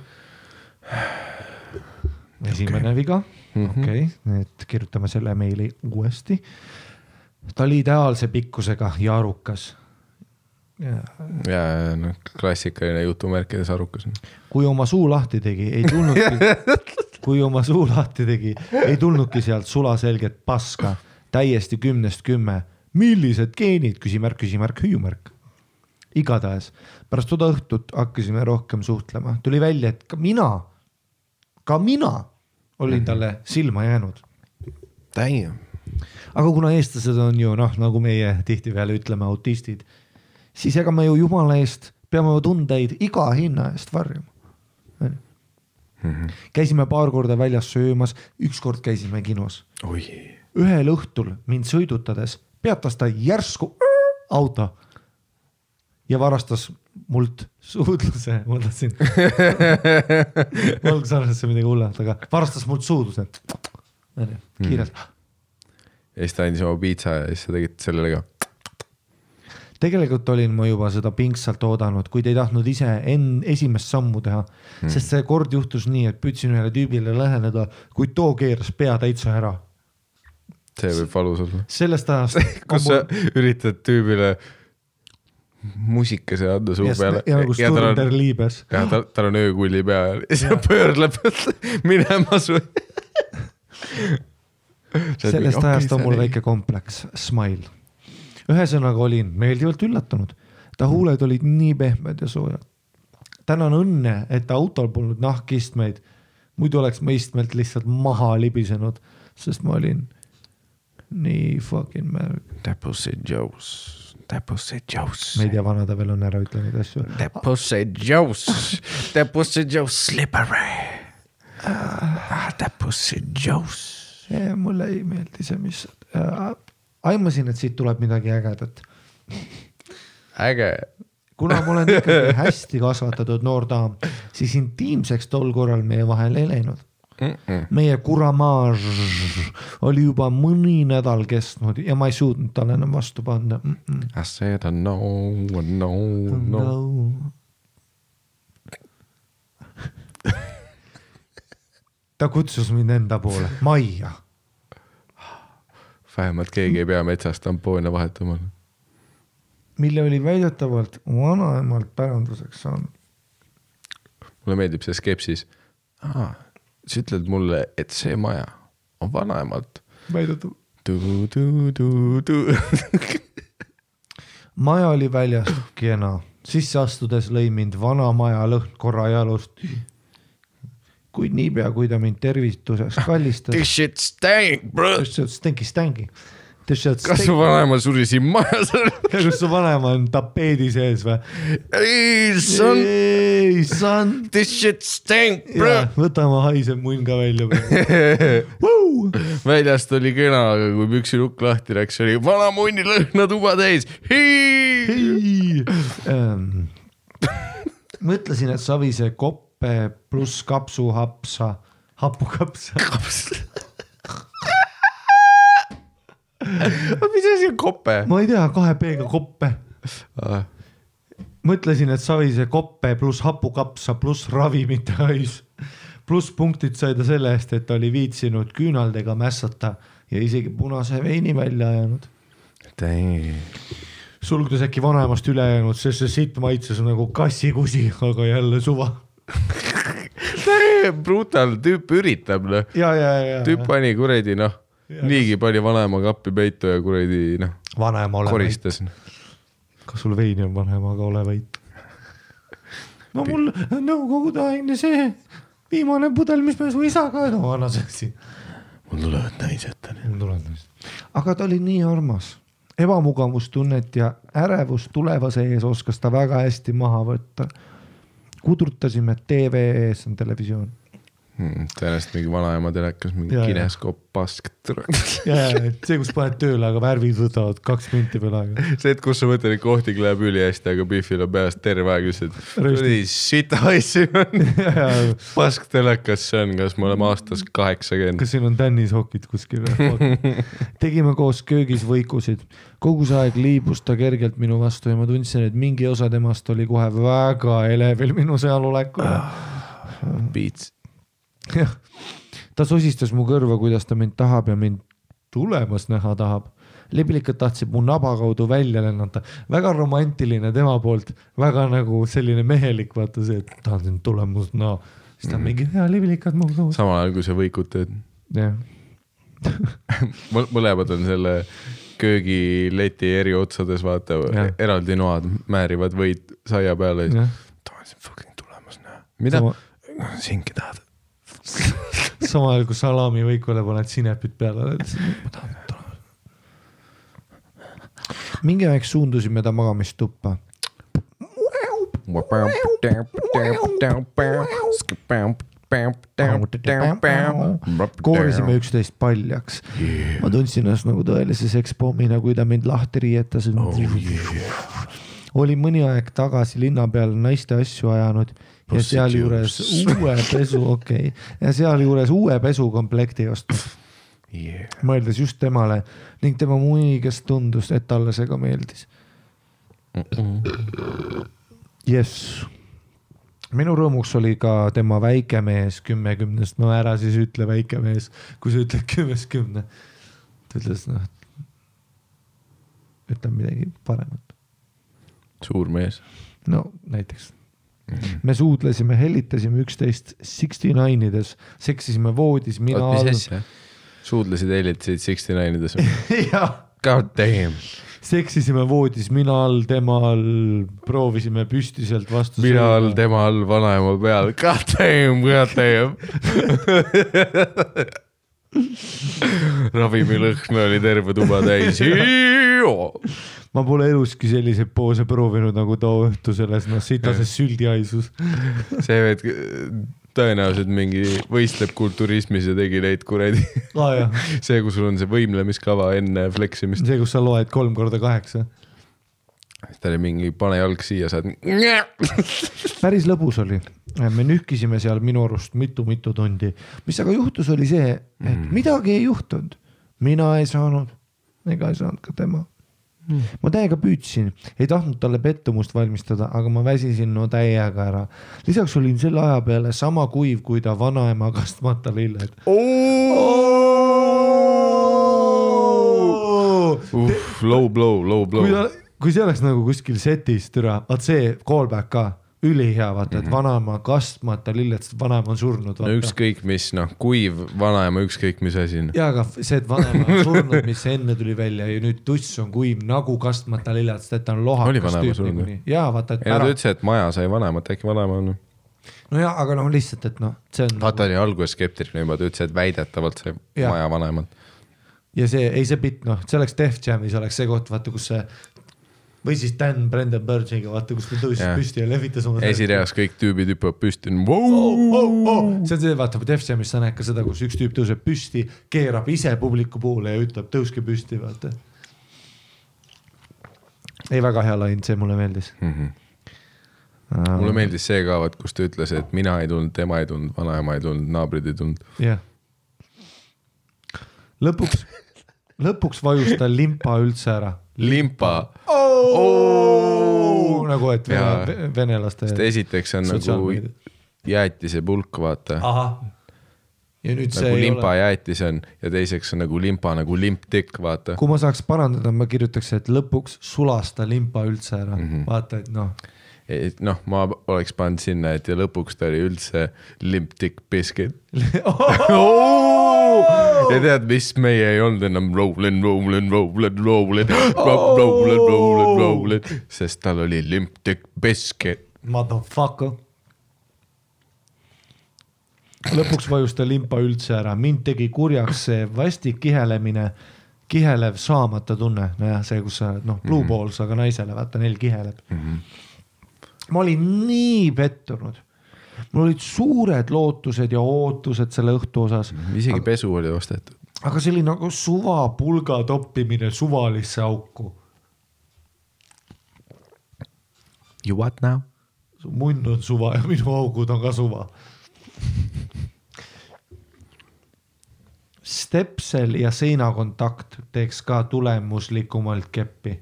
esimene okay. viga, Mhm. okei et kirjutame selle meili uuesti. ta oli ideaalse pikkusega ja arukas. ja, ja noh, klassikaline jutumärkides arukas. kui oma suu lahti tegi, ei tulnudki, kui oma suu lahti tegi, ei tulnudki sealt sulaselget paska, täiesti kümnest kümme. millised geenid, küsimärk, küsimärk, hüüumärk. igatahes pärast seda õhtut hakkasime rohkem suhtlema, tuli välja, et ka mina, ka mina olin talle silma jäänud. Damn. aga kuna eestlased on ju noh, nagu meie tihtipeale ütleme, autistid, siis ega me ju jumala eest peame ju tundeid iga hinna eest varjama. käisime paar korda väljas söömas, ükskord käisime kinos. ühel õhtul mind sõidutades peatas ta järsku auto ja varastas mult suudluse, ma tahtsin, alguses arvasin, et see on midagi hullemat, aga varastas mult suudluse. kiirelt ja siis ta andis oma piitsa ja siis sa tegid sellele ka. Tegelikult olin ma juba seda pingsalt oodanud, kuid ei tahtnud ise enn esimest sammu teha hmm., sest see kord juhtus nii, et püüdsin ühele tüübile läheneda, kuid too keeras pea täitsa ära. see võib valus olla. sellest ajast kus sa üritad tüübile musikese anda suu ja, peale ja nagu ja on Sturder, liibes. ja tal, tal on öökulli peal ja siis ta pöörleb minema su. sellest ajast on mul väike kompleks, smile. Ühesõnaga olin meeldivalt üllatunud, ta huuled olid nii pehmed ja soojad. tänan õnne, et autol polnud nahkistmeid, muidu oleks ma istmelt lihtsalt maha libisenud, sest ma olin nii fucking märg. Juice, that pussy juice ma ei tea, vana ta veel on ära ütle neid asju. Juice, that pussy juice slippery. That pussy juice. mulle ei meeldi see, mis äh,, aimasin, et siit tuleb midagi ägedat. äge. kuna ma olen ikkagi hästi kasvatatud noor daam, siis intiimseks tol korral meie vahel ei läinud. meie kuramaaž oli juba mõni nädal kestnud ja ma ei suutnud talle enam vastu panna mm. -mm. I said a no, no, no. No. ta kutsus mind enda poole, majja. Vähemalt keegi ei pea metsas tampoone vahetama. mille oli väidetavalt vanaemalt päranduseks saanud. mulle meeldib see skepsis. sa ütled mulle, et see maja on vanaemalt. väidetav. maja oli väljast kena, sisse astudes lõi mind vana maja lõhn korra jalust. Kuid niipea, kui ta mind tervituseks kallistas, This shit stank, bro. ütles, et stänki, stänki. kas su vanaema suri siin majas? kas su vanaema on tapeedi sees või? ei, son, ei, son. this shit stank, bro. võta oma haisev munn ka välja. väljast oli kena, aga kui püksilukk lahti läks, oli vana munni lõhna tuba täis. Ähm, mõtlesin, et Savise koppe pluss kapsuhapsa, hapukapsa. mis asi on kope? ma ei tea, kahe B-ga koppe. mõtlesin, et Savise koppe pluss hapukapsa pluss ravimite hais. plusspunktid sai ta selle eest, et ta oli viitsinud küünaldega mässata ja isegi punase veini välja ajanud. sulgudes äkki vanaemast üle jäänud, sest see sitt maitses nagu kassikusi, aga jälle suva. brutal tüüp üritab noh, tüüp pani kuradi noh, niigi pani vanaema kappi peitu ja kuradi noh, vanaema ole koristas. kas sul veini on vanaemaga, ole vait. no mul nõukogudeaegne see viimane pudel, mis me su isaga, no anna see siin. mul tulevad naised täna. aga ta oli nii armas, ebamugavustunnet ja ärevust tulevase ees oskas ta väga hästi maha võtta. Kudrutasime TV ees, on televisioon, Hmm, tõenäoliselt mingi vanaema telekas, mingi Ja, ja. kineskoop pask. jaa, et see, kus paned tööle, aga värvid võtavad kaks minti peale aega. see, et kus sa mõtled, et kohting läheb ülihästi, aga Biffil on peas terve aeg lihtsalt. Kuradi sita asju on. pask telekas see on, kas me oleme aastas kaheksakümmend? kas siin on tännisokid kuskil? tegime koos köögis võikusid, kogu see aeg liibus ta kergelt minu vastu ja ma tundsin, et mingi osa temast oli kohe väga elevil minu sealolekule. Beats. jah, ta sosistas mu kõrva, kuidas ta mind tahab ja mind tulemas näha tahab. liblikad tahtsid mu naba kaudu välja lennata, väga romantiline tema poolt, väga nagu selline mehelik, vaata see, et tahan sind tulemas näha. siis ta on mingi hea liblikad mu kõhus. samal ajal kui sa võikud teed. jah, mõlemad on selle köögileti eri otsades, vaata eraldi noad määrivad võid saia peale ja siis tahan sind fucking tulemas näha. mida singi tahad? samal ajal kui salamivõikule paned sinepit peale. mingi aeg suundusime ta magamistuppa. koorisime üksteist paljaks. ma tundsin ennast nagu tõelise sekspommina, kui ta mind lahti riietas olin mõni aeg tagasi linna peal naiste asju ajanud ja sealjuures uue pesu, okei okay,, ja sealjuures uue pesukomplekti ostnud, mõeldes just temale ning tema muigest tundus, et talle see ka meeldis. jess, minu rõõmuks oli ka tema väike mees kümmekümnest, no ära siis ütle väike mees, kui sa ütled kümnest kümne. ta ütles noh, ütleme midagi paremat. suur mees. no näiteks. Me suudlesime, hellitasime üksteist sixty nine ides, seksisime voodis, mina oot, mis asja? suudlesid helitasid Sixty Nine'ides või? jah, God damn. seksisime voodis, mina all, tema all, proovisime püstiselt vastu. mina all, tema all, vanaema peal. God damn, god damn. ravimilõhn oli terve tuba täis. Ma pole eluski selliseid poose proovinud nagu too õhtu selles noh sitases süldiaisus. see vend tõenäoliselt mingi võistleb kulturismis ja tegi neid kuradi. jah, see, kus sul on see võimlemiskava enne fleksimist. see, kus sa loed kolm korda kaheksa. ta oli mingi pane jalg siia, saad. päris lõbus oli, me nühkisime seal minu arust mitu-mitu tundi, mis aga juhtus, oli see, et mm. midagi ei juhtunud. mina ei saanud ega ei saanud ka tema mm.. ma täiega püüdsin, ei tahtnud talle pettumust valmistada, aga ma väsisin no täiega ära. lisaks olin selle aja peale sama kuiv kui ta vanaema kastmata lilled. uh, low blow, low blow kui see oleks nagu kuskil setis, türa, vaat see callback ka, ülihea, vaata, et vanaema kastmata lilled, sest vanaema on surnud. no ükskõik mis, noh, kuiv vanaema, ükskõik mis asi on. ja aga see, et vanaema on surnud, mis enne tuli välja ja nüüd tuss on kuiv nagu kastmata lilled, sest et ta on lohakas tüüp niikuinii. ja vaata, et ei ta ütles, et maja sai vanemat, äkki vanaema on. no ja, aga noh, lihtsalt, et noh, see on vaata, ta oli alguses skeptiline juba, ta ütles, et väidetavalt sai maja vanemat. ja see, ei see bitt, noh, see oleks Def Jamis oleks see koht, vaata, kus see või siis Dan Brendan Burgiga, vaata, kus ta tõusis püsti ja lehvitas oma. esireas kõik tüübid hüppavad püsti. oh,. Oh. see on see, vaata Def Jamis sa näed ka seda, kus üks tüüp tõuseb püsti, keerab ise publiku poole ja ütleb tõuske püsti, vaata. ei, väga hea lain, see mulle meeldis. Mhm. mulle meeldis see ka, vaat kus ta ütles, et mina ei tulnud, tema ei tulnud, vanaema ei tulnud, naabrid ei tulnud. jah. lõpuks, lõpuks vajus ta limpa üldse ära. Limpa oh!. nagu, et vene, venelaste. sest esiteks on nagu jäätise pulk, vaata. ja nüüd see nagu limpa ole, jäätis on ja teiseks on nagu limpa nagu limptikk, vaata. kui ma saaks parandada, ma kirjutaks, et lõpuks sulas ta limpa üldse ära mm. -hmm. vaata, et noh. Et noh, ma oleks pannud sinna, et ja lõpuks ta oli üldse limptikk biscuit. ja tead, mis meie ei olnud enam rollin, rollin, rollin, rollin, rollin, rollin, rollin, sest tal oli limptikk biscuit. Motherfucker. lõpuks vajus ta limpa üldse ära, mind tegi kurjaks see vastik kihelemine, kihelev saamata tunne, nojah, see, kus sa noh, blue Mhm. balls, aga naisele vaata neil kiheleb mm. -hmm. Ma olin nii pettunud. mul olid suured lootused ja ootused selle õhtu osas, isegi pesu oli ostetud. aga see oli nagu suva pulga toppimine suvalisse auku. You what now? su munn on suva ja minu augud on ka suva. Stepsel ja seinakontakt teeks ka tulemuslikumalt keppi.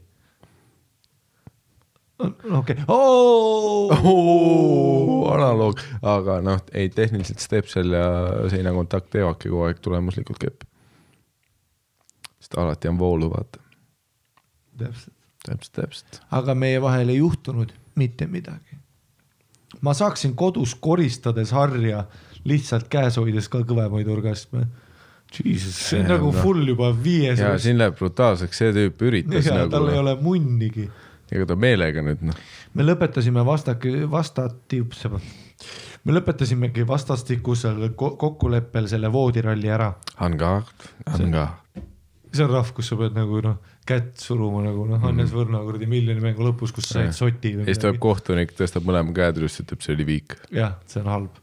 okei, analoog, aga noh, ei tehniliselt Stepsel ja seinakontakt teevadki kogu aeg tulemuslikult keppi. sest alati on voolu, vaata. täpselt, täpselt, täpselt. aga meie vahel ei juhtunud mitte midagi. ma saaksin kodus koristades harja lihtsalt käes hoides ka kõvemaid orgasme. Jesus, see on See on nagu noh. full juba viies. ja siin läheb brutaalseks, see tüüp üritas ja nagu tal ei noh, ole munnigi ega ta meelega nüüd noh, me lõpetasime vastaki, vastati, me lõpetasimegi vastastikusel ko- kokkuleppel selle voodiralli ära. on ka. see on rahv, kus sa pead nagu noh, kätt suruma nagu noh, Hannes Võrno kuradi miljoni mängu lõpus, kus sa said soti ja siis tuleb. kohtunik, tõstab mõlema käed üles, ütleb, see oli viik jah, see on halb.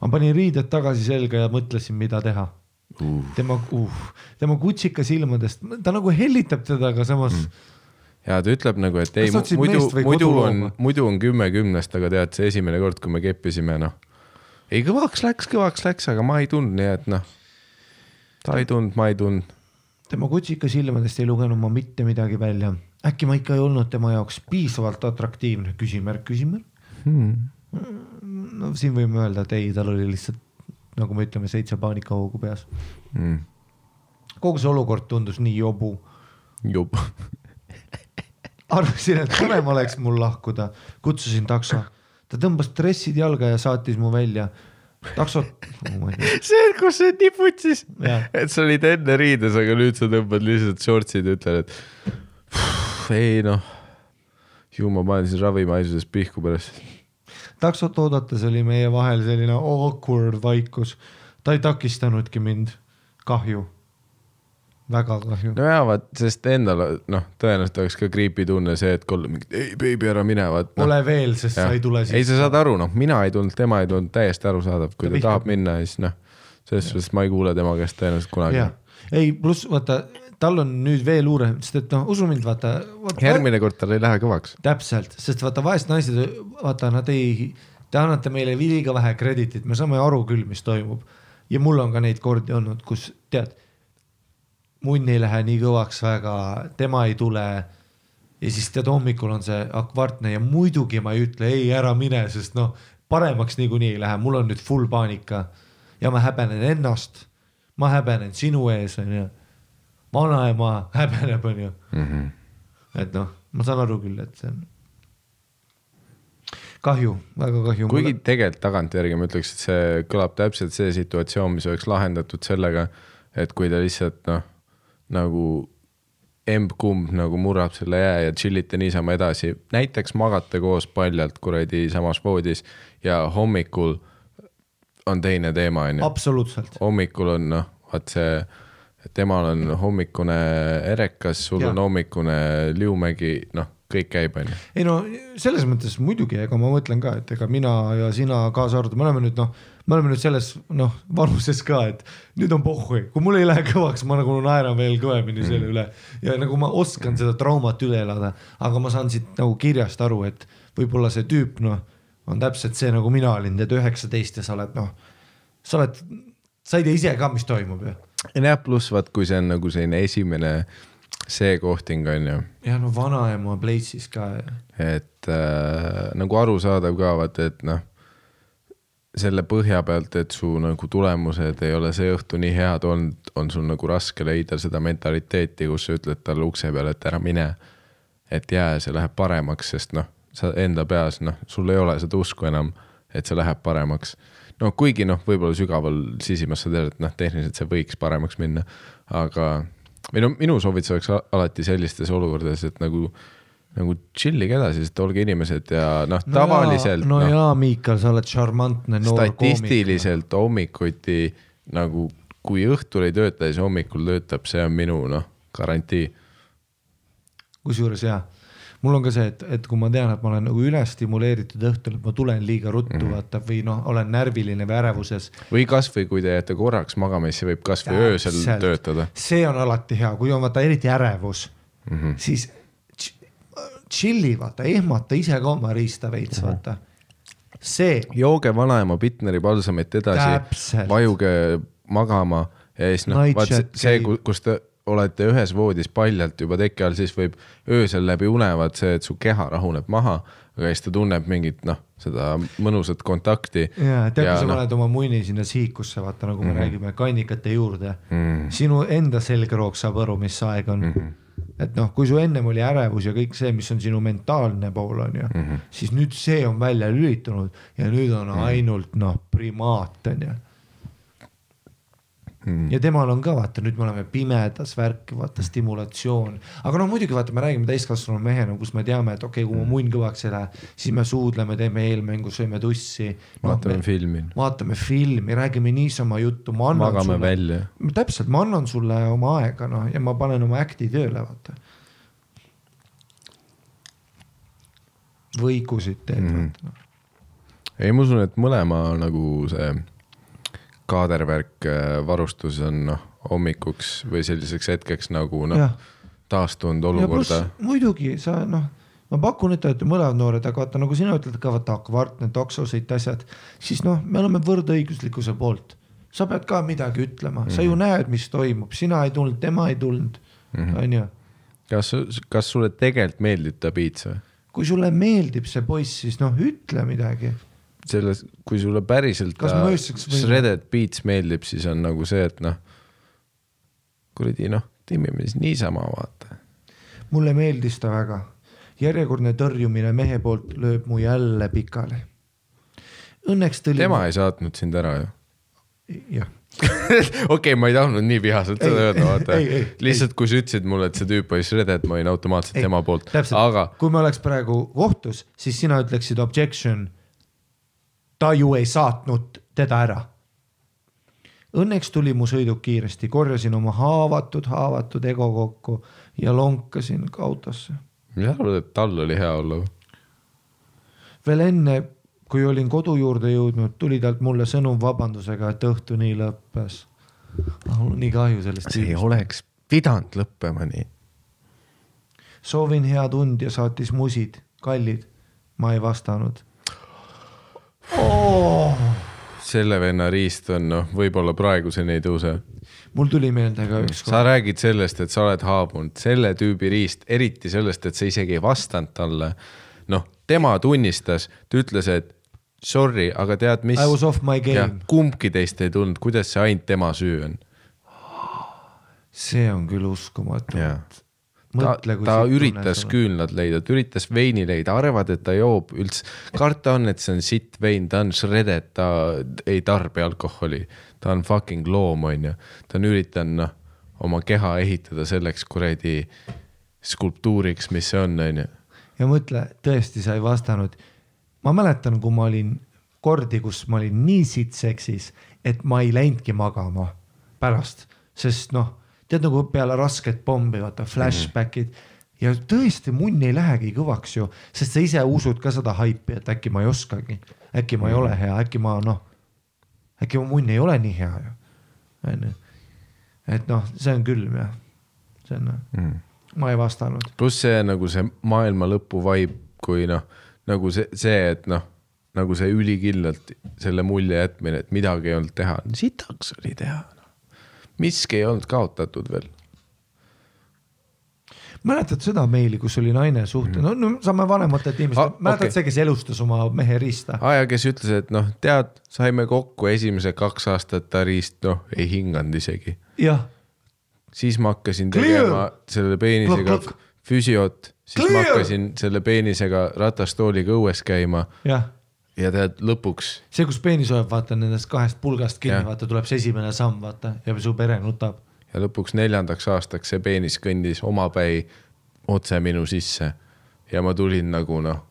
ma panin riided tagasi selga ja mõtlesin, mida teha. uh.. tema uh,, tema kutsika silmadest, ta nagu hellitab teda, aga samas mm. Ja ta ütleb nagu, et ei muidu muidu on muidu on kümme kümnest, aga tead, see esimene kord, kui me keppisime, noh. ei, kõvaks läks, kõvaks läks, aga ma ei tundnud, nii et noh. ta ei tundnud, ma ei tundnud. tema kutsika silmadest ei lugenud ma mitte midagi välja. äkki ma ikka ei olnud tema jaoks piisavalt atraktiivne, küsimärk, küsimärk Hmm. no siin võime öelda, et ei, tal oli lihtsalt nagu me ütleme, seitse paanikahoogu peas. Mm. kogu see olukord tundus nii jobu. jupp. arvasin, et parem oleks mul lahkuda, kutsusin takso. ta tõmbas dressid jalga ja saatis mu välja. taksot oh, see, kus see niputsis et sa olid enne riides, aga nüüd sa tõmbad lihtsalt shortsid ja ütled, et "Puh, ei noh. ju ma panen siis ravimaisuses pihku pärast. taksot oodates oli meie vahel selline awkward vaikus. ta ei takistanudki mind, kahju, väga kahju. no jaa, vaat, sest endal noh, tõenäoliselt oleks ka creepy tunne see, et kuule mingi, ei beebi ära mine, vaat noh. Ole veel, sest sa ei tule ei, sa saad aru, noh, mina ei tulnud, tema ei tulnud, täiesti arusaadav, kui Ta ta, tahab minna, siis noh, selles suhtes ma ei kuule tema käest tõenäoliselt kunagi ei, pluss vaata, tal on nüüd veel hullem, sest et noh, usu mind, vaata, vaata. järgmine kord tal ei lähe kõvaks. täpselt, sest vaata vaesed naised, vaata nad ei, te annate meile liiga vähe krediitit, me saame aru küll, mis toimub. ja mul on ka neid kordi olnud, kus tead, munn ei lähe nii kõvaks väga, tema ei tule. ja siis tead, hommikul on see akvartne ja muidugi ma ei ütle ei, ära mine, sest noh, paremaks niikuinii ei lähe, mul on nüüd full paanika ja ma häbenen ennast. ma häbenen sinu ees, onju. vanaema häbeneb, onju et noh, ma saan aru küll, et see on kahju, väga kahju. kuigi tegelikult tagantjärgi ma ütleks, et see kõlab täpselt see situatsioon, mis oleks lahendatud sellega, et kui ta lihtsalt noh, nagu emb-kumb nagu murrab selle jää ja tšillite niisama edasi, näiteks magate koos paljalt kuradi samas voodis ja hommikul on teine teema, onju. absoluutselt, hommikul on noh, vaat see, temal on hommikune erekas, sul Jaa. on hommikune Liumägi, noh, kõik käib, onju. ei no selles mõttes muidugi, ega ma mõtlen ka, et ega mina ja sina kaasa arvatud, me oleme nüüd noh, me oleme nüüd selles noh vanuses ka, et nüüd on pohhui, kui mul ei lähe kõvaks, ma nagu naeran veel kõvemini selle üle. Ja nagu ma oskan seda traumat üle elada, aga ma saan siit nagu kirjast aru, et võib-olla see tüüp noh, on täpselt see nagu mina olin, tead üheksateist ja sa oled noh, sa oled, sa ei tea ise ka, mis toimub ju. jah, pluss vaat, kui see on nagu selline esimene see kohting on ju, ja no vanaema pleitsis ka et äh, nagu arusaadav ka vaata, et noh, selle põhja pealt, et su nagu tulemused ei ole see õhtu nii head olnud, on sul nagu raske leida seda mentaliteeti, kus sa ütled talle ukse peale, et ära mine. et jää, see läheb paremaks, sest noh, sa enda peas noh, sul ei ole seda usku enam, et see läheb paremaks. no kuigi noh, võib-olla sügaval sisimas sa tead, et noh, tehniliselt see võiks paremaks minna, aga või no minu soovitus oleks alati sellistes olukordades, et nagu nagu chill'ige edasi, sest olge inimesed ja noh, no tavaliselt no, no noh, jaa, Miikal, sa oled šarmantne noor koomik. statistiliselt hommikuti nagu, kui õhtul ei tööta, siis hommikul töötab, see on minu noh, garantii. kusjuures jaa, mul on ka see, et, et kui ma tean, et ma olen nagu ülestimuleeritud õhtul, et ma tulen liiga ruttu mm. -hmm. vaata või noh, olen närviline või ärevuses. või kasvõi kui te jääte korraks magama, siis see võib kasvõi öösel töötada. see on alati hea, kui on vaata eriti ärevus mm. -hmm. siis chill'i vaata, ehmata ise ka oma riista veits Mhm. vaata. see, jooge vanaema Bitneri palsamit edasi vajuge magama ja siis noh, vaat see, see, kus te olete ühes voodis paljalt juba teki all, siis võib öösel läbi unevad see, et su keha rahuneb maha, aga siis ta tunneb mingit noh, seda mõnusat kontakti. ja tead, kui sa noh, paned oma munni sinna sihikusse, vaata nagu me mm -hmm. räägime kannikate juurde mm, -hmm. sinu enda selgroog saab aru, mis aeg on mm. -hmm. Et noh, kui su ennem oli ärevus ja kõik see, mis on sinu mentaalne pool on ju mm, -hmm. siis nüüd see on välja lülitunud ja nüüd on -hmm. ainult noh, primaat on ju mm.. ja temal on ka vaata, nüüd me oleme pimedas värk, vaata stimulatsioon, aga noh, muidugi vaata, me räägime täiskasvanud mehena, kus me teame, et okei okay,, kui mu munn kõvaks ei lähe, siis me suudleme, teeme eelmängu, sööme tussi no,. vaatame filmi, vaatame filmi, räägime niisama juttu, ma annan magame sulle, välja. täpselt, ma annan sulle oma aega noh ja ma panen oma äkti tööle, vaata. võikusid teed mm, vaata. ei, ma usun, et mõlema nagu see kaadervärk äh, varustus on noh, hommikuks või selliseks hetkeks nagu noh taastunud olukorda. muidugi sa noh, ma pakun, et te olete mõlemad noored, aga vaata nagu sina ütled ka vaata kvart need toksosõit asjad, siis noh, me oleme võrdõiguslikkuse poolt. sa pead ka midagi ütlema, sa Mhm. ju näed, mis toimub, sina ei tulnud, tema ei tulnud, onju. kas, kas sulle tegelikult meeldib ta piits või? kui sulle meeldib see poiss, siis noh, ütle midagi. selles, kui sulle päriselt shredded beats meeldib, siis on nagu see, et noh, kuradi noh, teeme siis niisama, vaata. mulle meeldis ta väga. järjekordne tõrjumine mehe poolt lööb mu jälle pikali. Õnneks tõli. tema ei saatnud sind ära ju. jah, okei, ma ei tahtnud nii vihaselt seda öelda, vaata lihtsalt, kui sa ütlesid mulle, et see tüüp oli shredded, ma olin automaatselt Ei, tema poolt, aga kui me oleks praegu kohtus, siis sina ütleksid objection. Ta ju ei saatnud teda ära. Õnneks tuli mu sõiduk kiiresti, korjasin oma haavatud, haavatud ego kokku ja lonkasin ka autosse. mis sa arvad, et tal oli hea olla või? veel enne, kui olin kodu juurde jõudnud, tuli talt mulle sõnum vabandusega, et õhtu nii lõppes. mul on nii kahju sellest. see ei oleks pidanud lõppema nii. soovin head und ja saatis musid, kallid. ma ei vastanud oh.. selle venna riist on noh, võib-olla praeguseni ei tõuse mul tuli meelde ka ükskord sa, räägid sellest, et sa oled haabunud, selle tüübi riist, eriti sellest, et sa isegi ei vastanud talle. noh, tema tunnistas, ta ütles, et sorry, aga tead mis I was off my game. kumbki teist ei tulnud, kuidas see ainult tema süü on? see on küll uskumatu. ta, mõtle, ta siit üritas tunne küünlad leida, ta üritas veini leida, arvad, et ta joob üldse, karta on, et see on sitt vein, ta on shredded, ta ei tarbi alkoholi, ta on fucking loom, onju. ta on üritanud noh, oma keha ehitada selleks kuradi skulptuuriks, mis see on, onju. ja mõtle, tõesti, sa ei vastanud. ma mäletan, kui ma olin kordi, kus ma olin nii sitt seksis, et ma ei läinudki magama pärast, sest noh, tead nagu peale rasket pommi, vaata flashback'id ja tõesti munn ei lähegi kõvaks ju, sest sa ise usud ka seda haipi, et äkki ma ei oskagi, äkki ma ei ole hea, äkki ma noh, äkki mu munn ei ole nii hea ju, onju. et noh, see on külm jah, see on mm., ma ei vastanud. pluss see nagu see maailma lõpu vibe, kui noh, nagu see, see, et noh, nagu see ülikindlalt selle mulje jätmine, et midagi ei olnud teha, sitaks oli teha no.. Miski ei olnud kaotatud veel. mäletad seda meili, kus oli naine suhte, no, no saame vanematelt Ah, inimestelt, mäletad okei. see, kes elustas oma mehe riista? Aja, kes ütles, et noh, tead, saime kokku esimesed kaks aastat ta riist, noh, ei hinganud isegi. jah, siis ma hakkasin Clear! tegema selle peenisega Klokk, klokk. füsiot, siis ma Clear! hakkasin selle peenisega ratastooliga õues käima jah, ja tead lõpuks see, kus peenis hoiab, vaata nendest kahest pulgast kinni vaata tuleb see esimene samm, vaata ja su pere nutab. ja lõpuks neljandaks aastaks see peenis kõndis omapäi otse minu sisse ja ma tulin nagu noh,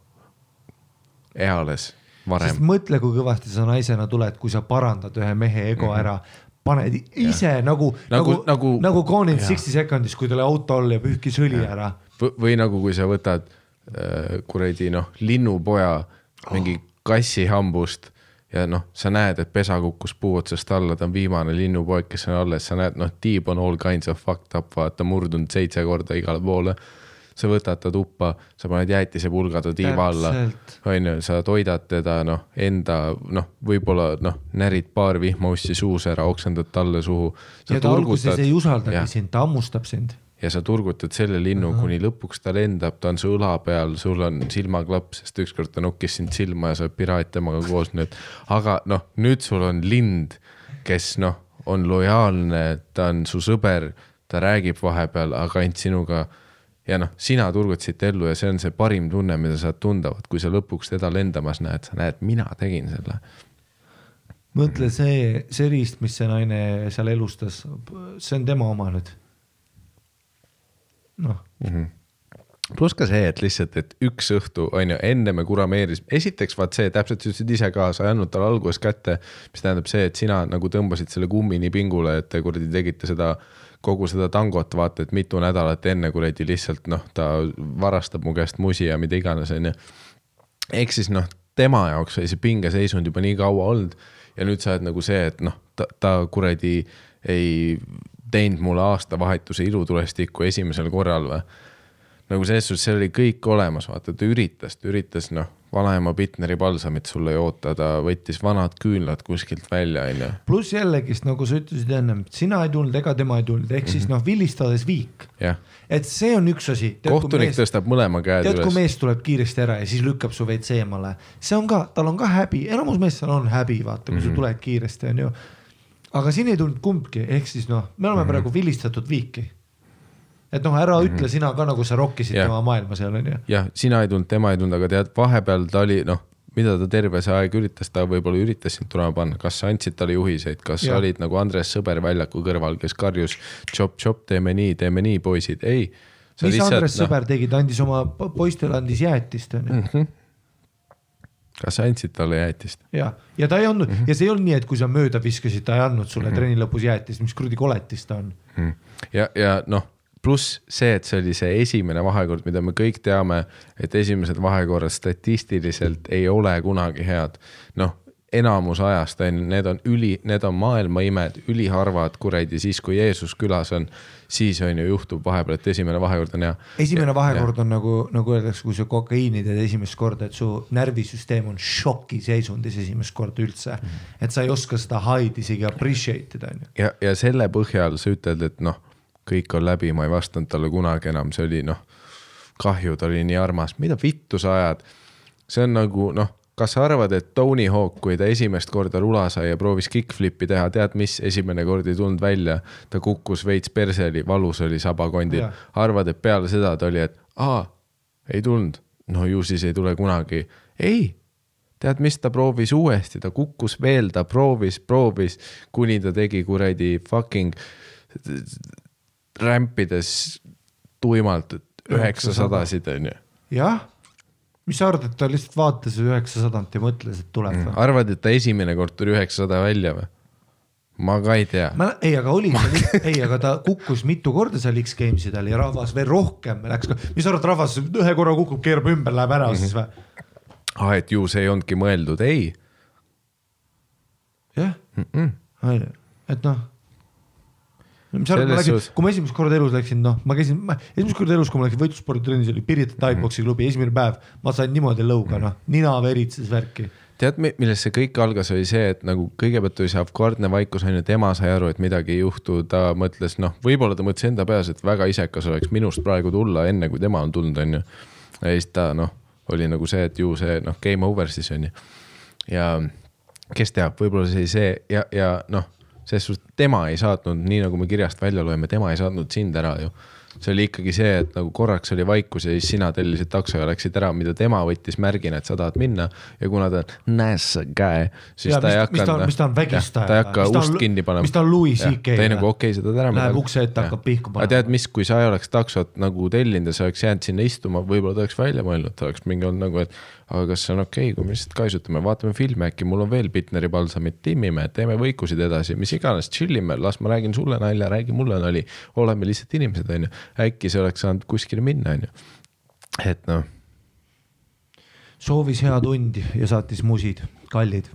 eales sest varem. mõtle, kui kõvasti sa naisena tuled, kui sa parandad ühe mehe ego mm -hmm. ära, paned ise ja. nagu, nagu Nagu-, nagu- nagu jah. sixty secondis, kui ta oli auto all ja pühkis õli ära. või nagu, kui sa võtad äh, kuradi noh, linnupoja mingi kassihambust ja noh, sa näed, et pesa kukkus puu otsast alla, ta on viimane linnupoeg, kes on alles, sa näed, noh, tiib on all kinds of fucked up, vaata murdunud seitse korda igale poole. sa võtad ta tuppa, sa paned jäätisepulga ta tiiva alla Täpselt., on ju, sa toidad teda noh, enda noh, võib-olla noh, närid paar vihmaussi suus ära, oksendad talle suhu. ja ta alguses ei usaldagi sind, ta hammustab sind. Ja sa turgutad selle linnu, kuni lõpuks ta lendab, ta on su õla peal, sul on silmaklapp, sest ükskord ta nokkis sind silma ja sa oled piraat temaga koos nüüd. aga noh, nüüd sul on lind, kes noh, on lojaalne, ta on su sõber, ta räägib vahepeal, aga ainult sinuga. ja noh, sina turgutasid ta ellu ja see on see parim tunne, mida saad tunda, vot kui sa lõpuks teda lendamas näed, sa näed, mina tegin selle. mõtle see, see riist, mis see naine seal elustas, see on tema oma nüüd. noh, pluss ka see, et lihtsalt, et üks õhtu on ju, enne me kurameerisime, esiteks vaat see täpselt sa ütlesid ise ka, sa ei andnud talle alguses kätte, mis tähendab see, et sina nagu tõmbasid selle kummi nii pingule, et te kuradi tegite seda kogu seda tangot, vaata, et mitu nädalat enne kuradi lihtsalt noh, ta varastab mu käest musi ja mida iganes, onju. ehk siis noh, tema jaoks oli see pingeseisund juba nii kaua olnud ja nüüd sa oled nagu see, et noh, ta, ta kuradi ei teinud mulle aastavahetuse ilutulestikku esimesel korral või nagu selles suhtes, seal oli kõik olemas, vaata, ta üritas, ta üritas noh, vanaema Bitneri palsamit sulle joota, ta võttis vanad küünlad kuskilt välja, onju. pluss jällegist, nagu sa ütlesid ennem, sina ei tulnud ega tema ei tulnud, ehk siis noh, vilistades viik. et see on üks asi. kohtunik tõstab mõlema käe tead, kui üles. mees tuleb kiiresti ära ja siis lükkab su veits eemale, see on ka, tal on ka häbi, enamus meestel on häbi, vaata, kui mm -hmm. sa tuled kiiresti, onju. Aga siin ei tulnud kumbki, ehk siis noh, me oleme mm -hmm. praegu vilistatud viiki. et noh, ära mm -hmm. ütle sina ka nagu sa rokkisid Jah. tema maailma seal onju. jah, sina ei tulnud, tema ei tulnud, aga tead, vahepeal ta oli noh, mida ta terve see aeg üritas, ta võib-olla üritas sind tulema panna, kas sa andsid talle juhiseid, kas sa Jah. olid nagu Andres Sõber väljaku kõrval, kes karjus tšop-tšop, teeme nii, teeme nii, poisid, ei. mis Andres noh, Sõber tegi, ta andis oma po- poistele andis jäätist onju mm. -hmm. Kas sa andsid talle jäätist? ja, ja ta ei andnud mm. -hmm. ja see ei olnud nii, et kui sa mööda viskasid, ta ei andnud sulle mm -hmm. trenni lõpus jäätist, mis kuradi koletis ta on. ja, ja noh, pluss see, et see oli see esimene vahekord, mida me kõik teame, et esimesed vahekorrad statistiliselt ei ole kunagi head. noh, enamus ajast on, need on üli, need on maailma imed, üliharvad kuradi, siis kui Jeesus külas on, siis on ju juhtub vahepeal, et esimene vahekord on hea. esimene vahekord on nagu, nagu öeldakse, kui sa kokaiini teed esimest korda, et su närvisüsteem on šokiseisundis esimest korda üldse mm. -hmm. et sa ei oska seda high'd isegi appreciate ida onju. ja, ja selle põhjal sa ütled, et noh, kõik on läbi, ma ei vastanud talle kunagi enam, see oli noh, kahju, ta oli nii armas, mida vittu sa ajad. see on nagu noh, kas sa arvad, et Tony Hawk, kui ta esimest korda rula sai ja proovis kick-flip'i teha, tead mis, esimene kord ei tulnud välja, ta kukkus veits perseli, valus oli sabakondil arvad, et peale seda ta oli, et aa, ei tulnud, no ju siis ei tule kunagi. ei. Tead, mis ta proovis uuesti, ta kukkus veel, ta proovis, proovis, kuni ta tegi kuradi fucking rämpides tuimalt üheksasadasid onju. jah, mis sa arvad, et ta lihtsalt vaatas üheksasadat ja mõtles, et tuleb või? arvad, et ta esimene kord tuli üheksasada välja või? ma ka ei tea. ma, ei, aga oli, ei, aga ta kukkus mitu korda seal X-Games idel ja rahvas veel rohkem läks ka, mis sa arvad, rahvas ühe korra kukub, keerab ümber, läheb ära mm -hmm. siis või? ah, et ju see ei olnudki mõeldud, ei. jah, et noh. Mis arvad, ma läksin kui ma esimest korda elus läksin, noh, ma käisin, esimest korda elus, kui ma läksin võitlussporditrennis oli Pirita Mhm. Tai-poksi klubi esimene päev, ma sain niimoodi lõuga, noh, nina veritses värki. tead, millest see kõik algas, oli see, et nagu kõigepealt oli see avkordne vaikus, on ju, tema sai aru, et midagi ei juhtu, ta mõtles, noh, võib-olla ta mõtles enda peas, et väga isekas oleks minust praegu tulla, enne kui tema on tulnud, on ju. ja siis ta noh, oli nagu see, et ju see noh, game over siis on ju. ja kes teab, võib-olla see oli see ja, ja noh, selles suhtes tema ei saatnud, nii nagu me kirjast välja loeme, tema ei saatnud sind ära ju see oli ikkagi see, et nagu korraks oli vaikus ja siis sina tellisid takso ja läksid ära, mida tema võttis märgina, et sa tahad minna ja kuna ta on näes käe, siis Ja ta ei mis- on- hakanud. mis ta on vägistaja ta ei hakka on ust Lu- kinni panema. mis ta on Louis CK ta või? nagu okei okay,, seda täna. Läheb ukse ette, hakkab pihku panema. aga tead, mis, kui sa ei oleks taksot nagu tellinud ja sa oleks jäänud sinna istuma, võib-olla ta oleks välja mõelnud, ta oleks mingi olnud nagu, et aga kas see on okei okay,, kui me lihtsalt kaisutame, vaatame filme, äkki mul on veel Bitneri palsamit, timmime, teeme võikusid edasi, mis iganes, chill ime, las ma räägin sulle nalja, räägi mulle nali, oleme lihtsalt inimesed, onju. Äkki see oleks saanud kuskile minna, onju. et noh, soovis head undi ja saatis musid, kallid.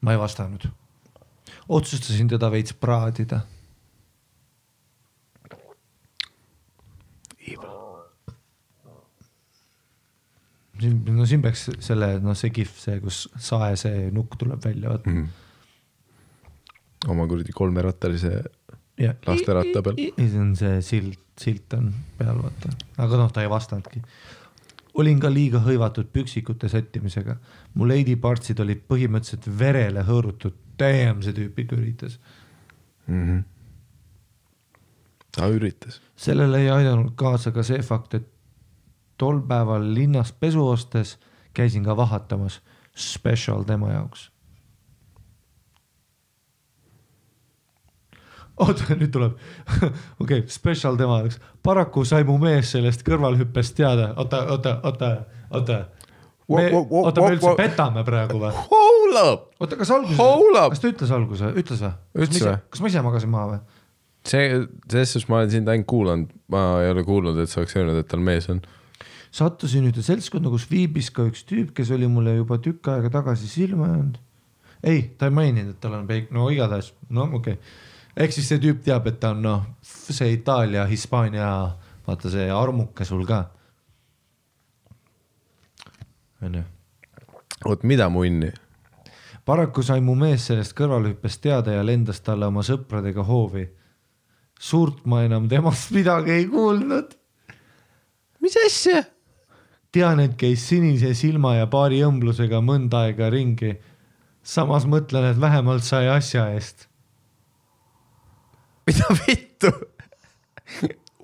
ma ei vastanud. otsustasin teda veits praadida. siin, no siin peaks selle, noh, see kihv, see, kus sae see nukk tuleb välja, vaata mm. oma kuradi kolmerattalise -hmm. Lasteratta peal. see on see silt, silt on peal, vaata, aga noh, ta ei vastanudki. olin ka liiga hõivatud püksikute sättimisega, mu lady partsid olid põhimõtteliselt verele hõõrutud, damn, see tüüp ikka üritas. mm. -hmm. ta üritas. sellele ei aidanud kaasa ka see fakt, et tol päeval linnas pesu ostes käisin ka vahatamas, special tema jaoks. oota, nüüd tuleb, okei okay,, special tema jaoks, paraku sai mu mees sellest kõrvalhüppest teada, oota, oota, oota, oota. Wo- oota, me üldse petame praegu või? Hold up, oota, kas alguses kas ta ütles alguse, ütles või? Ütles või? kas ma ise magasin maha või? see, selles suhtes ma olen sind ainult kuulanud, ma ei ole kuulnud, et sa oleks öelnud, et tal mees on. sattusin ühte seltskonda, kus viibis ka üks tüüp, kes oli mulle juba tükk aega tagasi silma jäänud. ei, ta ei maininud, et tal on peik, no igatahes, no okei okay.. Ehk siis see tüüp teab, et ta on noh, see Itaalia, Hispaania, vaata see armuke sul ka. onju. oot, mida munni? paraku sai mu mees sellest kõrvalhüppest teada ja lendas talle oma sõpradega hoovi. suurt ma enam temast midagi ei kuulnud mis asja? tean, et käis sinise silma ja paari õmblusega mõnda aega ringi. samas mõtlen, et vähemalt sai asja eest. Mida vittu?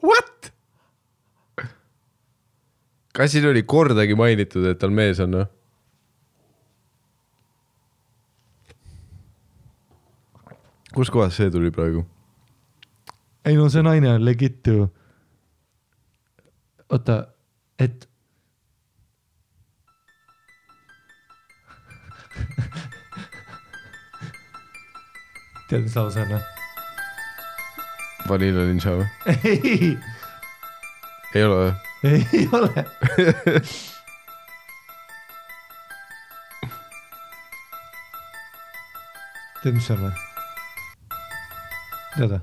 What? kas siin oli kordagi mainitud, et tal mees on või? kus kohas see tuli praegu? ei no see naine on legit ju. oota, et. tead, mis lause on või? Vanilla Ninja või? ei, ei ole või? ei ole. tead, mis on või? tead või?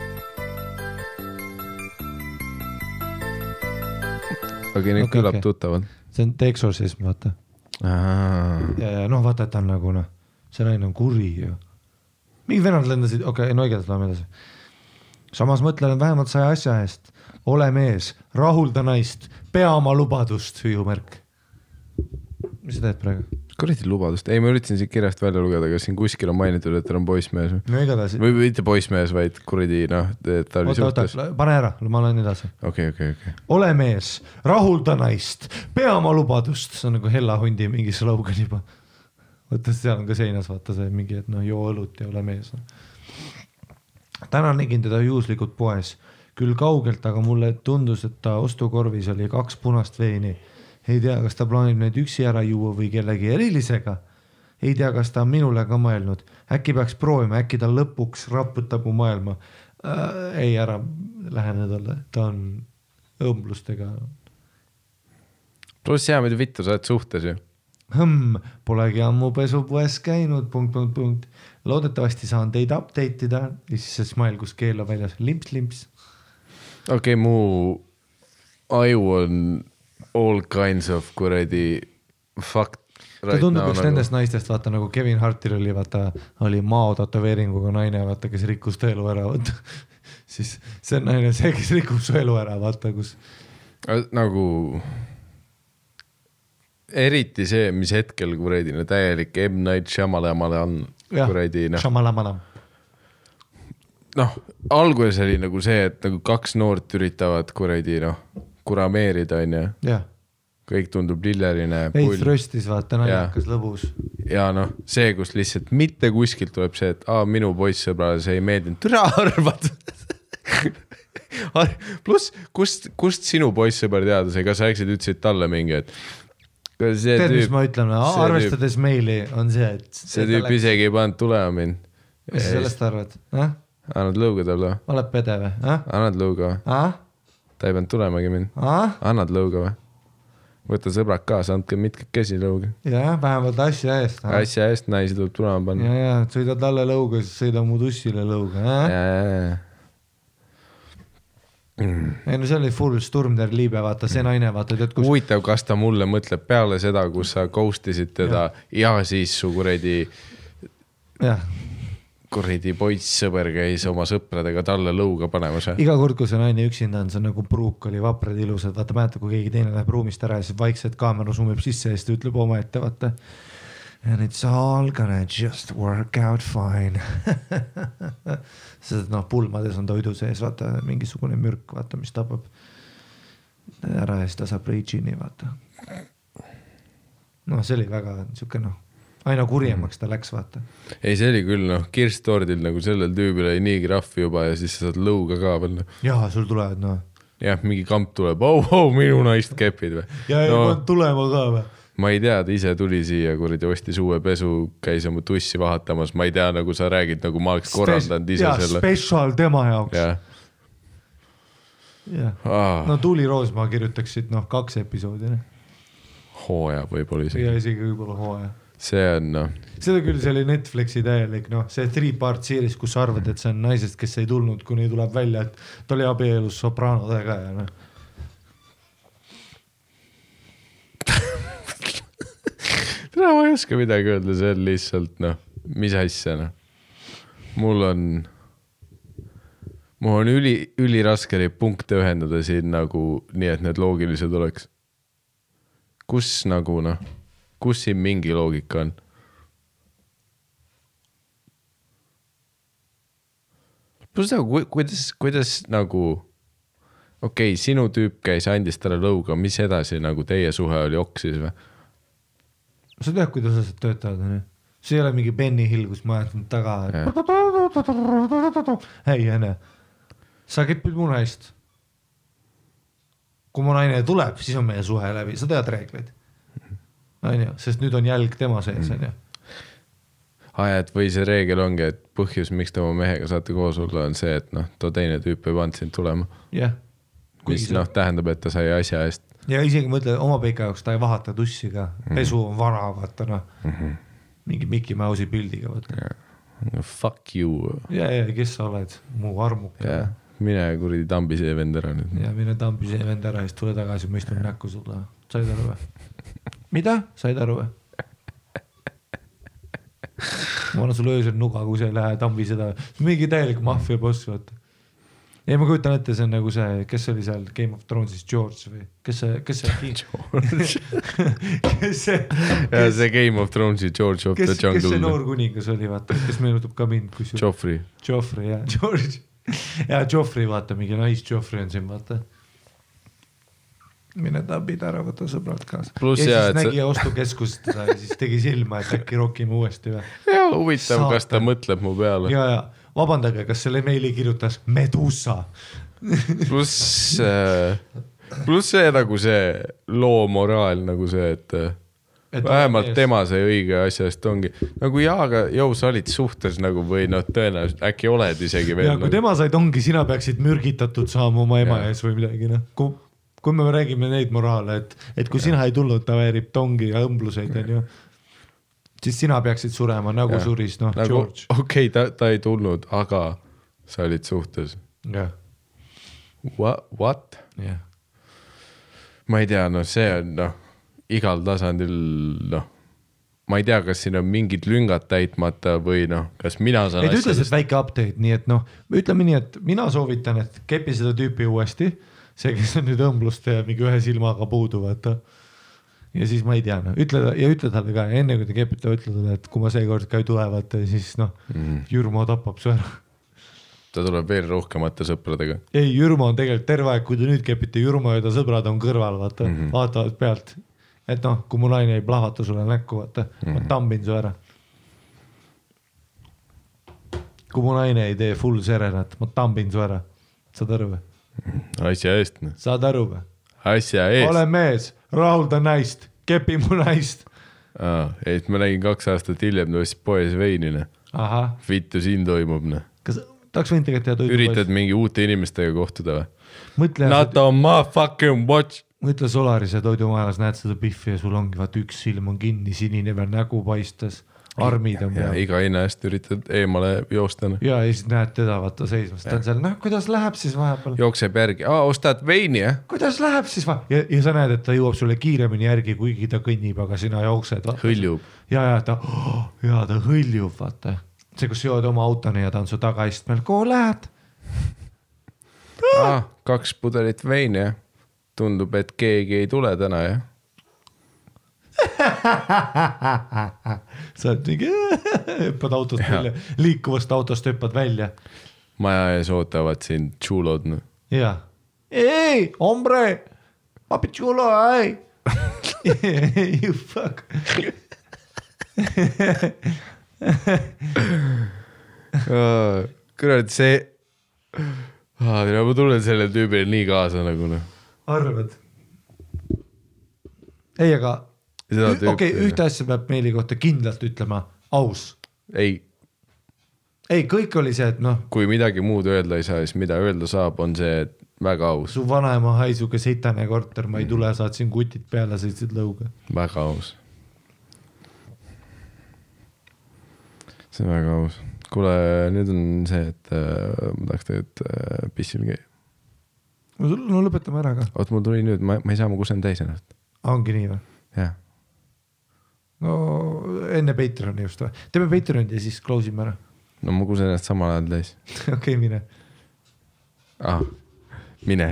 aga nüüd Okei, kõlab okei. tuttavalt. see on The Exorcism, vaata. ja, ja noh, vaata, et ta on nagu noh, see naine on kuri ju. mingid vennad lendasid, okei okay,, no igatahes lähme edasi. Samas mõtlen, vähemalt saja asja eest, ole mees, rahulda naist, pea oma lubadust, hüüumärk. mis sa teed praegu? kuradi lubadust, ei ma üritasin siit kirjast välja lugeda, kas siin kuskil on mainitud, et tal on poissmees või? no igatahes, või mitte poissmees, vaid kuradi noh, et ta oli suhtes., pane ära, ma lähen edasi. okei, okei, okei. ole mees, rahulda naist, pea oma lubadust, see on nagu Hella hundi mingi slogan juba. vaata, seal on ka seinas, vaata see mingi, et noh, joo õlut ja ole mees. Täna nägin teda juhuslikult poes, küll kaugelt, aga mulle tundus, et ta ostukorvis oli kaks punast veini. ei tea, kas ta plaanib neid üksi ära juua või kellegi erilisega. ei tea, kas ta on minule ka mõelnud, äkki peaks proovima, äkki ta lõpuks raputab mu maailma äh,. ei, ära lähene talle, ta on õmblustega. pluss hea, mida vittu, sa oled suhtes ju. hõmm, polegi ammu pesupoes käinud, punkt, punkt, punkt. Loodetavasti saan teid update ida ja siis see smile, kus keel on väljas, limps-limps. okei okay,, mu aju on all kinds of kuradi fuck. ta tundub üks nendest naistest, vaata nagu Kevin Hartil oli, vaata, oli Mao tätoveeringuga naine, vaata, kes rikkus ta elu ära, vaata. siis see on naine, see, kes rikub su elu ära, vaata, kus. nagu eriti see, mis hetkel kuradi no täielik M Night Shyamalan on kuradi noh, šamalamanam. noh alguses oli nagu see, et nagu kaks noort üritavad kuradi noh kurameerida onju, kõik tundub lilleline. veits röstis, vaata, naljakas, lõbus. ja noh, see, kus lihtsalt mitte kuskilt tuleb see, et aa, minu poissõbrale see ei meeldinud, türa arvad. pluss, kust, kust sinu poissõber teada sai, kas sa läksid, ütlesid talle mingi, et. tead, mis tüüp, ma ütlen, arvestades meili on see, et. see tüüp isegi ei pannud tulema mind. mis sa sellest arvad, ah, annad lõuga talle või? oled pede või, ah, annad lõuga või? ah, ta ei pannud tulemagi mind. ah, annad lõuga või? võta sõbrad kaasa, andke mitmekesi lõuga. jah, vähemalt asja eest. asja eest naisi tuleb tulema panna. ja, ja sõida talle lõuga, siis sõida mu tussile lõuga. Ei no see oli full Sturm der Liebe, vaata see naine, vaata tead kus. huvitav, kas ta mulle mõtleb peale seda, kus sa ghost isid teda ja siis su kuradi, jah, kuradi poissõber käis oma sõpradega talle lõuga panemas iga kord, kui see naine üksinda on, see on nagu pruuk oli vaprad ilusad, vaata mäletad, kui keegi teine läheb ruumist ära ja siis vaikselt kaamera summib sisse ja siis ta ütleb omaette, vaata. And it's all gonna just work out fine. sest noh, pulmades on toidu sees, vaata mingisugune mürk, vaata, mis tapab ära ja siis ta saab reidžini, vaata. noh, see oli väga sihuke noh, aina kurjemaks ta läks, vaata. ei, see oli küll noh, kirstordil nagu sellel tüübil oli niigi rahv juba ja siis sa saad lõuga ka veel noh. ja sul tulevad noh. jah, mingi kamp tuleb, oh, oh, minu naist kepid või? ja no pannud tulema ka või? Ma ei tea, ta ise tuli siia kuradi, ostis uue pesu, käis oma tussi vahatamas, ma ei tea, nagu sa räägid, nagu ma oleks korraldanud ise ja, selle. Special tema jaoks. jah, jah, Ah. no Tuuli Roosmaa kirjutaksid noh, kaks episoodi noh. hooaja võib-olla isegi, ja isegi võib-olla hooaja. see on noh, seda küll, see oli Netflixi täielik noh, see three part series, kus sa arvad, et see on naisest, kes ei tulnud, kuni tuleb välja, et ta oli abielus sopranodega ja noh. Täna ma ei oska midagi öelda, see on lihtsalt noh, mis asja noh. mul on, mul on üli, üliraske neid punkte ühendada siin nagu nii, et need loogilised oleks. kus nagu noh, kus siin mingi loogika on? pluss nagu ku- kuidas, kuidas nagu okei okay,, sinu tüüp käis, andis talle lõuga, mis edasi nagu teie suhe oli oksis või? Sa tead, kuidas asjad töötavad onju. see ei ole mingi Benny Hill, kus ma ajan taga. ei onju, sa kepid mu naist. kui mu naine tuleb, siis on meie suhe läbi, sa tead reegleid. onju, sest nüüd on jälg tema sees onju. aa ja, et või see reegel ongi, et põhjus, miks te oma mehega saate koos olla, on see, et noh, too teine tüüp ei pannud sind tulema. jah. mis noh, tähendab, et ta sai asja eest. Ja isegi mõtle oma pika jaoks ta ei vahata tussi ka, pesu on vana, vaata noh mm -hmm.. mingi Mickey Mouse'i pildiga vaata. Fuck you. ja, ja kes sa oled, mu armuke jah, mine kuradi tambi see vend ära nüüd. ja mine tambi see vend ära siis tule tagasi, ma istun näkku sulle, said aru või? mida, said aru või? ma annan sulle öösel nuga, kui sa ei lähe tambi seda, mingi täielik maffia boss, vaata. ei, ma kujutan ette, see on nagu see, kes oli seal Game of Thrones'is George või kes see, kes see kes see, ja see Game of Thrones'i George of kes the, kes see Jungle noor. kuningas oli, vaata, kes meenutab ka mind, kusjuures. Joffrey. Joffrey ja George ja Joffrey, vaata mingi nais Joffrey on siin, vaata. mine tabid ära, võta sõbrad kaasa. ja siis et nägi sa- ostukeskust seda ja siis tegi silma, et äkki rokime uuesti või. ja huvitav, kas ta mõtleb mu peale. ja, ja vabandage, kas selle meili kirjutas Medusa? pluss, pluss see nagu see loo moraal nagu see, et Et vähemalt mees. tema sai õige asja eest ongi nagu jaa, aga jõu, sa olid suhtes nagu või noh, tõenäoliselt äkki oled isegi veel ja kui nagu,. tema sai tongi, sina peaksid mürgitatud saama oma ema Jaa. ees või midagi, noh. kui, kui me räägime neid moraale, et, et kui sina ei tulnud, ta väärib tongi ja õmbluseid, onju. Siis sina peaksid surema nagu Jah. suris, noh, nagu George. okei okay,, ta, ta ei tulnud, aga sa olid suhtes. jah, What, what? jah ma ei tea, noh, see on noh, igal tasandil noh, ma ei tea, kas siin on mingid lüngad täitmata või noh, kas mina saan ei ta ütles, et väike update, nii et noh, ütleme nii, et mina soovitan, et kepi seda tüüpi uuesti. see, kes on nüüd õmbluste ja mingi ühe silmaga puudu, vaata. Ja siis ma ei tea, noh, ütle ja ütle talle ka enne kui te kepite, ütle talle, et kui ma seekord ka ei tule, vaata siis noh mm., Jürmo tapab su ära. ta tuleb veel rohkemate sõpradega. ei, Jürmo on tegelikult terve aeg, kui te nüüd kepite, Jürmo ja ta sõbrad on kõrval, vaata mm, -hmm. vaatavad pealt. et noh, kui mu naine ei plahvata sulle näkku, vaata mm, -hmm. ma tambin su ära. kui mu naine ei tee full serenat, ma tambin su ära, saad aru või? asja eest, noh, saad aru või? asja eest. ole mees, rahulda naist, kepi mu naist. aa, et ma nägin kaks aastat hiljem, ta ostis poes veini, noh. vittu siin toimub, noh. kas tahaks võinud tegelikult teha toidu üritad mingi uute inimestega kohtuda või? mõtle, Not on my fucking watch. mõtle Solarise toidumajas näed seda Biffi ja sul ongi vaata üks silm on kinni, sinine veel nägu paistes, armid on peal. iga hinna eest üritad eemale joosta. noh. ja, ja siis näed teda vaata seismas, ta on seal, noh, kuidas läheb siis vahepeal, jookseb järgi, aa ostad veini jah? kuidas läheb siis va- ja, ja sa näed, et ta jõuab sulle kiiremini järgi, kuigi ta kõnnib, aga sina jooksed. hõljub. ja, ja ta, ja ta hõljub, vaata. see, kus jõuad oma autoni ja ta on su tagaistmel, kuhu lähed? Ah, kaks pudelit veini jah? tundub, et keegi ei tule täna jah? sa oled mingi, hüppad autost Jaa. välja, liikuvast autost hüppad välja maja ees ootavad sind tšulod noh. ja, ei, hombre, papi chulo, ei. You fuck. kurat, see, ma tunnen sellele tüübile nii kaasa nagu noh. arvad? ei, aga okei okay,, ühte asja peab Meeli kohta kindlalt ütlema, aus. ei, ei, kõik oli see, et noh, kui midagi muud öelda ei saa, siis mida öelda saab, on see et väga aus, su vanaema haisuga sitane korter, ma ei tule, saatsin kutid peale, sõitsid lõuga. väga aus. see on väga aus. kuule, nüüd on see, et äh, ma tahaks tegelikult äh, pissil käia. no lõpetame ära ka, oot, mul tuli nüüd, ma, ma ei saa, ma kusen täis ennast. ongi nii või? jah, no enne Patreoni just või, teeme Patreoni ja siis close ime ära. no ma kusen ennast samal ajal täis okei, mine. ah,. mine,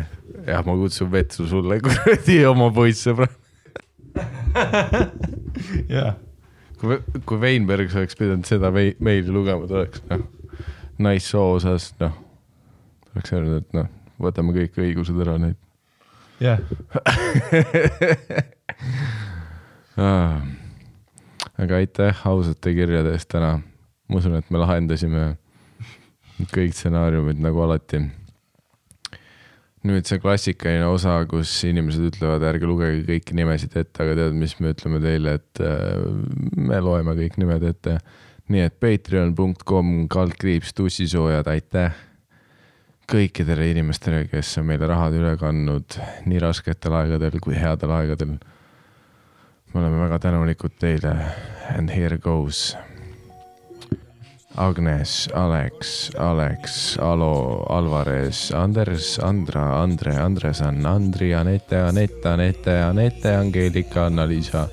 jah, ma kutsun vetsu sulle kuradi oma poissõbra. jaa, kui, kui Weinberg oleks pidanud seda vei- meili lugema, ta oleks noh, naissoo osas noh, oleks öelnud, et noh, võtame kõik õigused ära nüüd jah, ah.. Aga aitäh ausate kirjade eest täna. ma usun, et me lahendasime kõik stsenaariumid nagu alati. nüüd see klassikaline osa, kus inimesed ütlevad, ärge lugege kõiki nimesid ette, aga tead, mis me ütleme teile, et äh, me loeme kõik nimed ette. nii et patreon.com kaldkriips tussisoojad, aitäh kõikidele inimestele, kes on meile rahad üle kandnud nii rasketel aegadel kui headel aegadel me oleme väga tänulikud teile and here goes. Agnes, Alex, Alex, Alo, Alvarez, Anders, Andra, Andre, Andresan, Andri, Anette, Anette, Anette, Anette, Angeelika, Anna-Liisa,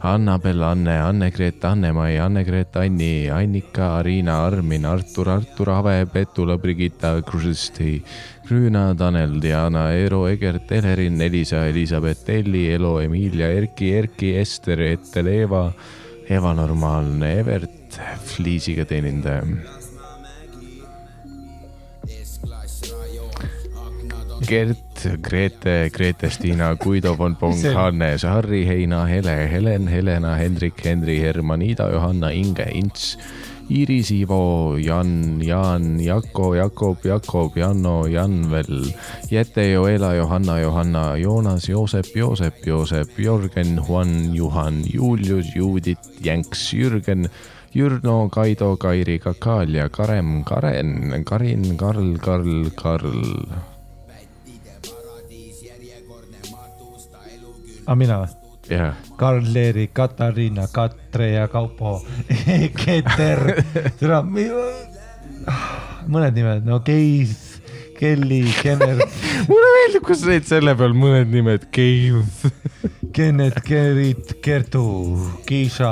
Annabel, Anne, Anne-Grete, Anne-Mai, Anne-Grete, Anni, Annika, Ariina, Armin, Artur, Artur, Ave, Petula, Brigitta, Kristi, Grüüna, Tanel, Diana, Eero, Egert, Elerin, Elisa, Elizabeth, Elli, Elo, Emilia, Erki, Erki, Ester, Ettel, Eva Normaalne, Evert, Fliisiga teenindaja. Gert, Grete, Grete-Stiina, Guido von Pong, Hannes, Harri, Heina, Hele, Helen, Helena, Hendrik, Henri, Herman, Ida, Johanna, Inge, Ints, Iris, Ivo, Jan, Jaan, Jako, Jakob, Jakob, Janno, Janvel, Jete, Joela, Johanna, Johanna, Joonas, Joosep, Joosep, Joosep, Jörgen, Juan, Juhan, Julius, Juudit, Jänks, Jürgen, Jürno, Kaido, Kairi, Kakaalia, Karem, Karen, Karin, Karl, Karl, Karl aga mina või? jah, Karl-Leeri, Katariina, Katre ja Kaupo, Keter, tere, mõned nimed, no Keith, Kelly, Kenner, mulle meeldib, kus tõid selle peal mõned nimed, Keith. Kennet, Gerit, Kertu, Kiisa,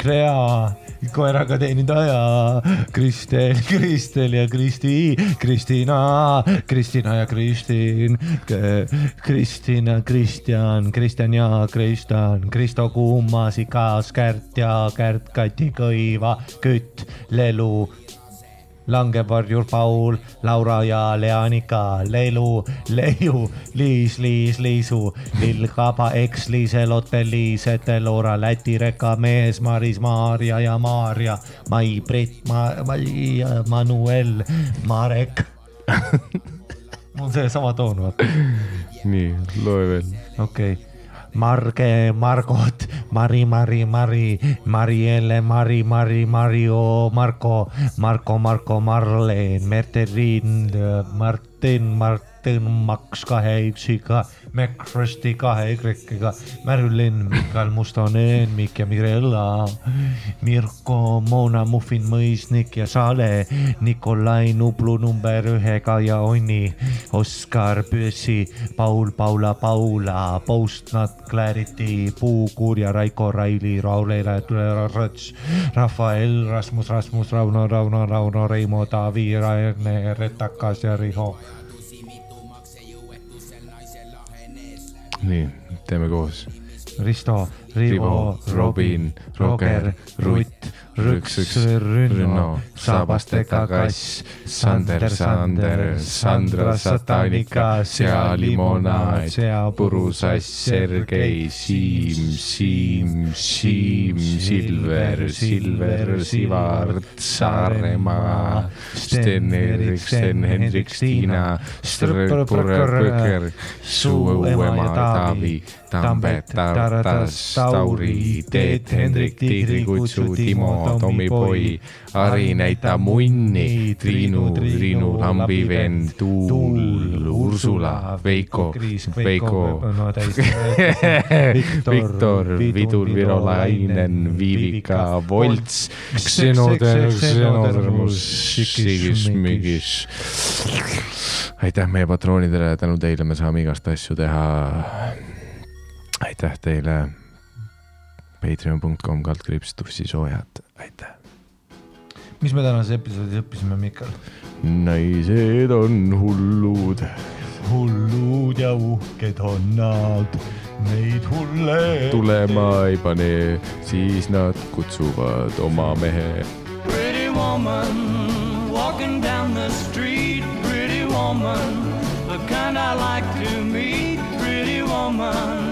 Krea, koeraga teenindaja, Kristel, Kristel ja Kristi, Kristina, Kristina ja Kristin, Kristina, Kristjan, Kristjan ja Kristjan, Kristo Kummasikas, Kärt ja Kärt, Kati Kõiva, Kütt, Lelu, langevarjur Paul, Laura ja Leanika, Leilu, Leiu, Liis, Liis, Liisu, Lill Kaba, Eks, Liiselotte, Liisete, Loora, Läti reka mees, Maris, Maarja ja Maarja, Mai, Brit, Ma-, Mai, Manuel, Marek. mul on seesama toon, vaata, nii, loe veel. okei okay.. Marke, Margot, Mari, Mari, Mari, Marielle, Mari, Mari, Mario, Marco, Marco, Marco, Marlene, Merterin, eh, Martin, Martin. Mart-, Maks kahe X-iga, McFrosti kahe Y-ga, Marilyn, Mikael Mustonen, Mikk ja Mirella, Mirko, Moona, Muffin, Mõisnik ja Sale, Nikolai Nublu number ühega ja Onni, Oskar Püssi, Paul, Paula, Paula, Postnat, Clarity, Puukuur ja Raiko, Raili, Raul-Eela, Rõts, Rafael, Rasmus, Rasmus, Rauno, Rauno, Rauno, Reimo, Taavi, Raine, Retakas ja Riho. nii, teeme koos. Risto, Rivo, Robin, Roger, Rutt, Rõks, Rünno, Saabastega kass, Sander, Sander, Sandra, Satanika, Sea, limonaad, Sea, purusass, Sergei, Siim, Siim, Siim, Silver, Silver, Sivart, Saaremaa, Sten-Erik, Sten-Hendrik, Stiina, Strõkker, Suu ema, Taavi, Tambet, Tartas, Tauri, Teet, Hendrik, Tiigrikutsu, Timo, Tommipoi, Ari näita munni, Triinu, Triinu, lambivend, Tuul, Ursula, Veiko, Veiko, Viktor, Vidur, Virolainen, Viivika, Volts, Xenoder, Xenodermus, Sigis, Migis. aitäh meie patroonidele, tänu teile me saame igast asju teha. Aitäh teile. Patreon.com kaldkriips tussisoojad, aitäh. mis me tänases episoodis õppisime, Mikal? naised on hullud. hullud ja uhked on nad, neid hulle. tulema ei pane, siis nad kutsuvad oma mehe. Pretty woman walking down the street, pretty woman, the kind I like to meet, pretty woman.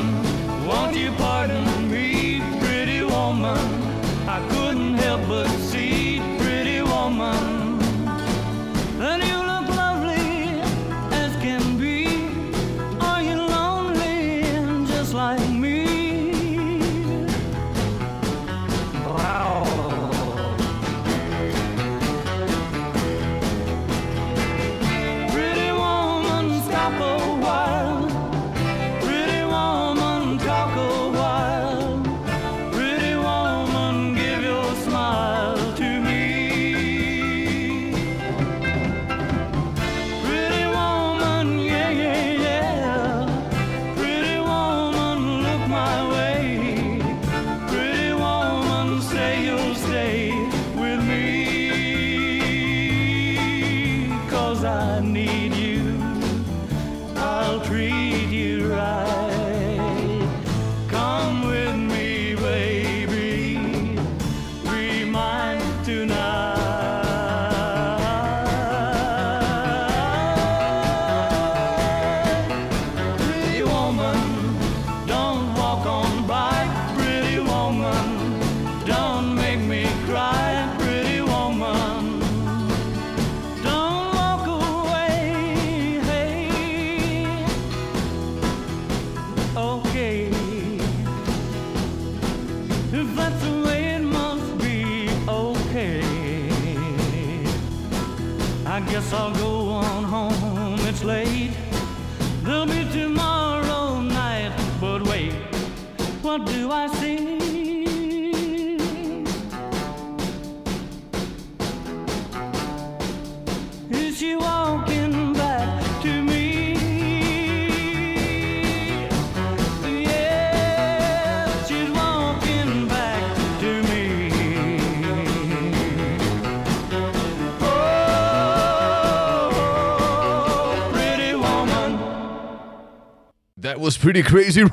That was pretty crazy.